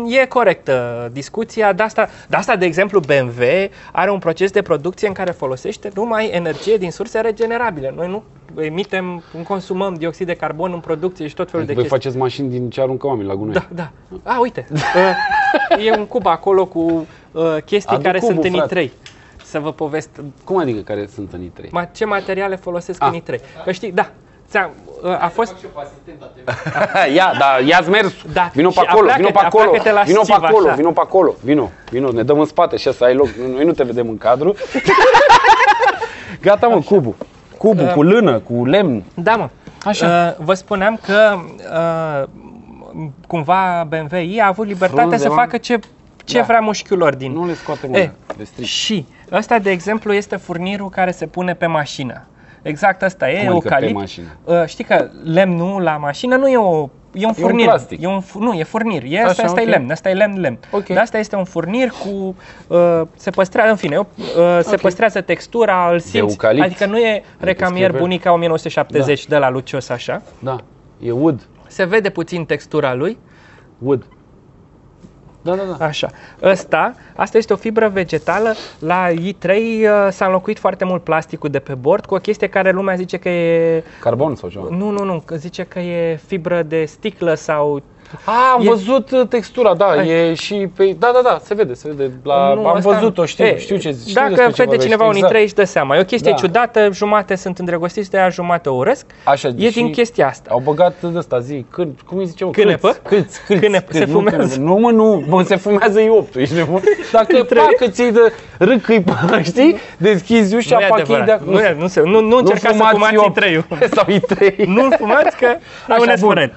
e corectă discuția. De asta, de asta, de exemplu, BMW are un proces de producție în care folosește numai energie din surse regenerabile. Noi nu emitem, nu consumăm dioxid de carbon în producție și tot felul Adică de voi chestii. faceți mașini din ce aruncă oamenii la gunoi. Da, da. A, uite. Uh, e un cub acolo cu uh, chestii Adu care cubul, sunt în frate. I3. Să vă povest Cum adică care sunt în I3? ma, ce materiale folosesc Ah. în I3. Că știi, da, ți-am, uh, a fost... Ia, da, ia-ți mers. Da, Vino pe și acolo, vino pe apleacă-te- acolo. apleacă-te la Vino pe sciv, acolo, așa. vino pe acolo. Vino, vino, ne dăm în spate și să ai loc. Noi nu te vedem în cadru. Gata, mă, cubul. Cubul Uh, cu lână, cu lemn. Da, mă. Așa. Uh, vă spuneam că uh, cumva BMW a avut libertatea Frunze, să mă. facă ce, ce Da. vrea mușchiul din. Nu le scoate E, mâna, le strici. și ăsta, de exemplu, este furnirul care se pune pe mașină. Exact asta e, Cum adică pe eucalipt. mașină? Uh, știi că lemnul la mașină nu e o E un furnir. plastic. E un, fu- nu, e furnir. E, Așa, asta, asta ok. e lemn, asta e lemn, lemn. Ok. Dar asta este un furnir cu, uh, se păstrează, în fine, uh, se Ok. păstrează textura, îl simți. eucalipt. Adică nu e recamier scrie pe- bunica 1970 de la Lucios așa. Da, e wood. Se vede puțin textura lui, Wood. Da, da, da. Așa. Ăsta, asta este o fibră vegetală. La i3 uh, s-a înlocuit foarte mult plasticul de pe bord cu o chestie care lumea zice că e... Carbon sau ceva. Nu, nu, nu, că zice că e fibră de sticlă sau... A, am E- văzut uh, textura, da, Ai. e și pe... Da, da, da, se vede, se vede. La, nu, am ăsta- văzut-o, știu, E, știu ce știu Dacă despre ce vede vorbești, cineva un exact. i3 își dă seama. E o chestie Da. ciudată, jumate sunt îndrăgostiți de aia, jumate o urăsc. Așa, E și din chestia asta. Au băgat de ăsta, zi, când, cum îi ziceau? Cânepă? Câți, câți, Cânepă, se nu fumează. cânepă. Nu, mă, nu, mă, se fumează i8 ești nebun? Dacă pacă ți de râcâi, știi? Deschizi ușa, Nu e pacă de adevărat. acolo. Nu, e- nu, se, nu, nu încercați să fumați i3-ul. Sau i3. nu fumați că rămâneți bun.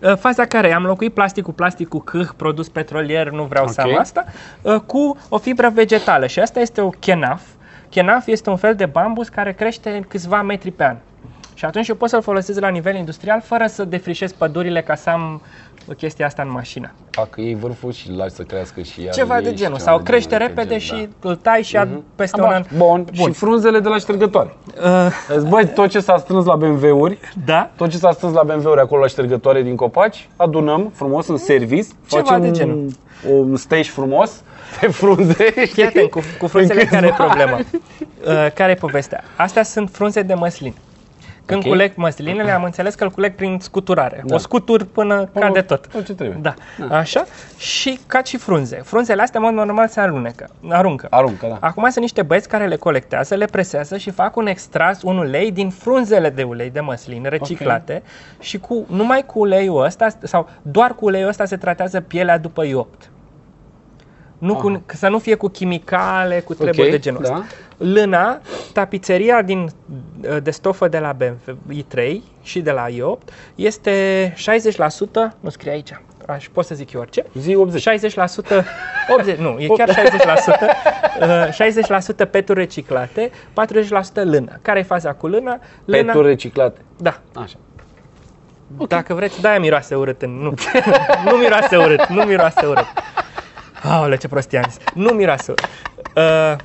Păreri. Uh, Faza care e, am locuit plastic cu plastic cu câh, produs petrolier, nu vreau să Ok. am asta, uh, cu o fibră vegetală și asta este o chenaf. Chenaf este un fel de bambus care crește câțiva metri pe an. Și atunci eu pot să-l folosesc la nivel industrial fără să defrișez pădurile ca să am chestia asta în mașină. Pacă iei vârful și îl lași să crească și iar Ceva iei de și genul. ceva Sau de crește genul, repede gen, și îl tai și ad- peste da. un an. Bun. Bun. Și frunzele de la ștergătoare. Uh, Băi, tot ce s-a strâns la BMW-uri, da? tot ce s-a strâns la BMW-uri acolo la ștergătoare din copaci, adunăm frumos în service, Ceva facem de genul. un stage frumos pe frunze, Fii știi? atent, cu, cu frunzele În care e câțiva problema. Uh, care e povestea? Astea sunt frunze de măslin. Când Ok. culeg măslinele, am înțeles că îl culeg prin scuturare. Da. O scutur până cade tot. Tot ce trebuie. Da, așa. Și ca și frunze. Frunzele astea, în mod normal, se alunecă, aruncă. Aruncă, da. Acum sunt niște băieți care le colectează, le presează și fac un extras, un ulei din frunzele de ulei de măslin reciclate și cu, numai cu uleiul ăsta, sau doar cu uleiul ăsta se tratează pielea după iopt. Nu cu, să nu fie cu chimicale, cu treburi Ok, de genul da. ăsta. Lâna, tapiseria din, de stofă de la BMW i3 și de la i8 este 60%, nu scrie aici, aș, pot să zic eu orice, Zi 80. 60%, 80, nu, e chiar 60%, uh, 60% peturi reciclate, 40% lână. Care e faza cu lână? Lână, Peturi reciclate. Da, Așa. dacă vreți, de-aia miroase urât în... Nu, nu miroase urât, nu miroase urât. Aole, ce prostie am zis. Nu miroase urât. Uh,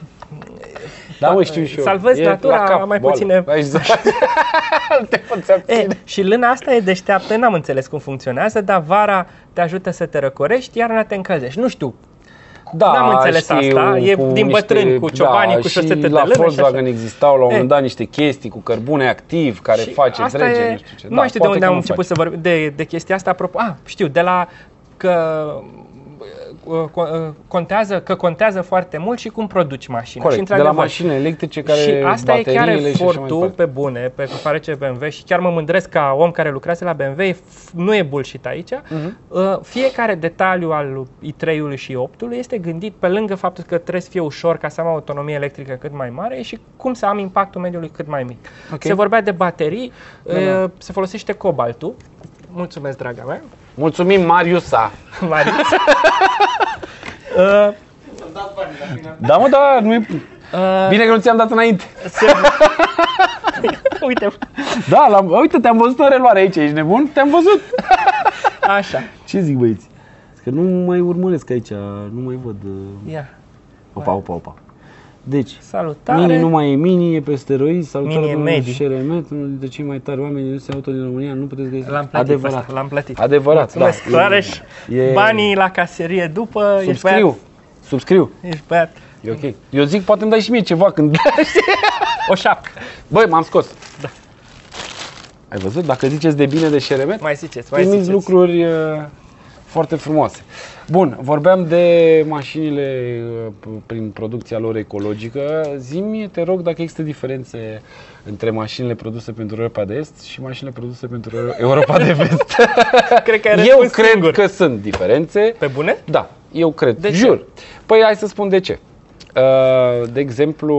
Da, mă, știu și eu. Salvezi E natura, la cap, mai boală. puține- Ai zis- Te poți e, abține. și lâna asta e deșteaptă, n-am înțeles cum funcționează, dar vara te ajută să te răcorești, iarna te încălzești. Nu știu, Da, N-am înțeles știu, asta, e cu din bătrâni, cu ciobanii, da, cu și șosete de la lână și Volkswagen așa. existau la un moment E. dat niște chestii cu cărbune activ care Și face asta drege, e, nu știu ce. Nu da, mai știu de poate unde că am nu început face. să vorbim de, de chestia asta. Apropo, ah, știu, de la că uh, co- uh, contează, că contează foarte mult și cum produci mașina. Corect, și de la într-adevăr, mașini electrice care și asta e chiar bateriile și așa mai efortul departe. pe bune pe care face BMW și chiar mă mândresc ca om care lucrează la BMW, e f- nu e bullshit aici. Mhm. Uh, Fiecare detaliu al i3-ului și 8-ului este gândit pe lângă faptul că trebuie să fie ușor ca să am autonomie electrică cât mai mare și cum să am impactul mediului cât mai mic. Ok. Se vorbea de baterii, Da, uh, da. se folosește cobaltul. Mulțumesc, draga mea. Mulțumim, Mariusa. Marius. uh, Am dat bani la final. Da, mă, da, nu e... uh, Bine că nu ți-am dat înainte. se... Uite, Da, la... uite, te-am văzut în reluare aici, ești nebun? Te-am văzut. așa. Ce zic, băieți? Că nu mai urmăresc aici, nu mai văd... uh, Ia. Opa, opa, opa. Deci, Salutare. Mini nu mai e mini, e pe steroizi, salutare Mini e domnul Medi. Șeremet, unul dintre cei mai tari oameni din auto din România, nu puteți găsi. L-am plătit Adevărat. Ăsta, l-am plătit. Adevărat, Mulțumesc, da. Rareș. E- Banii la caserie după, ești băiat. Subscriu. Subscriu. Ești băiat. E ok. Eu zic, poate îmi dai și mie ceva când... O șapcă. Băi, m-am scos. Da. Ai văzut? Dacă ziceți de bine de Șeremet, Mai ziceți, mai primiți ziceți. lucruri uh, foarte frumoase. Bun, vorbeam de mașinile uh, p- prin producția lor ecologică. Zi-mi, te rog, dacă există diferențe între mașinile produse pentru Europa de Est și mașinile produse pentru Europa de Vest. Cred că ai Eu răspuns cred singur. că sunt diferențe. Pe bune? Da, eu cred. De ce? Jur. Păi hai să spun de ce. Uh, De exemplu,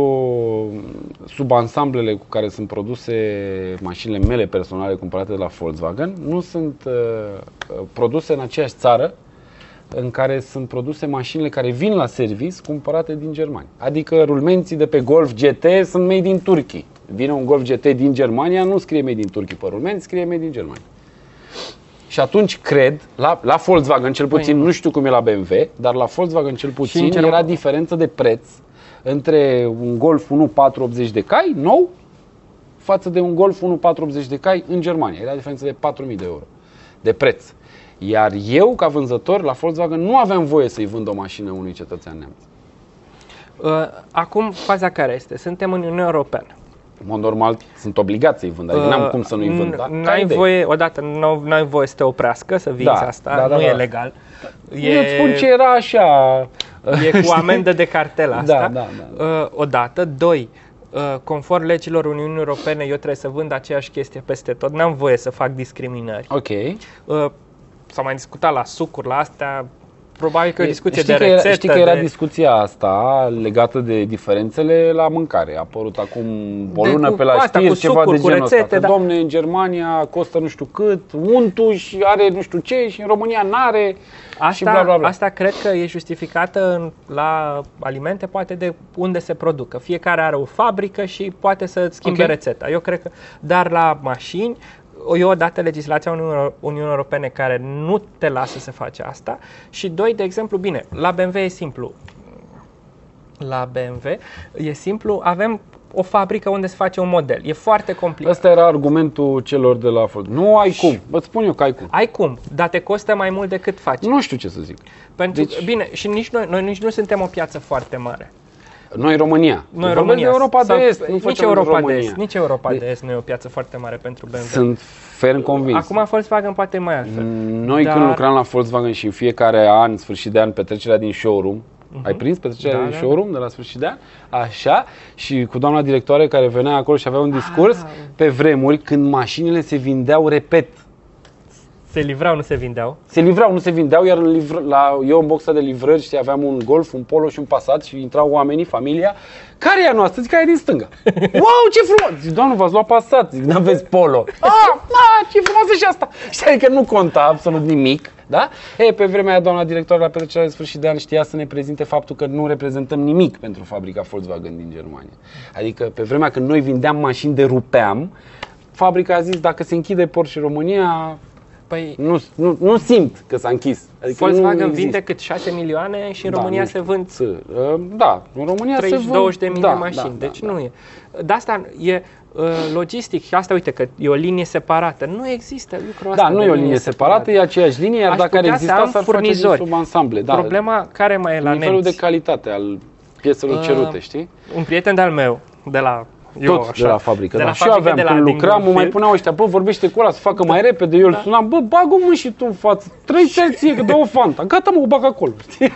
sub ansamblele cu care sunt produse mașinile mele personale cumpărate de la Volkswagen, nu sunt uh, uh, produse în aceeași țară în care sunt produse mașinile care vin la service cumpărate din Germania. Adică rulmenții de pe Golf GT sunt made in Turkey. Vine un Golf GT din Germania, nu scrie made in Turkey pe rulment, scrie made in Germania. Și atunci cred, la, la Volkswagen cel puțin, nu știu cum e la BMW, dar la Volkswagen cel puțin în Germania- era diferență de preț între un Golf 1 480 de cai nou față de un Golf 1 480 de cai în Germania. Era diferență de 4000 de euro de preț. Iar eu, ca vânzător, la Volkswagen nu aveam voie să-i vând o mașină unui cetățean neamț. Uh, Acum, faza care este? Suntem în Uniunea Europeană. În mod normal, sunt obligat să-i vând, adică n-am cum să nu-i vând. Uh, Da? n- Care N-ai idee? voie, odată, nu ai voie să te oprească, să vinzi Da, asta, da, da, nu e da. legal. Eu îți spun ce era așa. E cu amendă de cartel asta. Da, da, Uh, odată. Doi, uh, conform legilor Uniunii Europene, eu trebuie să vând aceeași chestie peste tot. N-am voie să fac discriminări. Ok. Uh, s-a mai discutat la sucuri, la astea. Probabil că e o discuție știi de că era, rețetă. Știi că era de... discuția asta legată de diferențele la mâncare. A apărut acum o De lună cu pe la asta, știri cu ceva sucuri, de cu genul ăsta. rețete, Că, da. domne, în Germania costă nu știu cât, untuși are nu știu ce și în România n-are Asta, și bla bla bla. asta cred că e justificată în, la alimente, poate de unde se producă. Fiecare are o fabrică și poate să schimbe Ok. rețeta. Eu cred că, dar la mașini, e odată legislația Uniunii Uniunii Europene care nu te lasă să faci asta și doi, de exemplu, bine, la BMW e simplu. La BMW e simplu, avem o fabrică unde se face un model. E foarte complicat. Ăsta era argumentul celor de la Volkswagen. Nu ai cum. Vă spun eu că ai cum. Ai cum, dar te costă mai mult decât faci. Nu știu ce să zic. Pentru, Deci- Bine, și nici noi, noi nici nu suntem o piață foarte mare. Noi România. Noi Vorbesc România. de Europa Sau- de Est. Nu nici facem Europa de România. Est. Nici Europa De- de Est nu e o piață foarte mare pentru BMW. Sunt ferm convins. Acum Volkswagen poate e mai altfel. Noi Dar- când lucram la Volkswagen și în fiecare an, sfârșit de an, petrecerea din showroom, ai prins petrecerea Da, din da. showroom de la sfârșit de an? Așa, și cu doamna directoare care venea acolo și avea un discurs Ah. pe vremuri când mașinile se vindeau repet. Se livrau, nu se vindeau. Se livrau, nu se vindeau, iar în livr- la, eu în boxa de livrări știi, aveam un Golf, un Polo și un Passat și intrau oamenii, familia. Care e a noastră? Zic, aia e din stânga. Wow, ce frumos! Zic, doamnă, v-ați luat Passat. Zic, n-aveți Polo. Ah, ah, ce frumoasă și asta! Știi, adică nu conta absolut nimic. Da? E, pe vremea aia, doamna director la petrecerea de sfârșit de an știa să ne prezinte faptul că nu reprezentăm nimic pentru fabrica Volkswagen din Germania. Adică pe vremea când noi vindeam mașini de rupeam, fabrica a zis dacă se închide Porsche România, Păi nu, nu, nu simt că s-a închis. Adică Volkswagen nu vinde există. cât 6 milioane și în Da, România nu se știu. vând Ță- uh, Da, în România se 32 vând... de mii da, de mașini. da, deci da, nu da. e. De asta e uh, logistic și asta uite că e o linie separată. Nu există lucrul ăsta. Da, nu de e o linie separată, e aceeași linie, iar Aș dacă ar putea să exista, am s-ar face din furnizori. subansamble. Da, Problema care mai e la nivelul nemți? de calitate al pieselor Uh, cerute, știi? Un prieten de-al meu, de la eu, Tot așa, de la fabrică, de da. la și eu fabrică aveam, de la când lucram, mă mai Dingolfeld. puneau ăștia, bă, vorbește cu ăla să facă mai repede, eu îl sunam, bă, bag-o mă și tu în față, trei ție, că dă o fanta, gata mă, o bag acolo, știi?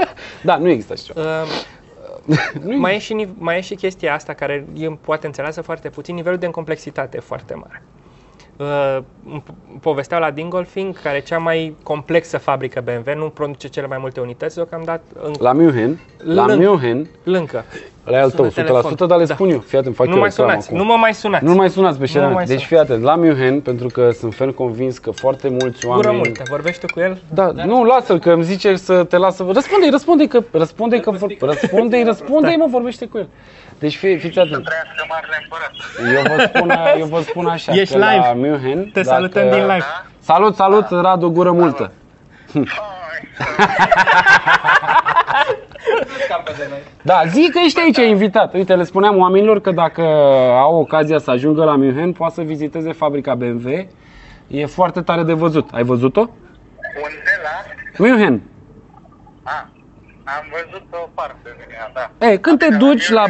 da, nu există așa ceva. Uh, mai, e și, niv- mai e și chestia asta care e poate înțeleasă foarte puțin, nivelul de complexitate e foarte mare. Uh, îmi p- povesteau la Dingolfing, care e cea mai complexă fabrică BMW, nu produce cele mai multe unități deocamdată, în, La München, la Lâng. München, lâncă. Ăla e al tău, Sună 100%, telefon. dar le Da. spun eu, fii atent, fac Nu eu mai reclamă sunați, acum. nu mă mai sunați. Nu mai sunați pe Nu mă șerem. mai Deci sunați. fii atent, la München, pentru că sunt ferm convins că foarte mulți Gură oameni... multă, vorbești tu cu el? Da, nu, lasă-l, că îmi zice să te lasă... Răspunde-i, răspunde-i, că... Răspunde-i, că... vor- Răspunde-i, răspunde-i, mă, vorbește cu el. Deci fii, fiți atent. Trăiască marele împărat. Eu vă spun, eu vă spun așa, Ești că la live. München... Te salutăm din live. Salut, salut, Radu, gură multă. Hai. Scapă de noi. Da, zi că ești aici invitat. Uite, le spuneam oamenilor că dacă au ocazia să ajungă la München, poate să viziteze fabrica BMW. E foarte tare de văzut. Ai văzut-o? Unde la? München. A, am văzut o parte din ea, da. E, când te duci la...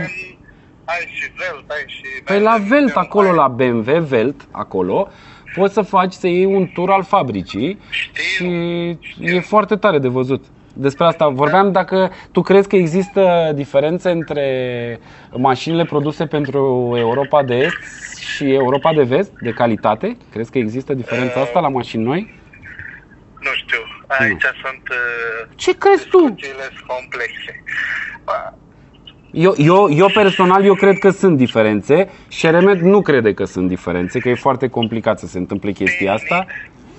Ai și Velt, ai și... Păi la Velt, acolo, la BMW, Velt, acolo, poți să faci, să iei un tur al fabricii și e foarte tare de văzut. Despre asta vorbeam dacă tu crezi că există diferențe între mașinile produse pentru Europa de Est și Europa de Vest, de calitate? Crezi că există diferența asta la mașini noi? Nu știu, aici sunt... uh, Ce crezi tu? Discuțiile sunt complexe. Ba, Eu, eu, eu personal, eu cred că sunt diferențe și Remet nu crede că sunt diferențe, că e foarte complicat să se întâmple chestia asta.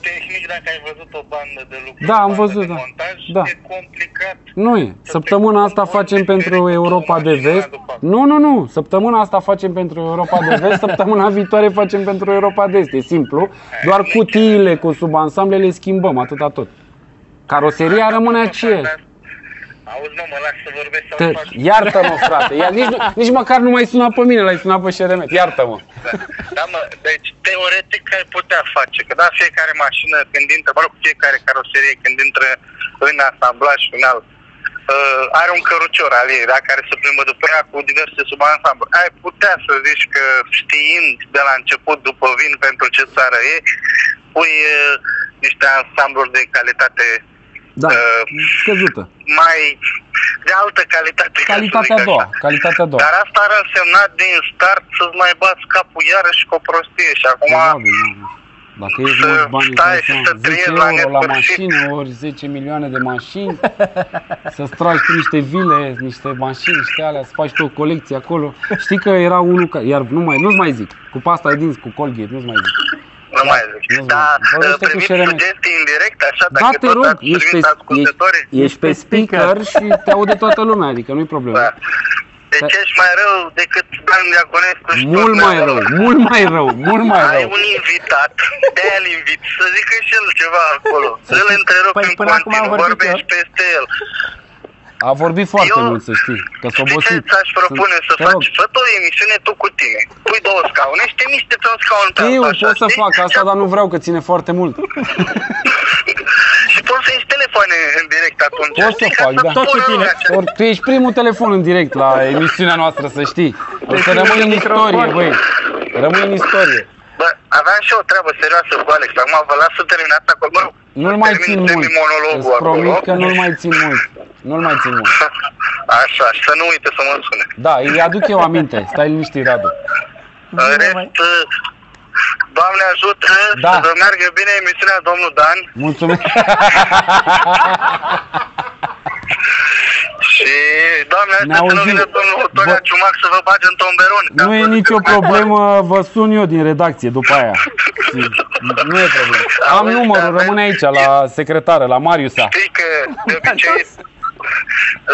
Tehnic, dacă ai văzut o bandă de lucru, Da, am bandă văzut, de da. montaj, Da. e complicat. Nu e. Săptămâna asta facem pentru Europa de Vest. Nu, nu, nu. Săptămâna asta facem pentru Europa de Vest, săptămâna viitoare facem pentru Europa de Est. E simplu. Doar cutiile cu subansamble le schimbăm, atâta tot. Caroseria rămâne aceeași. Auzi, mă, mă las să vorbesc sau Te, faci? iartă-mă, frate. Ia, nici, nu- nici măcar nu mai suna pe mine, l-ai sunat pe Șeremet. Iartă-mă. Da. da, mă, deci teoretic ai putea face, că da, fiecare mașină când intră, mă rog, fiecare caroserie când intră în asamblaj final, uh, are un cărucior al ei, da, care se plimbă după ea cu diverse subansambluri. Ai putea să zici că știind de la început după vin pentru ce țară e, pui uh, niște ansambluri de calitate Da, Uh, scăzută. mai de altă calitate. ca să Calitatea zic a doua. așa. Calitatea a doua. Dar asta ar însemna din start să-ți mai bați capul iarăși cu o prostie și acum Probabil, nu, nu. Dacă ești să mulți bani, îți stai dai și seama, să 10 trăiești la euro la nesfârșit. mașină, ori 10 milioane de mașini, să-ți tragi tu niște vile, niște mașini, niște alea, să faci tu o colecție acolo. Știi că era unul, ca, iar nu mai, nu-ți mai zic, cu pasta de dinți, cu Colgate, nu-ți mai zic. Nu mai zic. nu, Dar vorbește cu primiți Șeremet. sugestii indirect, așa, Da, dacă te tot rog, ați ești pe, primit ascultătorii? ești, ești pe speaker și te aude toată lumea, adică nu-i problemă. Da. Deci ești mai rău decât Dan Diaconescu și Mult tot mai rău, mult mai rău, mult mai Ai rău. un invitat, de-aia îl invit, să zică și el ceva acolo. Să-l întrerup Păi, în până acum am continuu, vorbit vorbești eu. peste el. A vorbit foarte Eu- mult, să știi, că s-a Știi ce obosit. ți-aș propune să Te rog. faci? Fă tu o emisiune tu cu tine. Pui două scaune și te miște pe un scaun pe Eu altul, așa, pot să știi? fac asta, dar nu vreau că ține foarte mult. Și poți să ieși telefoane în direct atunci. Pot știi? să Ca fac, da. Tot cu pună tine. lumea ce- Ori tu ești primul telefon în direct la emisiunea noastră, să știi. O să rămâi în istorie, băi. Rămâi în istorie. Bă, aveam și eu o treabă serioasă cu Alex. Acum vă las să terminați acolo. Mă rog, Nu-l mai termin țin mult. semi-monologul Îți promit acolo. că nu-l mai țin mult. Nu-l mai țin mult. Așa, și să nu uite să mă sune. Da, îi aduc eu aminte. Stai liniștit, Radu. În rest, uh, Doamne ajută Da. să meargă bine emisiunea domnul Dan Mulțumesc. și Doamne Ne ajută să nu auzim. vină domnul Tonea Bă- Ciumac să vă bage în tomberon. Nu e nicio problemă, vă sun eu din redacție după aia. Nu e problemă. Am Auzi, numărul, dar rămâne aici, la secretară, la Mariusa. Știi că de obicei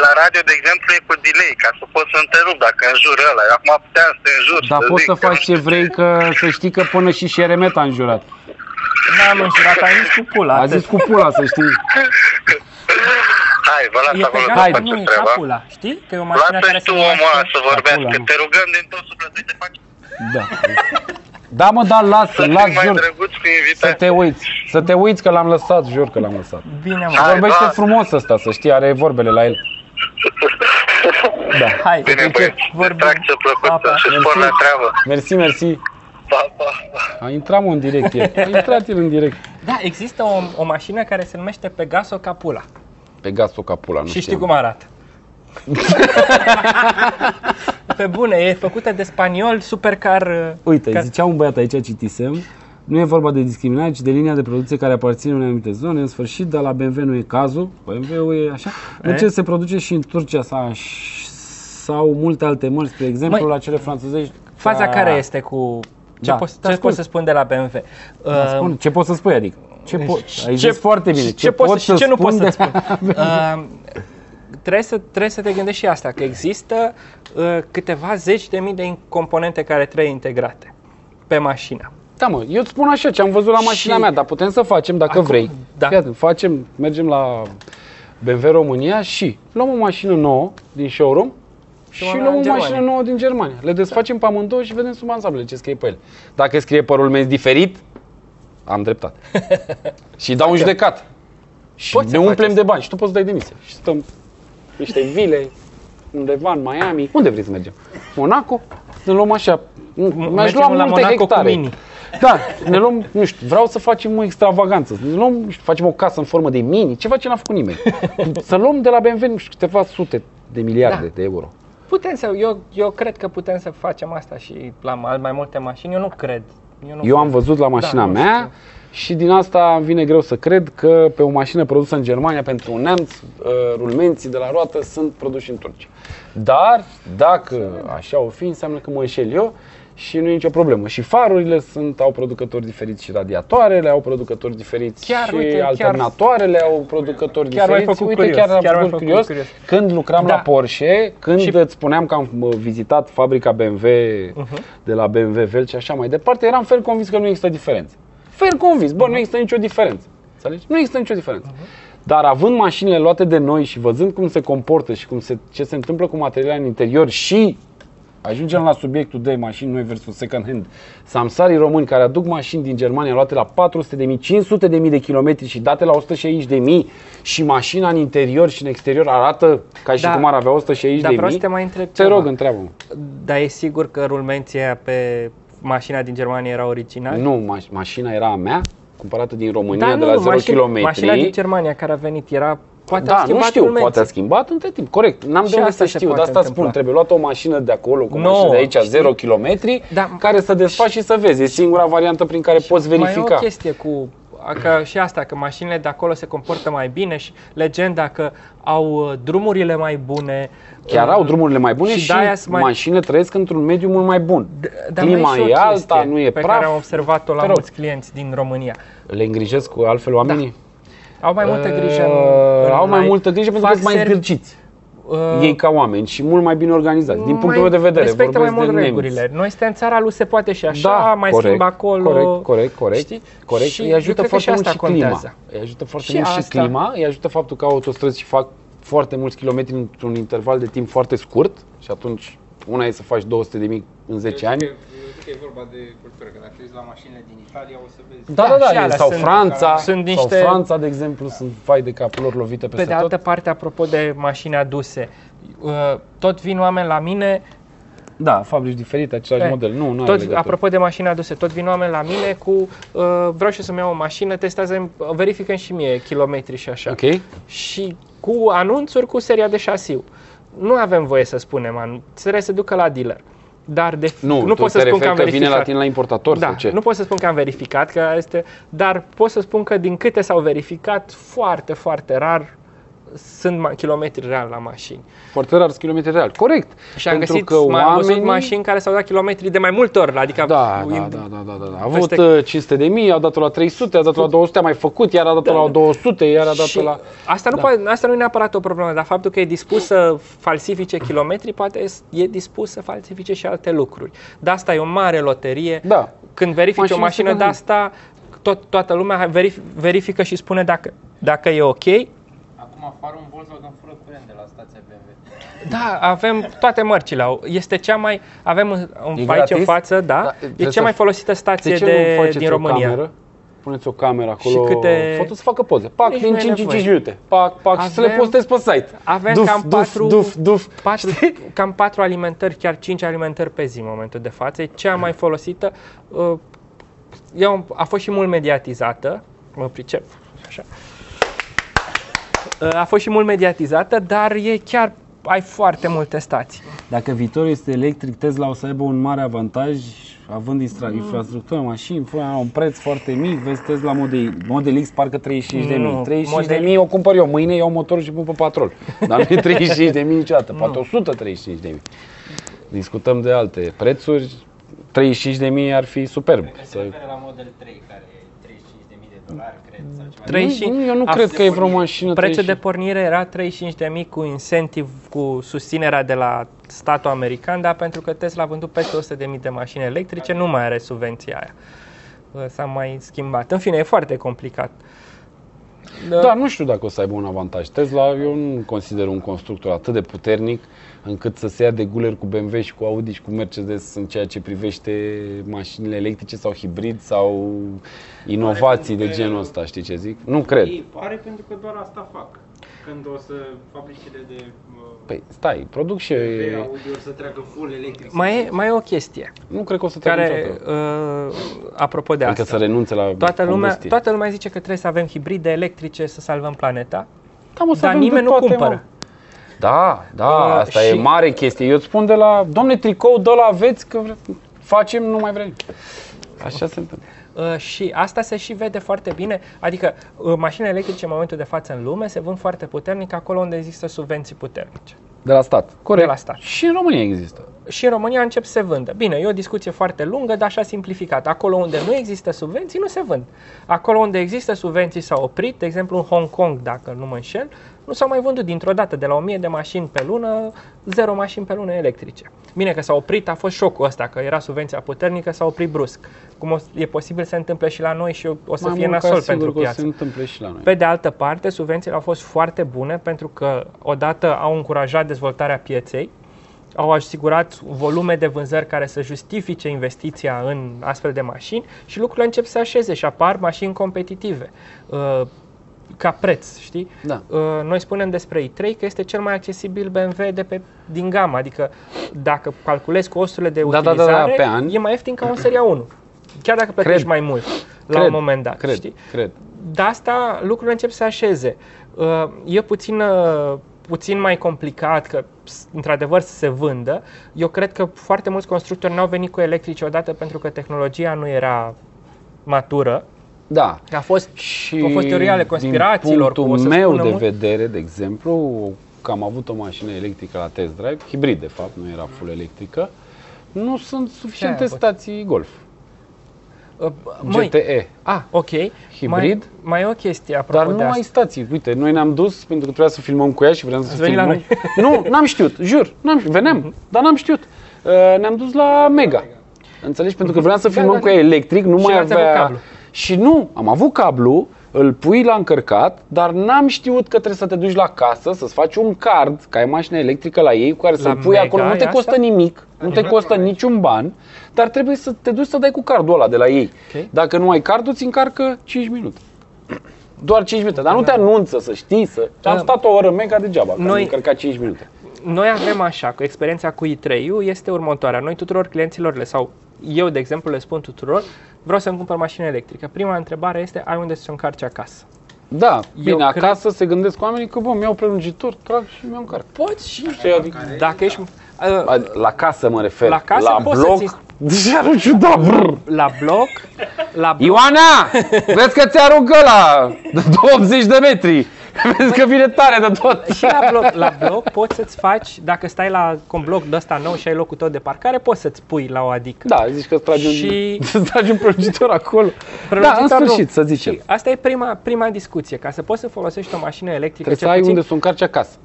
la radio, de exemplu, e cu delay, ca să poți să întrerup dacă înjur ăla. Eu acum puteam să te înjur. Dar să poți zic să că faci nu ce știu vrei, că să știi că până și Șeremet a înjurat. N-am înjurat, am zis cu pula. A zis cu pula, să știi. Hai, vă las E pe acolo să Hai. gata, nu, faceți e treaba. capula. Știi? Că e o mașină care Lasă-i se tu omul ăla numește... să vorbească. Acolo, nu. Te rugăm din tot sufletul să faci Da. Da, mă, da, lasă, să las, fii mai jur. drăguț cu Să invitații. te uiți, să te uiți că l-am lăsat, jur că l-am lăsat. Bine, mă. Hai, Vorbește da. frumos ăsta, să știi, are vorbele la el. Da. Hai, Bine, încep. băieți, Vorbim. distracție plăcută Pa, pa. și spor la treabă. Mersi, mersi. Pa, pa, pa. A intrat mă în direct el. A intrat el în direct. Da, există o, o mașină care se numește Pegaso Capula. Pe gasul capula, nu și știi știam. cum arată. Pe bune, e făcută de spaniol, supercar... uh, Uite, ca- zicea un băiat aici, citisem, nu e vorba de discriminare, ci de linia de producție care aparține unei anumite zone. În sfârșit, dar la BMW nu e cazul. BMW-ul e așa. În E? ce se produce și în Turcia sau, sau multe alte mărci, spre exemplu, Măi, la cele franțuzești. Faza ca- care este cu... Ce, Da, poți, te ce ascult. pot să spun de la BMW? Da, Uh, spun, ce poți să spui, adică? Ce po- ai ce- zis foarte bine. Ce, Ce, poți pot să, și ce nu spun poți să de- spun? uh, trebuie, să, trebuie să te gândești și asta, că există uh, câteva zeci de mii de componente care trebuie integrate pe mașină. Da, mă, eu îți spun așa ce am văzut la mașina Și- mea, dar putem să facem dacă Acum, vrei. da. Fii atent, facem, mergem la BMW România și luăm o mașină nouă din showroom și, una luăm o în mașină Germania. nouă din Germania. Le desfacem pe amândouă și vedem sub ansamblele ce scrie pe ele. Dacă scrie părul meu diferit, am dreptate. și dau un judecat. Și Poți să ne umplem faci de bani și tu poți să dai demisia. Și stăm niște vile undeva în Miami. Unde vrei să mergem? Monaco? Ne luăm așa. Mi-aș mergem lua la multe Monaco cu hectare. Mini. Da, ne luăm, nu știu, vreau să facem o extravaganță. Ne luăm, nu știu, facem o casă în formă de mini, ceva ce n-a făcut nimeni. Să luăm de la BMW, nu știu, câteva sute de miliarde Da. de euro. Putem să, eu, eu cred că putem să facem asta și la mai, mai multe mașini. Eu nu cred. Eu, nu Eu am cred. văzut la mașina nu mea știu. și din asta îmi vine greu să cred că pe o mașină produsă în Germania pentru un neamț, uh, rulmenții de la roată sunt produși în Turcia. Dar, dacă așa o fi, înseamnă că mă înșel eu și nu e nicio problemă. Și farurile sunt, au producători diferiți și radiatoarele au producători diferiți Chiar, și uite, chiar- alternatoarele au producători Chiar m-ai diferiți. făcut uite, curios, chiar am chiar m-ai făcut făcut curios. curios. Când lucram Da. la Porsche, când Și- îți spuneam că am uh, vizitat fabrica BMW Mhm. de la BMW Vel și așa mai departe, eram fel convins că nu există diferență. Fel convins, bă, nu există nicio diferență. Înțelegi? Nu există nicio diferență. Dar având mașinile luate de noi și văzând cum se comportă și cum se, ce se întâmplă cu materialele în interior și ajungem la subiectul de mașini noi versus second hand. Samsarii români care aduc mașini din Germania luate la 400 de mii, 500 de mii de kilometri și date la 160 de mii și mașina în interior și în exterior arată ca și Da. cum ar avea 160 Dar de vreau mii. să te mai întreb Te ceva. rog, întreabă Dar e sigur că rulmenții aia pe mașina din Germania era original? Nu, maș- mașina era a mea, cumpărată din România Da, de nu, la 0 mașina, km. mașina din Germania care a venit era... Poate a da, nu schimbat știu, rulmenții. poate a schimbat între timp, corect. N-am Și de unde asta să se știu, de poate asta spun, întâmpla. trebuie luată o mașină de acolo, cu o Nouă, mașină de aici, știi? 0 km, Da. care să desfaci și să vezi. E singura variantă prin care poți Mai e verifica. o chestie cu că și asta, că mașinile de acolo se comportă mai bine și legenda că au uh, drumurile mai bune. Chiar uh, au drumurile mai bune și, de-aia sunt mai- mașinile trăiesc într-un mediu mult mai bun. D- dar Clima mai și o e alta, chestie nu e pe praf. care am observat-o la Te rog. mulți clienți din România. Le îngrijesc cu altfel oamenii? Au mai multă grijă în, Uh, în au mai live. multă grijă pentru că Fac sunt mai servi- zgârciți. uh, Ei ca oameni și mult mai bine organizați. Din punctul mai meu de vedere, respectă vorbesc mai mult de regulile. nemți. Noi suntem în țara lui, se poate și așa, Da, mai corect, schimb acolo. Corect, corect, corect. Știi? corect. Și îi eu ajută cred că foarte și mult și asta clima. contează. Îi ajută foarte Și mult și asta. clima, îi ajută faptul că autostrăzi și fac foarte mulți kilometri într-un interval de timp foarte scurt și atunci una e să faci 200 de mii în 10 ani. Eu zic că e vorba de cultură, că dacă ești la mașinile din Italia o să vezi. Da, da, Da, și da, alea sau sunt- Franța, sunt sau niște- Franța, de exemplu, sunt fai de capul lor lovite Pe peste de altă tot. parte, apropo de mașini aduse, uh, tot vin oameni la mine, Da, fabrici diferite, același Eh, model. Nu, nu are tot, legătură. apropo de mașini aduse, tot vin oameni la mine cu uh, vreau și eu să-mi iau o mașină, testează verifică și mie kilometri și așa. Ok? Și cu anunțuri cu seria de șasiu. Nu avem voie să spunem, anu- trebuie să ducă la dealer. dar de, Nu, nu tu pot să te spun că am referi că vine verificat. la tine la importator da, sau ce? nu pot să spun că am verificat, că este, dar pot să spun că din câte s-au verificat, foarte, foarte rar sunt ma- kilometri real la mașini. Foarte rar sunt kilometri real. Corect. Și am Pentru găsit, că mai am văzut oamenii- mașini care s-au dat kilometri de mai multe ori, adică Da, da, im- da, da, da, da, da. A avut Peste- uh, 500 de mii, a dat la 300, a dat la 200, a mai făcut, iar a dat la 200, iar a dat Și la... asta, nu Da. poate, asta nu e neapărat o problemă, dar faptul că e dispus să falsifice kilometri, poate e dispus să falsifice și alte lucruri. De asta e o mare loterie. Da. Când verifici Mașini o mașină de second-hand. asta, tot, toată lumea verif- verifică și spune dacă, dacă e ok. Acum afară un Volkswagen fără curent de la stația BMW. Da, avem toate mărcile. au. Este cea mai. Avem în, în, E aici gratis? în față, da. Da, e trebuie cea să- mai folosită stație De ce de, nu faceți din o România. cameră? Puneți o cameră acolo, Și câte- foto să facă poze. Pac, Nici din nu e 5 în 5 nevoie. minute. Pac, pac, și să le Avem- postezi pe site. Avem duf, cam duf, patru- duf, duf. Patru, cam patru alimentări, chiar cinci alimentări pe zi în momentul de față. E cea mai folosită. Uh, e un- a fost și mult mediatizată. Mă pricep. Așa. Uh, A fost și mult mediatizată, dar e chiar ai foarte multe stații. Dacă viitorul este electric, Tesla o să aibă un mare avantaj având infra- Mm. infrastructură, mașini, fără un preț foarte mic, vezi Tesla Model, Model X parcă 35 de mii. Nu, 35 de model- mii o cumpăr eu, mâine iau motorul și pun pe patrol. Dar nu e 35 de mii niciodată, poate 135 de mii. Discutăm de alte prețuri, 35 de mii ar fi superb. Cred că se Să... referă la Model 3, care e 35.000 de dolari, cred, sau ceva. Trei- Nu, 35 nu, eu nu a- cred că e vreo mașină Prețul de 35. pornire era 35.000 cu incentiv, cu susținerea de la statul american, dar pentru că Tesla a vândut peste 100.000 de mașini electrice, nu mai are subvenția aia. Uh, S-a mai schimbat. În fine, e foarte complicat. Da, nu știu dacă o să aibă un avantaj. Tesla, eu nu consider un constructor atât de puternic încât să se ia de guler cu BMW și cu Audi și cu Mercedes în ceea ce privește mașinile electrice sau hibrid sau inovații de genul ăsta, știi ce zic? Nu cred. Ei pare pentru că doar asta fac. Când o să fabricile de uh, Păi stai, produc și... BMW, Audi or să treacă full electric. Mai e, mai e o chestie Nu cred că o să treacă care, niciodată. uh, apropo de Adică asta, să renunțe la toată lumea, combustie. toată lumea zice că trebuie să avem hibride electrice să salvăm planeta, Da, mă, să dar avem de nimeni nu toate, cumpără. mă. Da, da, Uh, asta și- e mare chestie. Eu îți spun de la, domne, tricou de la aveți că vre... facem, nu mai vrem. Așa se întâmplă. Uh, și asta se și vede foarte bine, adică uh, mașinile electrice în momentul de față în lume se vând foarte puternic acolo unde există subvenții puternice. De la stat. Corect. De la stat. Și în România există. Și în România încep să se vândă. Bine, e o discuție foarte lungă, dar așa simplificat. Acolo unde nu există subvenții, nu se vând. Acolo unde există subvenții s-au oprit, de exemplu în Hong Kong, dacă nu mă înșel, nu s-au mai vândut dintr-o dată, de la 1000 de mașini pe lună, 0 mașini pe lună electrice. Bine că s-a oprit, a fost șocul ăsta, că era subvenția puternică, s-a oprit brusc. Cum o, e posibil să se întâmple și la noi și o, o să Mai fie mult ca nasol sigur pentru că o să piață. se întâmple și la noi. Pe de altă parte, subvențiile au fost foarte bune pentru că odată au încurajat dezvoltarea pieței, au asigurat volume de vânzări care să justifice investiția în astfel de mașini și lucrurile încep să se așeze și apar mașini competitive. Uh, ca preț, știi? Da. Uh, Noi spunem despre i3 că este cel mai accesibil BMW de pe, din gamă, adică dacă calculezi costurile de Da, da, da, da, utilizare, pe an. e mai ieftin ca un Seria 1. Chiar dacă plătești Cred. mai mult la Cred, un moment dat, Cred, știi? cred. de asta lucrurile încep să se așeze. Uh, E puțin, uh, puțin mai complicat că, s- într-adevăr, să se vândă. Eu cred că foarte mulți constructori n-au venit cu electrice odată pentru că tehnologia nu era matură. Da. A fost, Și au fost teoria ale conspirațiilor. din cu o punctul să meu spună de mult. vedere, de exemplu, că am avut o mașină electrică la test drive, hibrid de fapt, nu era full electrică, nu sunt suficiente avut? stații Golf. Uh, măi, GTE. a, ok. Hibrid? Mai, mai e o chestie apropo Dar de nu asta. ai stații. Uite, noi ne-am dus pentru că trebuia să filmăm cu ea și vreau să Ați venit la filmăm. Nu, n-am știut, jur. N-am știut. Veneam, dar n-am știut. Uh, ne-am dus la Mega. Înțelegi? Pentru că vreau să filmăm da, cu ea electric, nu Și mai n-ați avea... avut cablu. Și nu, am avut cablu, îl pui la încărcat, dar n-am știut că trebuie să te duci la casă, să-ți faci un card, că ai mașină electrică la ei, cu care să-l pui Mega acolo. Nu te e costă asta? nimic, nu te costă niciun ban, dar trebuie să te duci să dai cu cardul ăla de la ei. Ok. Dacă nu ai cardul, ți încarcă 5 minute. Doar 5 minute, dar nu te anunță să știi să... Am Da. stat o oră mega degeaba, că Noi- am încărcat 5 minute. Noi avem așa, cu experiența cu i3 este următoarea. Noi tuturor clienților le, sau eu, de exemplu, le spun tuturor, vreau să-mi cumpăr mașină electrică. Prima întrebare este, ai unde să-ți încarci acasă? Da, bine, cred- acasă se gândesc oamenii că, bă, mi-au prelungitor, trag și mi-au încarc. Poți și Știi, adică, dacă ești... Uh, La casă mă refer. La casă la poți bloc. să-ți- Deja nu ciudat, brr. la bloc, la bloc, Ioana! Vezi că ți aruncă la 80 de metri. Vezi că vine tare de tot. și la bloc, la bloc poți să-ți faci, dacă stai la un bloc de ăsta nou și ai locul tău de parcare, poți să-ți pui la o adică. Da, zici că îți tragi un, Și- îți tragi un prelungitor acolo. Da, în Prelungitor nu. sfârșit, să zicem. Și asta e prima, prima discuție. Ca să poți să folosești o mașină electrică, Trebuie să cel ai puțin unde să o încarci acasă.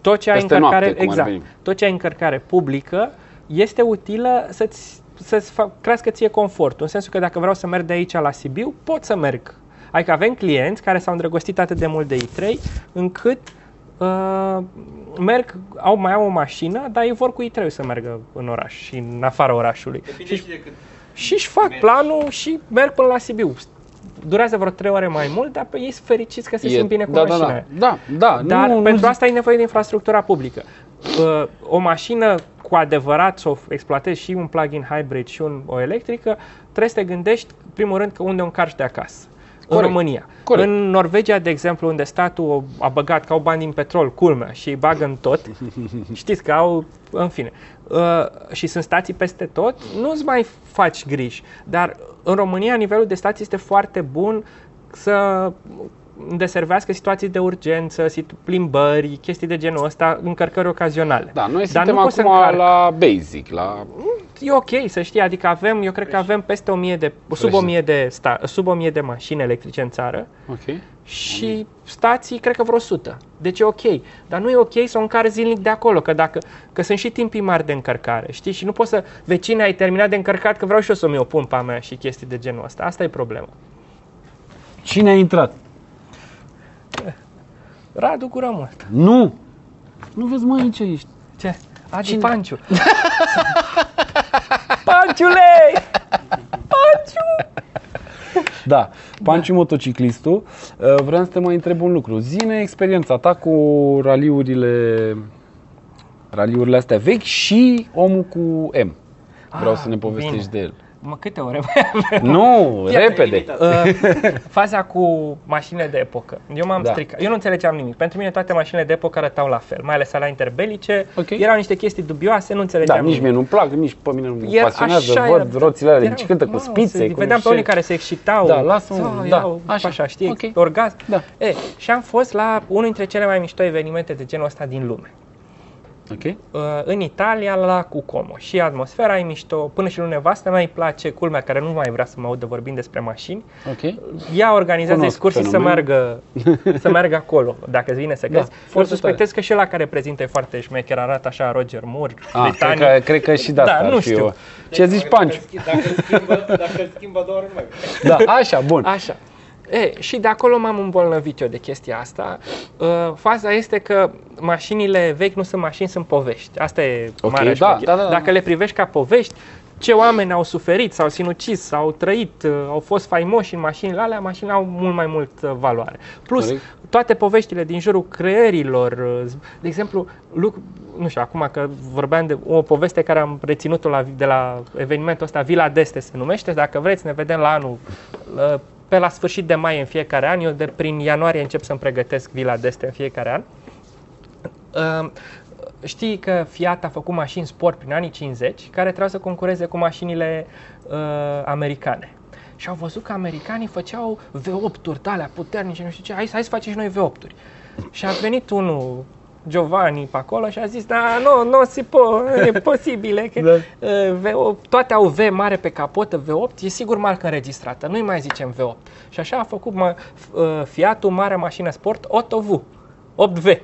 tot ce ai peste încărcare, noapte, cum ar exact, veni. tot ce ai încărcare publică este utilă să-ți, să-ți fa- crească ție confortul. În sensul că dacă vreau să merg de aici la Sibiu, pot să merg. Adică avem clienți care s-au îndrăgostit atât de mult de i3 încât uh, merg, au, mai au o mașină, dar ei vor cu i3 să meargă în oraș și în afara orașului. Depinde Și, și de cât. și își fac mergi. planul și merg până la Sibiu. Durează vreo 3 ore mai mult, dar pe ei sunt fericiți că se simt bine cu da, da, mașina. da, aia. da, da, Dar nu, pentru nu, asta ai nevoie de infrastructura publică. Uh, O mașină cu adevărat să o exploatezi și un plug-in hybrid și un, o electrică, trebuie să te gândești, în primul rând, că unde o încarci de acasă. Corect. În România. Corect. În Norvegia, de exemplu, unde statul a băgat, că au bani din petrol, culmea, și îi bagă în tot, știți că au, în fine, uh, și sunt stații peste tot, nu-ți mai faci griji. Dar în România, nivelul de stații este foarte bun să deservească situații de urgență, situ- plimbări, chestii de genul ăsta, încărcări ocazionale. Da, noi Dar suntem nu poți să acum încarci. la basic, la... E ok să știi, adică avem, eu cred că avem peste 1000 de, sub Fresh. 1000 de, sta, sub 1000 de mașini electrice în țară Ok. și stații, cred că vreo 100. Deci e ok. Dar nu e ok să o încarci zilnic de acolo, că, dacă, că sunt și timpii mari de încărcare, știi? Și nu poți să, vecine, ai terminat de încărcat, că vreau și eu să-mi o pun pe a mea și chestii de genul ăsta. Asta e problema. Cine a intrat? Radu gură mult. Nu! Nu vezi, mă, aici ești. Ce? Adi Panciu. Panciule! Panciu! Da, Panciu motociclistul. Uh, Vreau să te mai întreb un lucru. Zine experiența ta cu raliurile raliurile astea vechi și omul cu M. Vreau Ah, să ne povestești bine. de el. Mă, câte ore? Nu, Iată, repede. Uh, faza cu mașinile de epocă. Eu m-am Da. stricat. Eu nu înțelegeam nimic. Pentru mine toate mașinile de epocă arătau la fel, mai ales alea interbelice. Ok. Erau niște chestii dubioase, nu Da, înțelegeam nici nimic. mie nu-mi plac, nici pe mine nu mă Era- pasionează. așa Văd era. roțile alea Erau- de cântă cu mamă, spițe. se- cu Vedeam pe șe- unii care se excitau. Da, lasă-mă, sau da, erau, așa, așa, știi, ok. orgasm. Da. E, și am fost la unul dintre cele mai mișto evenimente de genul ăsta din lume. Ok? Uh, în Italia la Cucomo și atmosfera e mișto, până și lui nevastă mea îi place, culmea care nu mai vrea să mă audă vorbind despre mașini. Ok? Ea organizează Cunosc excursii să fenomenul. meargă, să meargă acolo, dacă îți vine să crezi. Da, Eu foarte suspectez că și ăla care prezintă e foarte șmecher, arată așa Roger Moore, Ah, cred britanic. că, cred că și de Da, asta ar nu fi știu. eu. Ce zici, Panciu? Dacă îl schimbă, dacă îl schimbă două ori, nu mai vrea. Da, așa, bun. Așa. E, și de acolo m-am îmbolnăvit eu de chestia asta. Uh, faza este că mașinile vechi nu sunt mașini, sunt povești. Asta e Ok, marea da, șmecherie. da, da, da. Dacă le privești ca povești, ce oameni au suferit, s-au sinucis, s-au trăit, uh, au fost faimoși în mașinile alea, mașinile au mult mai mult uh, valoare. Plus, Corect. toate poveștile din jurul creierilor, uh, z- de exemplu, lucru, nu știu, acum că vorbeam de o poveste care am reținut-o la, de la evenimentul ăsta, Vila Deste se numește, dacă vreți ne vedem la anul, uh, pe la sfârșit de mai în fiecare an, eu de prin ianuarie încep să-mi pregătesc Vila Deste în fiecare an. Uh, Știi că Fiat a făcut mașini sport prin anii 50 care trebuiau să concureze cu mașinile uh, americane. Și au văzut că americanii făceau V8-uri de alea puternice, nu știu ce, hai, hai să facem și noi V8-uri. Și a venit unul, Giovanni, pe acolo și a zis, da, nu, nu se po, e posibil, că Da. uh, V8, toate au V mare pe capotă, V8, e sigur marcă înregistrată, nu-i mai zicem V8. Și așa a făcut mă, uh, Fiatul mare mașină sport 8V, 8V.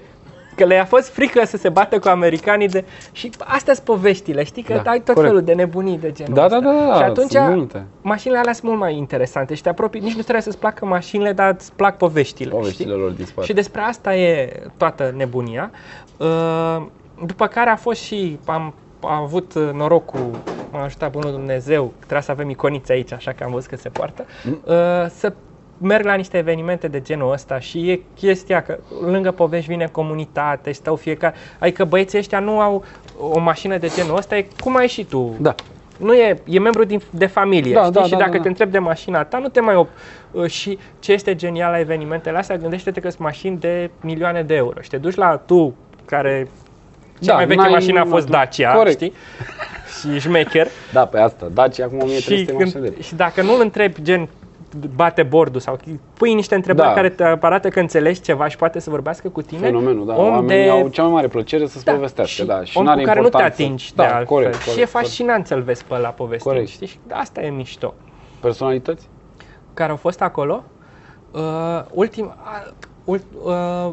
Că le-a fost frică să se bată cu americanii de... Și astea sunt poveștile, știi? Că Da, ai tot corect. felul de nebunii de genul Da, ăsta. da, da, da, Și atunci sunt multe. mașinile alea sunt mult mai interesante și te apropii, nici nu trebuie să-ți placă mașinile, dar îți plac poveștile, Poveștile știi? lor din spate. Și despre asta e toată nebunia. Uh, După care a fost și, am, am avut norocul, m-a ajutat bunul Dumnezeu, trebuia să avem iconițe aici, așa că am văzut că se poartă, uh, să merg la niște evenimente de genul ăsta și e chestia că lângă povești vine comunitate și stau fiecare, adică băieții ăștia nu au o mașină de genul ăsta, e cum ai și tu. Da. Nu e, e membru din, de familie, Da, știi? da, și da, dacă da, da. te întrebi de mașina ta, nu te mai op. Uh, Și ce este genial la evenimentele astea, gândește-te că sunt mașini de milioane de euro și te duci la tu, care Cea Da, mai veche n-ai- mașină a nu- fost Dacia, corect. știi? Și șmecher. Da, pe asta. Dacia acum și, 1300 mașini de când, și dacă nu îl întrebi gen bate bordul sau pui niște întrebări Da. care te arată că înțelegi ceva și poate să vorbească cu tine, Fenomenul, da. om Oamenii de au cea mai mare plăcere să-ți da, povestească, și da. Și om n-are cu care nu te importanță. atingi da, de altfel. corect, și corect, e corect. fascinant să-l vezi pe la povestind, Corect. știi? Și asta e mișto. Personalități? Care au fost acolo, uh, ultim, uh, ult, uh,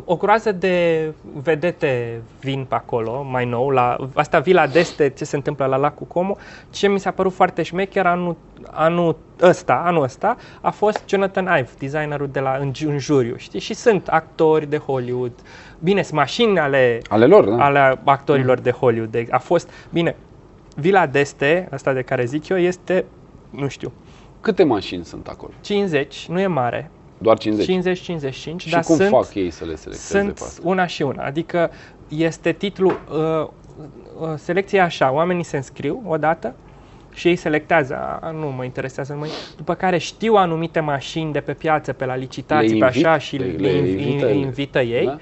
o groază de vedete vin pe acolo, mai nou, la asta Vila d'Este, ce se întâmplă la lacul Como, ce mi s-a părut foarte șmecher anul, anul ăsta, anul ăsta, a fost Jonathan Ive, designerul de la în, în juriu, știi? Și sunt actori de Hollywood, bine, sunt mașini ale Ale lor, da. ale actorilor de Hollywood. De- A fost, bine, Vila d'Este, asta de care zic eu, este, nu știu, Câte mașini sunt acolo? 50, nu e mare, Doar 50. 50-55, și dar cum sunt, fac ei să le selecteze sunt pe asta? una și una. Adică este titlul, uh, uh, selecția e așa, oamenii se înscriu odată și ei selectează, a, nu mă interesează numai, după care știu anumite mașini de pe piață, pe la licitații, Le pe invit? așa și Le- le, le inv- invită? invită ei. Da?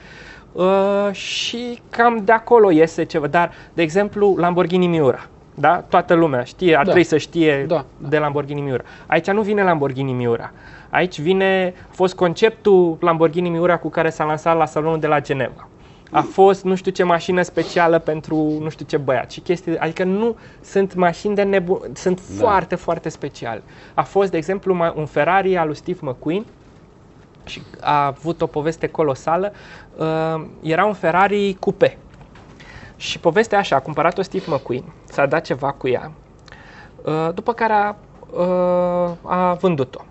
Uh, și cam de acolo iese ceva. Dar, de exemplu, Lamborghini Miura. Da? Toată lumea știe, ar Da. trebui să știe Da, da. de Lamborghini Miura. Aici nu vine Lamborghini Miura. Aici vine, a fost conceptul Lamborghini Miura cu care s-a lansat la salonul de la Geneva. A fost nu știu ce mașină specială pentru nu știu ce băiat și chestii, adică nu sunt mașini de nebun, sunt Da. foarte, foarte speciale. A fost, de exemplu, ma- un Ferrari al lui Steve McQueen, și a avut o poveste colosală. Uh, era un Ferrari coupe. Și povestea așa, a cumpărat-o Steve McQueen, s-a dat ceva cu ea, uh, după care a, uh, a vândut-o.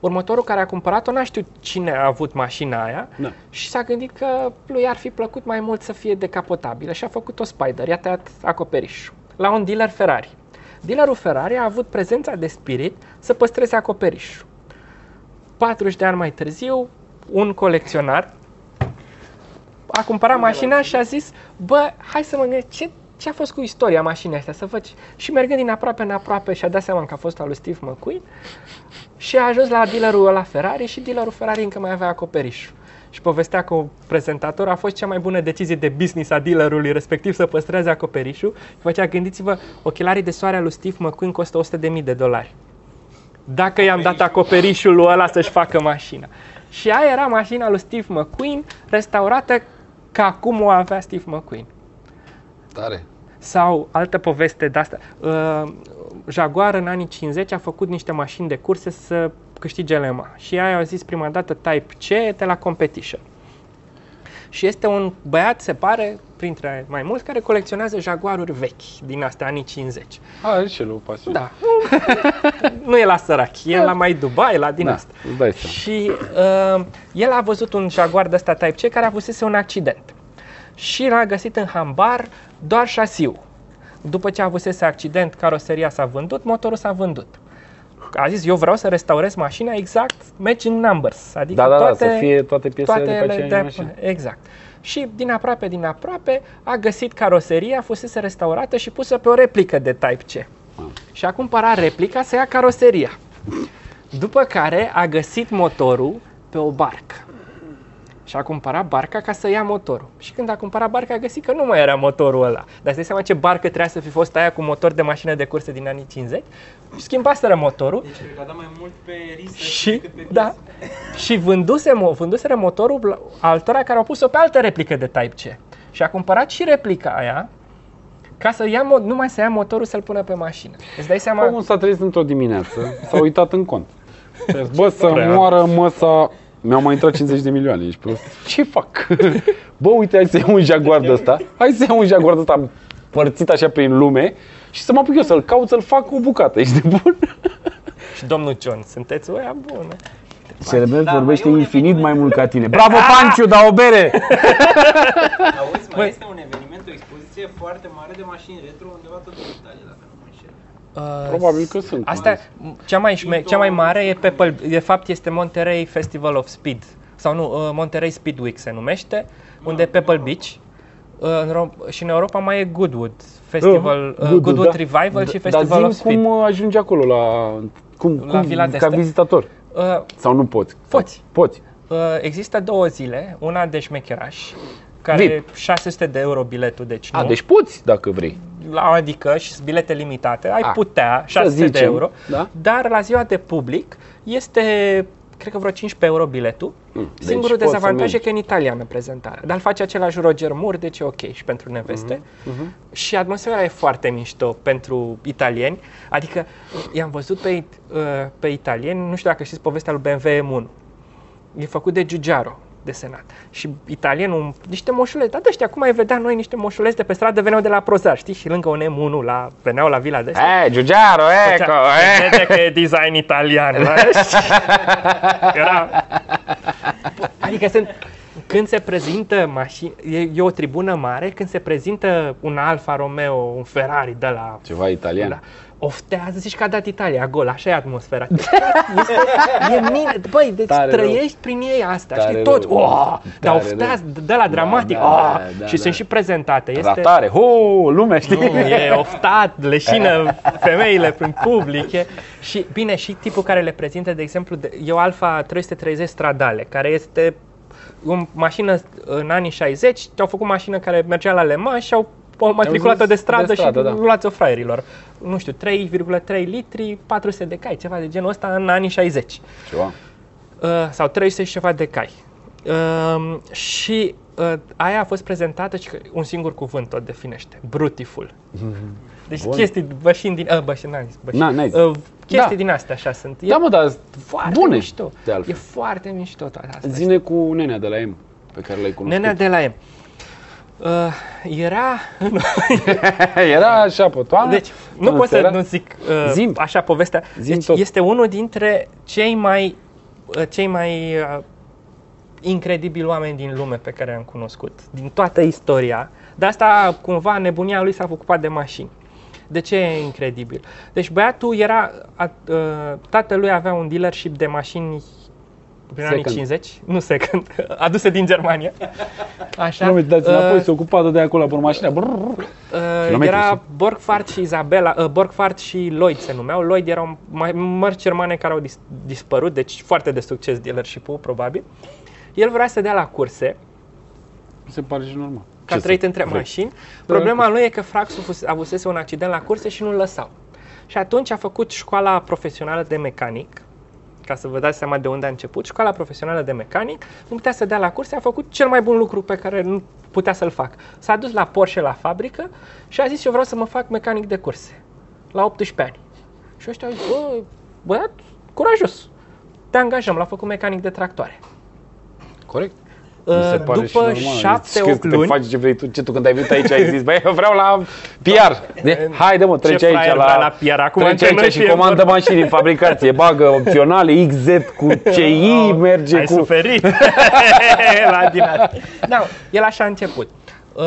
Următorul care a cumpărat-o n-a știut cine a avut mașina aia Da. și s-a gândit că lui ar fi plăcut mai mult să fie decapotabilă și a făcut o Spider, i-a tăiat acoperișul la un dealer Ferrari. Dealerul Ferrari a avut prezența de spirit să păstreze acoperișul. 40 de ani mai târziu, un colecționar a cumpărat mașina și a zis, bă, hai să mă gândesc, ce, ce a fost cu istoria mașinii astea, să văd. ce-" Și mergând din aproape în aproape și-a dat seama că a fost al lui Steve McQueen și a ajuns la dealerul la Ferrari și dealerul Ferrari încă mai avea acoperișul. Și povestea cu prezentator a fost cea mai bună decizie de business a dealerului, respectiv să păstreze acoperișul. Și făcea, gândiți-vă, ochelarii de soare al lui Steve McQueen costă 100.000 de dolari. Dacă i-am dat acoperișul lui ăla să-și facă mașina. Și aia era mașina lui Steve McQueen, restaurată ca cum o avea Steve McQueen. Tare. Sau altă poveste de asta. Uh, Jaguar în anii 50 a făcut niște mașini de curse să câștige LMA. Și aia au zis prima dată Type C de la Competition. Și este un băiat, se pare, printre mai mulți, care colecționează Jaguaruri vechi din astea anii 50. A, are și el o pasiune. Da. nu e la sărac, e la mai Dubai, la din da asta. îți dai seama. Și uh, el a văzut un Jaguar de ăsta Type C care a avusese un accident. Și l-a găsit în hambar doar șasiu. După ce a avusese accident, caroseria s-a vândut, motorul s-a vândut. A zis, eu vreau să restaurez mașina exact matching numbers, adică Da, da, da, toate, să fie toate piesele de pe ele aceeași mașină. Exact. Și din aproape, din aproape, a găsit caroseria, fusese restaurată și pusă pe o replică de Type C. Mamă. Și a cumpărat replica să ia caroseria. După care a găsit motorul pe o barcă. Și a cumpărat barca ca să ia motorul. Și când a cumpărat barca a găsit că nu mai era motorul ăla. Dar îți dai seama ce barcă trebuia să fi fost aia cu motor de mașină de curse din anii 50? Și schimbaseră motorul Deci cred că a dat mai mult pe risc și, decât pe da, și vânduse, mo- vânduseră motorul la- altora care au pus-o pe altă replică de Type C. Și a cumpărat și replica aia ca să ia, mo- numai să ia motorul să-l pună pe mașină. Îți dai seama? Omul s-a trezit într-o dimineață, s-a uitat în cont. Și a zis, Bă, să Prea. moară măsa, mi-au mai intrat 50 de milioane, ești prost. Ce fac? Bă, uite, hai să iau un Jaguar de ăsta, hai să iau un Jaguar de ăsta părțit așa prin lume și să mă apuc eu să-l caut, să-l fac o bucată, ești de bun? Și domnul John, sunteți o ea bună. Celebret Da, vorbește mai e un infinit eveniment. mai mult ca tine. Bravo, Panciu, da o bere! Auzi, mai Băi. este un eveniment, o expoziție foarte mare de mașini retro undeva tot în Italia, dacă nu mă înșel. Uh, Probabil că sunt. Asta, cea mai, șme, cea mai mare e pe, Păl- de fapt este Monterey Festival of Speed. Sau nu, uh, Monterey Speed Week se numește, unde e Pebble Beach. Uh, în Ro- și în Europa mai e Goodwood Festival, uh, Goodwood, Goodwood da. Revival și Dar Festival zi of Speed. cum ajungi acolo la... Cum, La cum, Vila ca d'Este? vizitator? Uh, Sau nu poți? Poți. Poți. Uh, există două zile, una de șmecheraș, care VIP. 600 de euro biletul, deci nu. A, deci poți dacă vrei. la, adică și sunt bilete limitate, ai A, putea, să 600 de zicem, euro, da. dar la ziua de public este, cred că vreo 15 euro biletul. Mm, deci Singurul poți să dezavantaj e mergi. că e în italiană prezentarea, dar îl face același Roger Moore, deci e ok și pentru neveste. Mhm, Și atmosfera e foarte mișto pentru italieni, adică i-am văzut pe, uh, pe italieni, nu știu dacă știți povestea lui BMW M1. E făcut de Giugiaro, desenat. Și italienul, niște moșuleți, dar de ăștia, cum ai vedea noi niște moșuleți de pe stradă, veneau de la Prozar, știi? Și lângă un M1, la, veneau la vila de astea. E, Giugiaro, ecco, Făcea- eh. Vede că e design italian. da? Era... Adică sunt, când se prezintă mașini, e, e o tribună mare, când se prezintă un Alfa Romeo, un Ferrari de la... Ceva italian. Da. Oftează, zici că a dat Italia gol, așa e atmosfera. Este, e mine, băi, deci Tare rău. trăiești prin ei asta, Tare știi, rău. tot, oh, dar Tare oftează, de la dramatic, da, oh, da, și da. sunt și prezentate. Este, Ratare, ho, lumea, știi? nu, e oftat, leșină femeile prin public. E, și bine, și tipul care le prezintă, de exemplu, de, e o Alfa 330 Stradale, care este o mașină în anii 60, au făcut mașină care mergea la Le Mans și au au matriculat-o zis de stradă, de stradă, și da. luați-o fraierilor. Nu știu, 3,3 litri, 400 de cai, ceva de genul ăsta în anii 60 Ceva. uh, sau 300 și ceva de cai. Uh, și uh, aia a fost prezentată și că un singur cuvânt o definește, brutiful. Deci Bun. chestii bășini din... Uh, bășini, n-am zis, bășini. Na, n-ai zis. Uh, chestii Da. din astea așa sunt. E Da, mă, dar foarte bune, mișto. de altfel. E foarte mișto toată asta. Zine cu nenea de la M, pe care l-ai cunoscut. Nenea de la M. Uh, era... Era așa pe toamnă. Deci, nu până pot să seara. nu zic uh, Zim. așa povestea. Zim deci tot. este unul dintre cei mai uh, cei mai uh, incredibili oameni din lume pe care am cunoscut, din toată istoria. De asta, cumva, nebunia lui s-a ocupat de mașini. De ce e incredibil? Deci băiatul era, a, uh, tatălui avea un dealership de mașini prin anii Second. 50, nu second, aduse din Germania. Așa. Nu uitați înapoi, Uh, se ocupa de acolo pe mașină. Brrr. Uh, Kilometri, era și- Borgfart și Isabela, uh, Borgfart și Lloyd se numeau. Lloyd erau mai mărci germane care au dis- dispărut, deci foarte de succes dealership-ul, probabil. El vrea să dea la curse, Mi se pare și normal. Că a Ce trăit să între vrei? mașini. Problema lui e că fraxul fus- avusese un accident la curse și nu-l lăsau. Și atunci a făcut școala profesională de mecanic, ca să vă dați seama de unde a început, școala profesională de mecanic, nu putea să dea la curse, a făcut cel mai bun lucru pe care nu putea să-l fac. S-a dus la Porsche la fabrică și a zis eu vreau să mă fac mecanic de curse, la 18 ani. Și ăștia au zis, bă, băiat, curajos, te angajăm, l-a făcut mecanic de tractoare. Corect. Uh, Mi se pare și După normal. șapte, Știi că opt te luni, faci ce vrei tu, ce tu când ai venit aici ai zis, băi, eu vreau la PR. De, haide mă, trece Ce aici fraier la, vrea la PR? Acum trece între aici noi și fie comandă vorba. mașini în fabricație, bagă opționale, XZ cu CI, merge ai cu... suferit la din asta. Da, el așa a început. Uh,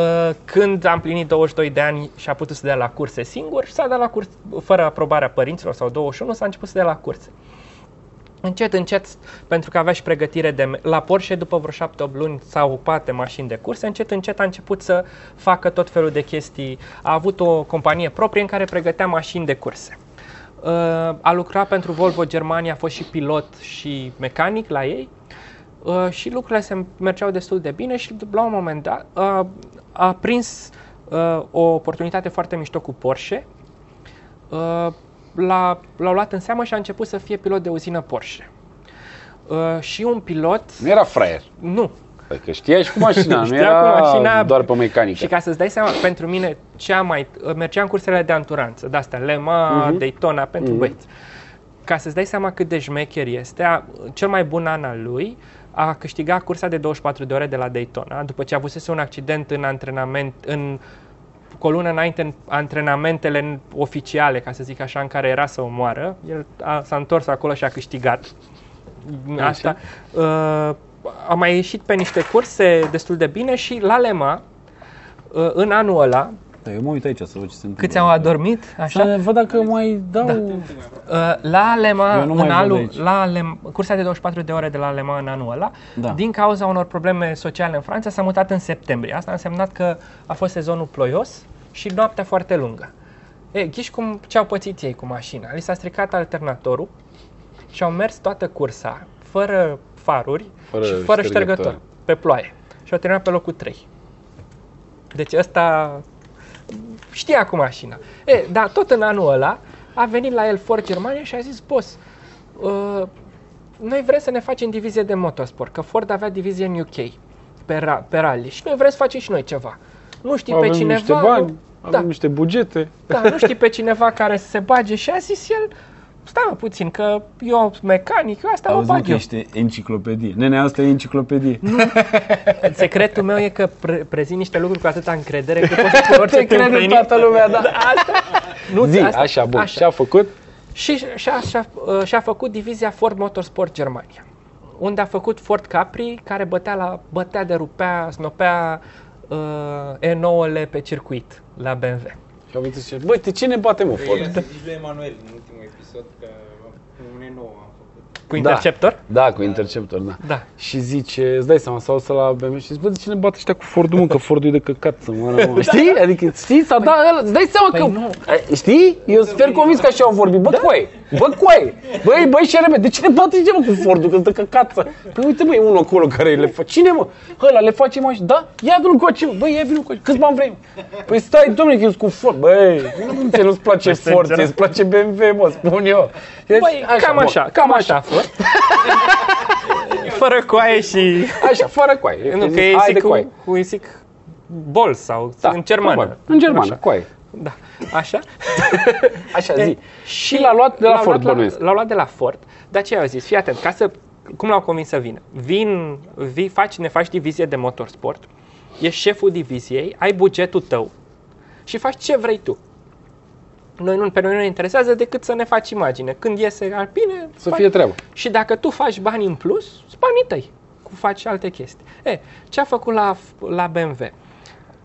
Când a împlinit 22 de ani și a putut să dea la curse singur, s-a dat la curse fără aprobarea părinților sau 21, s-a început să dea la curse. Încet, încet, pentru că avea și pregătire de... me- La Porsche, după vreo 7-8 luni, s-a ocupat de mașini de curse, încet, încet a început să facă tot felul de chestii. A avut o companie proprie în care pregătea mașini de curse. Uh, A lucrat pentru Volvo Germania, a fost și pilot și mecanic la ei uh, și lucrurile se mergeau destul de bine și la un moment dat uh, a prins uh, o oportunitate foarte mișto cu Porsche. Uh, l-a, l-au luat în seamă și a început să fie pilot de uzină Porsche. Uh, și un pilot, Nu era fraier. nu, Că știa și cu mașina, nu Știa era cu mașina doar pe mecanică. și ca să-ți dai seama, pentru mine, cea mai... Mergeam cursele de anturanță, de-astea, Le Mans, Mhm. Daytona, pentru Mhm. băieți. Ca să-ți dai seama cât de șmecher este, a, cel mai bun an al lui a câștigat cursa de 24 de ore de la Daytona, după ce avusese un accident în antrenament, în cu o lună înainte în antrenamentele oficiale, ca să zic așa, în care era să omoară. El a, s-a întors acolo și a câștigat. Asta. Uh, a mai ieșit pe niște curse destul de bine și la Lema, uh, în anul ăla, Da, eu mă uit aici să văd ce se întâmplă. câți au adormit, așa, Să văd dacă mai dau... Uh, la Lema, Eu nu mai în văd anul, aici. la Lema, cursa de 24 de ore de la Lema în anul ăla, Da. din cauza unor probleme sociale în Franța, s-a mutat în septembrie. Asta a însemnat că a fost sezonul ploios și noaptea foarte lungă. E, ghiși cum ce au pățit ei cu mașina. Li s-a stricat alternatorul și au mers toată cursa, fără faruri Fără și fără ștergător. ștergător, pe ploaie. Și au terminat pe locul 3. Deci ăsta știa cu mașina. E, dar tot în anul ăla a venit la el Ford Germania și a zis, boss, uh, noi vrem să ne facem divizie de motorsport, că Ford avea divizie în UK pe, ra- pe rally și noi vrem să facem și noi ceva. Nu știi Avem pe cineva, niște bani, nu, avem da, niște bugete. da, nu știi pe cineva care să se bage și a zis el, stai mă puțin, că eu mecanic, eu asta mă Auzi mă bag că eu. ești enciclopedie. Nene, asta e enciclopedie. Secretul meu e că pre- prezint niște lucruri cu atâta încredere că poți cu orice Te crede tâmpenit. toată lumea, da. Asta, nu, Zi, asta, așa, bun. Și a făcut? Și și-a, și-a, uh, și-a făcut divizia Ford Motorsport Germania, unde a făcut Ford Capri, care bătea, la, bătea de rupea, snopea uh, E9-le pe circuit la BMW. Și a venit și zice, băi, de ce ne batem, mă, Păi, Ford? i-a zis lui Emanuel în ultimul episod că un E9 am făcut. Cu Interceptor? Da, cu Interceptor, da. Da. Și zice, îți dai seama, s-au să la BMW și zice, bă, de ce ne bat ăștia cu Fordul, mă, că Fordul e de căcat să moară, mă. Știi? Adică, știi, s-a dat ăla, îți dai seama Păi că, nu. A, știi? Eu sunt fer convins că așa au vorbit, bă, coaie, bă, coaie, băi, băi, șerebe, de ce ne bat ăștia, mă, cu Fordul, că de căcat să... Păi uite, mă, e unul acolo care le face, cine, mă? Ăla le face mașini, da? Ia vinul cu mă, băi, ia vinul cu câți bani vrei? Păi stai, domnule, că eu sunt cu Ford, băi, nu ți nu-ți place Păi, Ford, sincer. ți-ți place BMW, mă, spun eu. Deci, Băi, cam bun, așa, cam așa a fost. Fără coaie și... Așa, fără coaie. Nu, că e Hai de zic cu, coaie. cu zic bol sau Da, în germană. probabil. În germană, Așa. coaie. Da, așa. Așa, E, zi. Și l-a luat de la l-au Ford, luat bănuiesc. L-au luat de la Ford, dar ce au zis? Fii atent, ca să, cum l-au convins să vină? Vin, vii, faci, ne faci divizie de motorsport, ești șeful diviziei, ai bugetul tău și faci ce vrei tu. Noi nu, pe noi nu ne interesează decât să ne faci imagine. Când iese Alpine, Să faci- fie treabă. și dacă tu faci bani în plus, sunt banii tăi. Cu faci alte chestii. E, ce a făcut la, la BMW?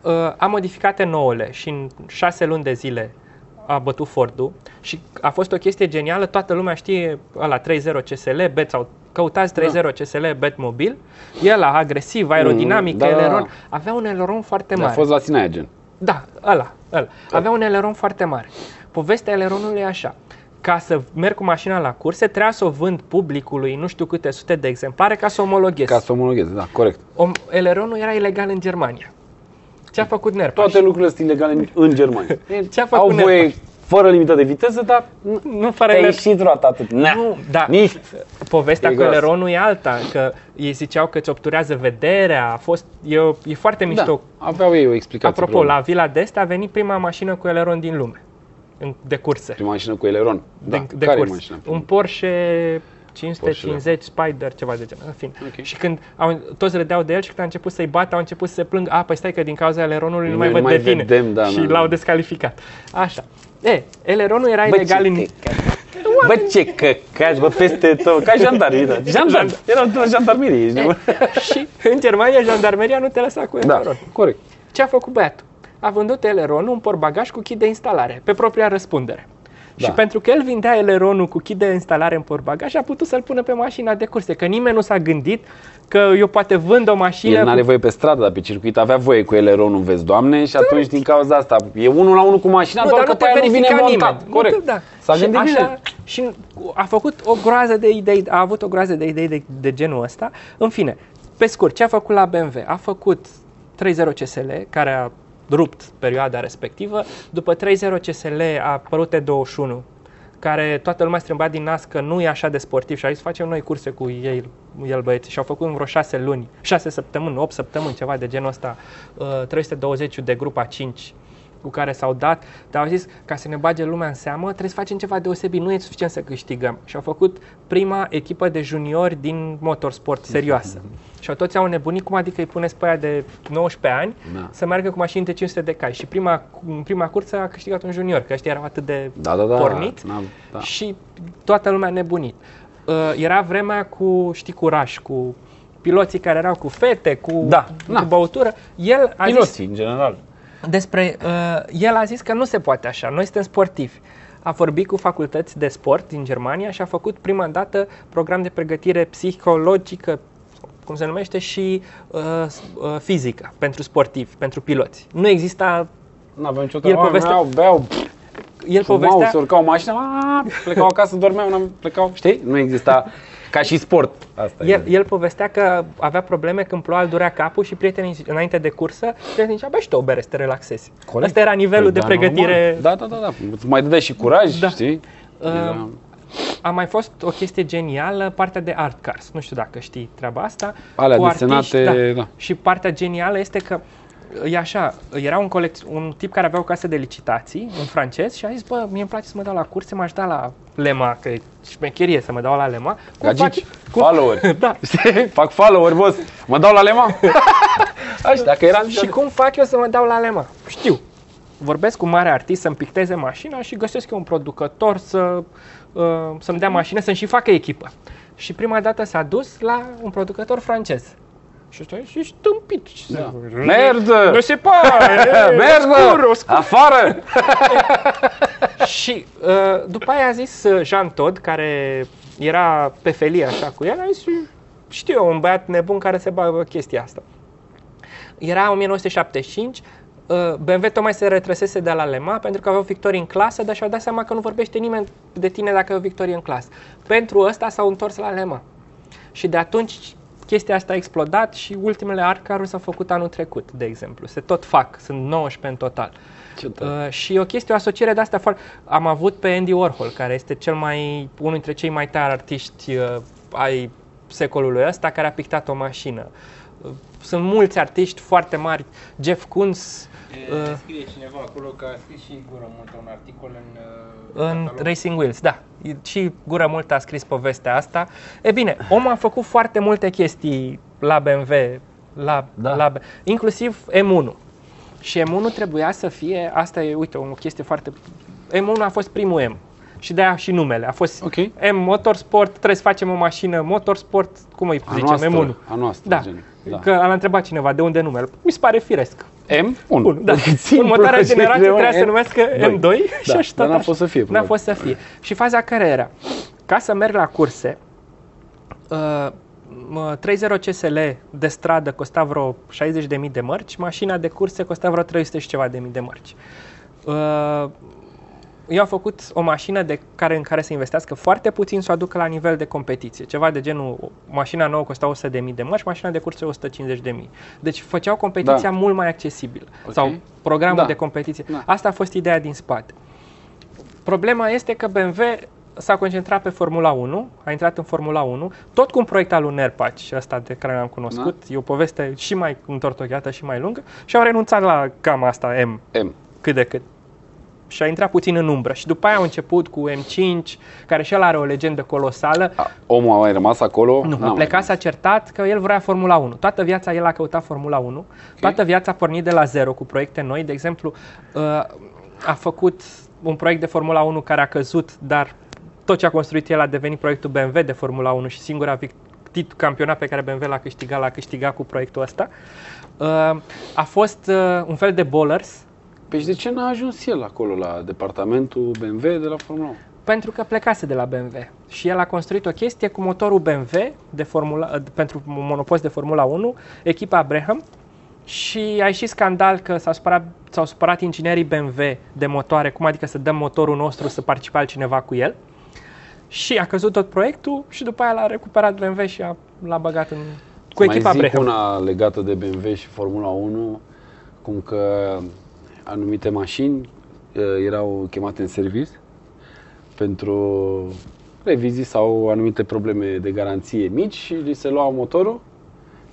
Uh, a modificat nouăle și în șase luni de zile a bătut Fordul și a fost o chestie genială, toată lumea știe ăla 3.0 CSL, bet sau căutați 3.0 CSL bet mobil, el agresiv, aerodinamic, da, da, da. eleron, avea un eleron foarte A mare. fost la Sinaia, Da, ăla, ăla. Avea un eleron foarte mare. Povestea eleronului e așa. Ca să merg cu mașina la curse, trebuia să o vând publicului nu știu câte sute de exemplare ca să o omologhez. Ca să omologheze, da, corect. O, eleronul era ilegal în Germania. Ce a făcut NERPA? Toate lucrurile sunt ilegale în- în Germania. Ce a făcut Au voie NERPA? fără limită de viteză, dar nu Nu fără te-ai ele... ieșit roata atât. Na, Nu, da. Nici. Povestea E cu gros. eleronul e alta, că ei ziceau că îți obturează vederea, a fost, e, o- e foarte mișto. Da, aveau ei o explicație. Apropo, probabil. la Villa d'Este a venit prima mașină cu eleron din lume, în- de curse. Prima mașină cu eleron. Da, de, de care curs. e mașina? Un Porsche 550 Spider, ceva de genul. În fine. Ok. Și când au, toți râdeau de el și când a început să-i bată, au început să se plângă. A, păi stai că din cauza eleronului nu Noi mai nu văd mai de tine. vedem, da, și da, da. l-au descalificat. Așa. E, eleronul era Bă, ilegal ce în... căcat. Bă, ce căcați, bă, peste tot. Ca jandarmii, da. Jandar. Erau de la jandarmerie, ești nebun. și în Germania jandarmeria nu te lăsa cu Da, eleron. corect. Ce a făcut băiatul? A vândut eleronul, un portbagaj cu kit de instalare, pe propria răspundere. Da. Și pentru că el vindea eleronul cu kit de instalare în portbagaj, a putut să-l pună pe mașina de curse. Că nimeni nu s-a gândit că eu poate vând o mașină El cu n-are voie pe stradă, dar pe circuit avea voie cu eleronul, vezi, doamne, și atunci din cauza asta e unul la unul cu mașina, Nu, doar dar că nu pe te aia nu vine verifica montat. nimeni. Corect. Nu te- da. S-a și gândit așa, bine. Și a făcut o groază de idei, a avut o groază de idei de, de genul ăsta. În fine, pe scurt, ce a făcut la BMW? A făcut 3.0 CSL, care a rupt perioada respectivă. După 3.0 CSL a apărut E21, care toată lumea strâmba din nas că nu e așa de sportiv și a zis facem noi curse cu ei, el băieți. Și au făcut în vreo 6 luni, 6 săptămâni, 8 săptămâni, ceva de genul ăsta, uh, 320 de grupa 5 cu care s-au dat, dar au zis ca să ne bage lumea în seamă, trebuie să facem ceva deosebit, nu e suficient să câștigăm. Și au făcut prima echipă de juniori din motorsport serioasă. Și au toți au nebunit, cum adică îi puneți pe aia de 19 ani Da. să meargă cu mașini de 500 de cai. Și prima, în prima cursă a câștigat un junior, că ăștia erau atât de Da, da, da. porniți N-am- da. și toată lumea a nebunit. Uh, era vremea cu, știi, curaj, cu piloții care erau cu fete, cu, Da, cu na. băutură. El a zis, Piloții, în general. Despre, uh, el a zis că nu se poate așa, noi suntem sportivi. A vorbit cu facultăți de sport din Germania și a făcut prima dată program de pregătire psihologică, cum se numește, și uh, s- uh, fizică pentru sportivi, pentru piloți. Nu exista, N-aveam niciodată. El Oamenii povestea- Beau, beau, el fumau, povestea, se urcau în mașină, a, plecau acasă, dormeau, n-am- plecau, știi? Nu exista Ca și sport. Asta El, e. el povestea că avea probleme când ploua, îl durea capul și prietenii înainte de cursă, prietenii zicea, bă, și tu o bere să te relaxezi. Corect. Asta era nivelul Păi de da, pregătire. normal. Da, da, da, da. Îți mai dădeai și curaj, Da. știi? Era- A mai fost o chestie genială, partea de art cars. Nu știu dacă știi treaba asta. Alea Cu desenate, artiști, da. Și partea genială este că e așa, era un, colec- un tip care avea o casă de licitații, un francez, și a zis, bă, mie îmi place să mă dau la curse, m-aș da la Lema, că e șmecherie să mă dau la Lema. Cum Gagici, faci- cum- follower. da. Știi? Fac follower, boss. Mă dau la lema? Așa, dacă eram Și cum fac eu să mă dau la Lema? Știu. Vorbesc cu un mare artist să-mi picteze mașina și găsesc eu un producător să, uh, să-mi dea mașină, să-mi și facă echipă. Și prima dată s-a dus la un producător francez. Și ăsta și ești tâmpit. Da. Merdă! Nu se poate! Merdă! Afară! Și uh, după aia a zis uh, Jean Todt, care era pe felie așa cu el, a zis, știu eu, un băiat nebun care se bagă chestia asta. Era 1975, uh, BMW tocmai se retrăsese de la Lema pentru că aveau victorii în clasă, dar și-au dat seama că nu vorbește nimeni de tine dacă ai o victorie în clasă. Pentru ăsta s-au întors la Lema. Și de atunci chestia asta a explodat și ultimele art s-au făcut anul trecut, de exemplu. Se tot fac, sunt 19 în total. Ce tare. Uh, și o chestie, o asociere de asta foarte... Am avut pe Andy Warhol, care este cel mai, unul dintre cei mai tari artiști uh, ai secolului ăsta, care a pictat o mașină. Uh, sunt mulți artiști foarte mari, Jeff Koons, E, Uh. Scrie cineva acolo că a scris și Gură Multă un articol în, uh, în catalog. Racing Wheels, da. Și Gură Mult a scris povestea asta. E bine, omul a făcut foarte multe chestii la BMW, la, Da. la, inclusiv M1. Și M1 trebuia să fie, asta e, uite, o chestie foarte... M1 a fost primul M. Și de-aia și numele. A fost Ok. M Motorsport, trebuie să facem o mașină Motorsport, cum îi A zicem, noastră, M1. a noastră, Da. gen. Da. Că l-a întrebat cineva de unde numele. Mi se pare firesc. M1. Bun, da. Simplu, Următoarea așa, generație de trebuia să se M- numească doi. M2 și Da, așa dar tot n-a așa. fost să fie, N-a probabil. fost să fie. Și faza care era? Ca să merg la curse, uh, mă, 30 CSL de stradă costa vreo 60.000 de mărci, mașina de curse costa vreo 300 și ceva de mii de mărci. Uh, eu am făcut o mașină de care, în care să investească foarte puțin să o aducă la nivel de competiție. Ceva de genul, mașina nouă costa 100.000 de mărci, mașina de curse 150.000. Deci făceau competiția Da. mult mai accesibilă. Ok. Sau programul Da. de competiție. Da. Asta a fost ideea din spate. Problema este că BMW s-a concentrat pe Formula 1, a intrat în Formula 1, tot cu un proiect al lui Nerpac, ăsta de care l-am cunoscut, Da. e o poveste și mai întortocheată și mai lungă, și au renunțat la gama asta M, M. cât de cât. Și a intrat puțin în umbră. Și după aia au început cu M5, care și el are o legendă colosală. A, omul a mai rămas acolo? Nu, N-a a mai plecat, s-a certat că el vrea Formula 1. Toată viața el a căutat Formula 1. Toată viața a pornit de la zero cu proiecte noi. De exemplu, uh, a făcut un proiect de Formula 1 care a căzut, dar tot ce a construit el a devenit proiectul BMW de Formula 1 și singura vic- tit- campionat pe care BMW l-a câștigat, l-a câștigat cu proiectul ăsta. Uh, a fost uh, un fel de bowlers, Păi și de ce n-a ajuns el acolo la departamentul BMW de la Formula 1? pentru că plecase de la BMW și el a construit o chestie cu motorul BMW de formula, pentru un monopost de Formula 1, echipa Braham și a ieșit scandal că s-au supărat, s-au supărat inginerii BMW de motoare, cum adică să dăm motorul nostru să participe altcineva cu el și a căzut tot proiectul și după aia l-a recuperat BMW și a, l-a băgat în, cu Mai echipa zic Braham. una legată de BMW și Formula 1, cum că anumite mașini uh, erau chemate în serviciu pentru revizii sau anumite probleme de garanție mici și li se lua motorul,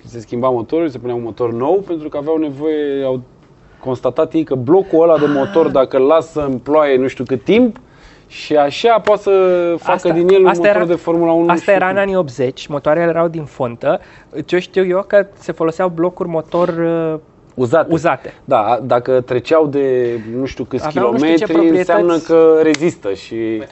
li se schimba motorul, li se punea un motor nou pentru că aveau nevoie, au constatat ei că blocul ăla de motor, dacă îl lasă în ploaie nu știu cât timp, și așa poate să facă Asta- din el un asta motor era- de Formula 1. Asta și era în cum. anii 80, motoarele erau din fontă. Ce știu eu că se foloseau blocuri motor uh, uzate. uzate. Da, dacă treceau de nu știu câți Aveau nu știu ce kilometri, proprietăți. înseamnă că rezistă și...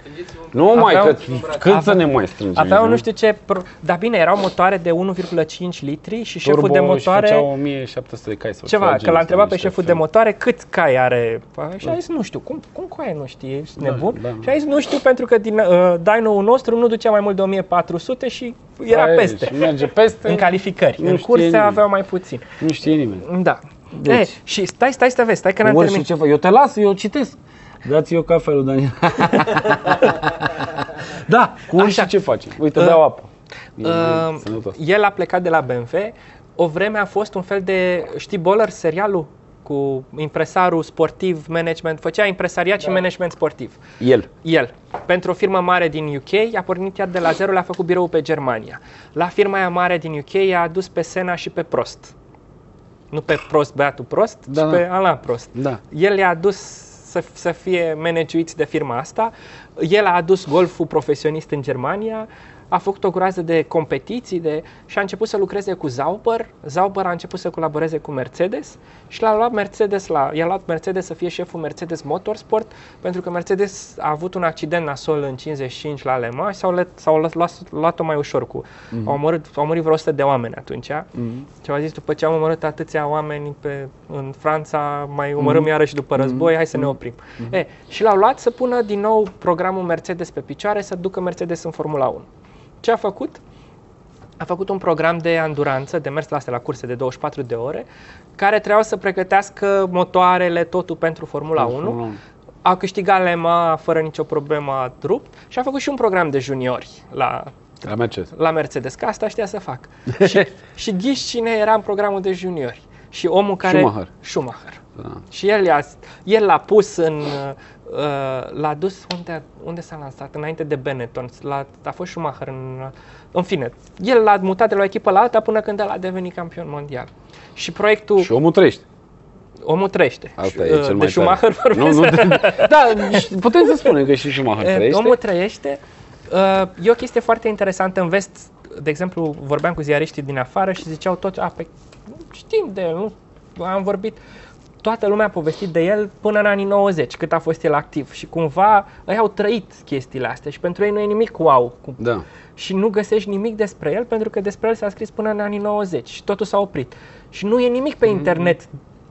Nu mai, Aveau- că cât să aveau- ne mai strângem? Aveau nu știu ce... Pro... Dar bine, erau motoare de 1,5 litri și șeful Turbo de și motoare... făceau 1700 de cai sau Ceva, ceva că l-a genul întrebat ăsta, pe șeful niște de motoare cât cai are. Și a zis, nu știu, cum, cum coaie nu știi, ești Da, nebun? da. Și a zis, nu știu, pentru că din uh, dyno-ul nostru nu ducea mai mult de 1400 și era Aia e, peste. Și merge peste. În calificări. Nu în știe curse nimeni. aveau mai puțin. Nu știe nimeni. Da. Deci. E, și stai, stai să vezi, stai că n-am Orice terminat. ceva. Eu te las, eu citesc. Dați eu cafelul, Daniel. da, cu Așa. și ce faci? Uite, Uh, beau apă. Uh, Sănătos. el a plecat de la BMW. O vreme a fost un fel de, știi, Boller, serialul? Cu impresarul sportiv, management, făcea impresariat da. și management sportiv. El. El, pentru o firmă mare din UK, a pornit iar de la zero, le-a făcut birou pe Germania. La firma aia mare din UK a adus pe Sena și pe Prost. Nu pe Prost, băiatul Prost, Da, ci da. pe Alain Prost. Da. El i-a adus să, să fie managuiți de firma asta, el a adus golful profesionist în Germania, a făcut o groază de competiții de, și a început să lucreze cu Zauber. Zauber a început să colaboreze cu Mercedes și l-a luat Mercedes la, i-a luat Mercedes să fie șeful Mercedes Motorsport pentru că Mercedes a avut un accident nasol în 55 la Le Mans și s-au, let, s-au luat, luat, luat-o mai ușor cu. Mm-hmm. Au, omorât, au murit vreo 100 de oameni atunci. Mm-hmm. Și au zis, după ce am omorât atâția oameni pe, în Franța, mai omorâm mm-hmm. iarăși după război, hai să ne oprim. Mm-hmm. E, și l-au luat să pună din nou programul Mercedes pe picioare, să ducă Mercedes în Formula 1. Ce a făcut? A făcut un program de anduranță, de mers la astea la curse de 24 de ore, care trebuiau să pregătească motoarele, totul pentru Formula 1. Formula 1. A câștigat Lema fără nicio problemă, a rupt și a făcut și un program de juniori la, La Mercedes. la Mercedes, că asta știa să fac. și, și ghiși cine era în programul de juniori. Și omul care... Schumacher. Schumacher. Da. Și el, i-a, el l-a pus în... Uh, l-a dus unde, unde s-a lansat? Înainte de Benetton. L-a, a fost Schumacher în... În fine, el l-a mutat de la o echipă la alta până când el a devenit campion mondial. Și proiectul... Și omul trăiește. Omul trăiește. Asta Uh, e cel de mai Schumacher tare. Nu, vorbesc. nu, da, și putem să spunem că și Schumacher E, trăiește. Omul trăiește. Uh, E o chestie foarte interesantă în vest. De exemplu, vorbeam cu ziariștii din afară și ziceau toți, a, pe, știm de el, nu? am vorbit. Toată lumea a povestit de el până în anii 90, cât a fost el activ. Și cumva ei au trăit chestiile astea și pentru ei nu e nimic wow. Cu- Da. Și nu găsești nimic despre el pentru că despre el s-a scris până în anii 90 și totul s-a oprit. Și nu e nimic pe internet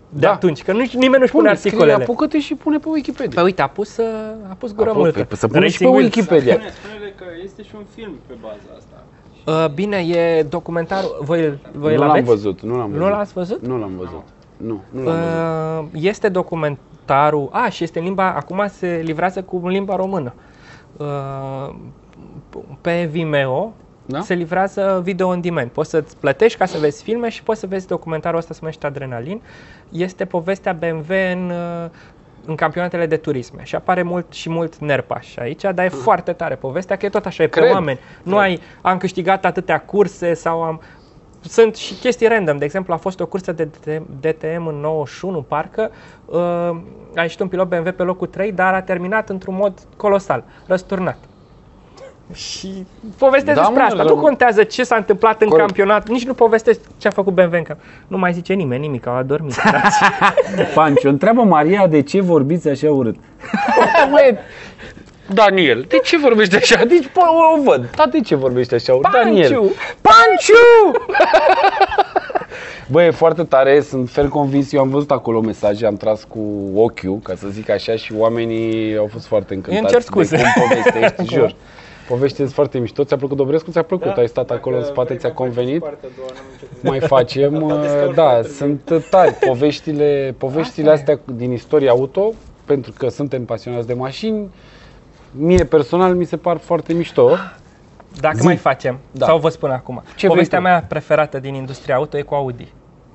de Da. atunci, că nu, nimeni nu-și pune Pune, scrie, articolele. apucă-te și pune pe Wikipedia. Păi uite, a pus, uh, a pus gură Apropo, multă. păi să pune și pe Racing Wheels. Wikipedia. Spune, spune că este și un film pe baza asta. Uh, bine, e documentarul. Voi, voi nu îl l-am aveți? văzut, nu l-am Nu văzut. l-ați văzut? Nu l-am văzut. Nu, nu l-am văzut. Uh, este documentarul. A, și este în limba. Acum se livrează cu limba română. Uh, pe Vimeo Da? se livrează video on demand. Poți să-ți plătești ca să vezi filme și poți să vezi documentarul ăsta, se numește Adrenalin. Este povestea BMW în, uh, în campionatele de turisme și apare mult și mult nerpaș aici, dar e foarte tare povestea, că e tot așa, e pe Cred. oameni. Nu ai, am câștigat atâtea curse sau am... Sunt și chestii random. De exemplu, a fost o cursă de DTM în 91, parcă. Uh, a ieșit un pilot BMW pe locul 3, dar a terminat într-un mod colosal, răsturnat. Și povestesc Da, despre mă, asta. rău- Nu contează ce s-a întâmplat în Corect. campionat, nici nu povestesc ce a făcut BMW în camp. Nu mai zice nimeni nimic, au adormit. Panciu, întreabă Maria de ce vorbiți așa urât. Măi, Daniel, de ce vorbești așa? Deci, bă, o văd. Dar de ce vorbești așa? Daniel. Panciu! Panciu! Bă, e foarte tare, sunt fel convins, eu am văzut acolo mesaje, am tras cu ochiul, ca să zic așa, și oamenii au fost foarte încântați cer scuze. de cum povestești, jur. Povestești foarte mișto, ți-a plăcut Dobrescu? Ți-a plăcut? Ai stat acolo în spate, ți-a convenit? mai facem, uh, da, sunt tari poveștile, poveștile astea din istoria auto, pentru că suntem pasionați de mașini, mie personal mi se par foarte mișto. Dacă Zi. mai facem, Da. sau vă spun acum. Ce Povestea vrei tu? mea preferată din industria auto e cu Audi.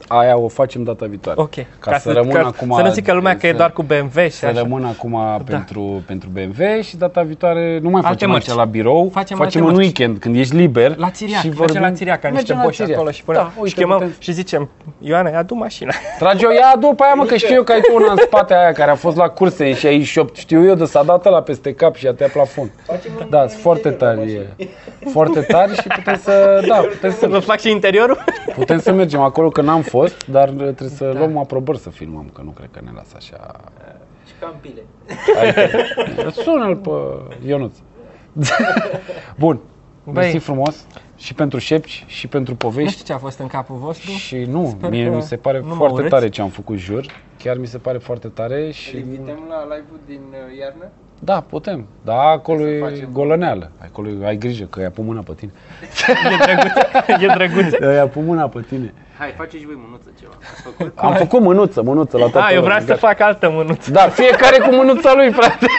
Aia o facem data viitoare. Ok. Ca, să, rămân acum Să nu zică lumea că e să- doar cu BMW și să așa. rămân acum pentru, pentru BMW și data viitoare nu mai Alte facem mărci. așa la birou, Facem facem, alte în mărci. weekend când ești liber. La Țiriac, și și vorbim. la Țiriac, ca niște Mergem la boși Țiriac. acolo și punem, Da, uite, și chemăm putem- și zicem, Ioana, ia adu mașina. Trage-o, ia după aia mă, că știu eu că ai tu una în spate aia care a fost la curse în 68, știu eu de s-a dat la peste cap și a tăiat plafon. Da, sunt foarte tari, e. foarte tari și putem să, da, putem Să vă să, fac și interiorul? putem să mergem acolo, că n-am fost, dar trebuie să luăm aprobări să filmăm, că nu cred că ne lasă așa. Și cam pile. Adică, sună-l pe Ionuț. Bun, Băi. mersi frumos și pentru șepci și pentru Nu povești. știu ce a fost în capul vostru. Și nu, Sper mie că mi se pare nu mă foarte urâți. tare ce am făcut, jur. Chiar mi se pare foarte tare și... Îl invităm la live-ul din uh, iarnă? Da, putem. Da, acolo Să e facem. golăneală. Acolo e- ai grijă că ia pe mâna pe tine. E drăguț. E drăguț. Ia pe mâna pe tine. Hai, face și voi mânuță ceva. Ați făcut? Am făcut mânuță, mânuță la toată A, eu lumea, vreau să gata. fac altă mânuță. Da, fiecare cu mânuța lui, frate.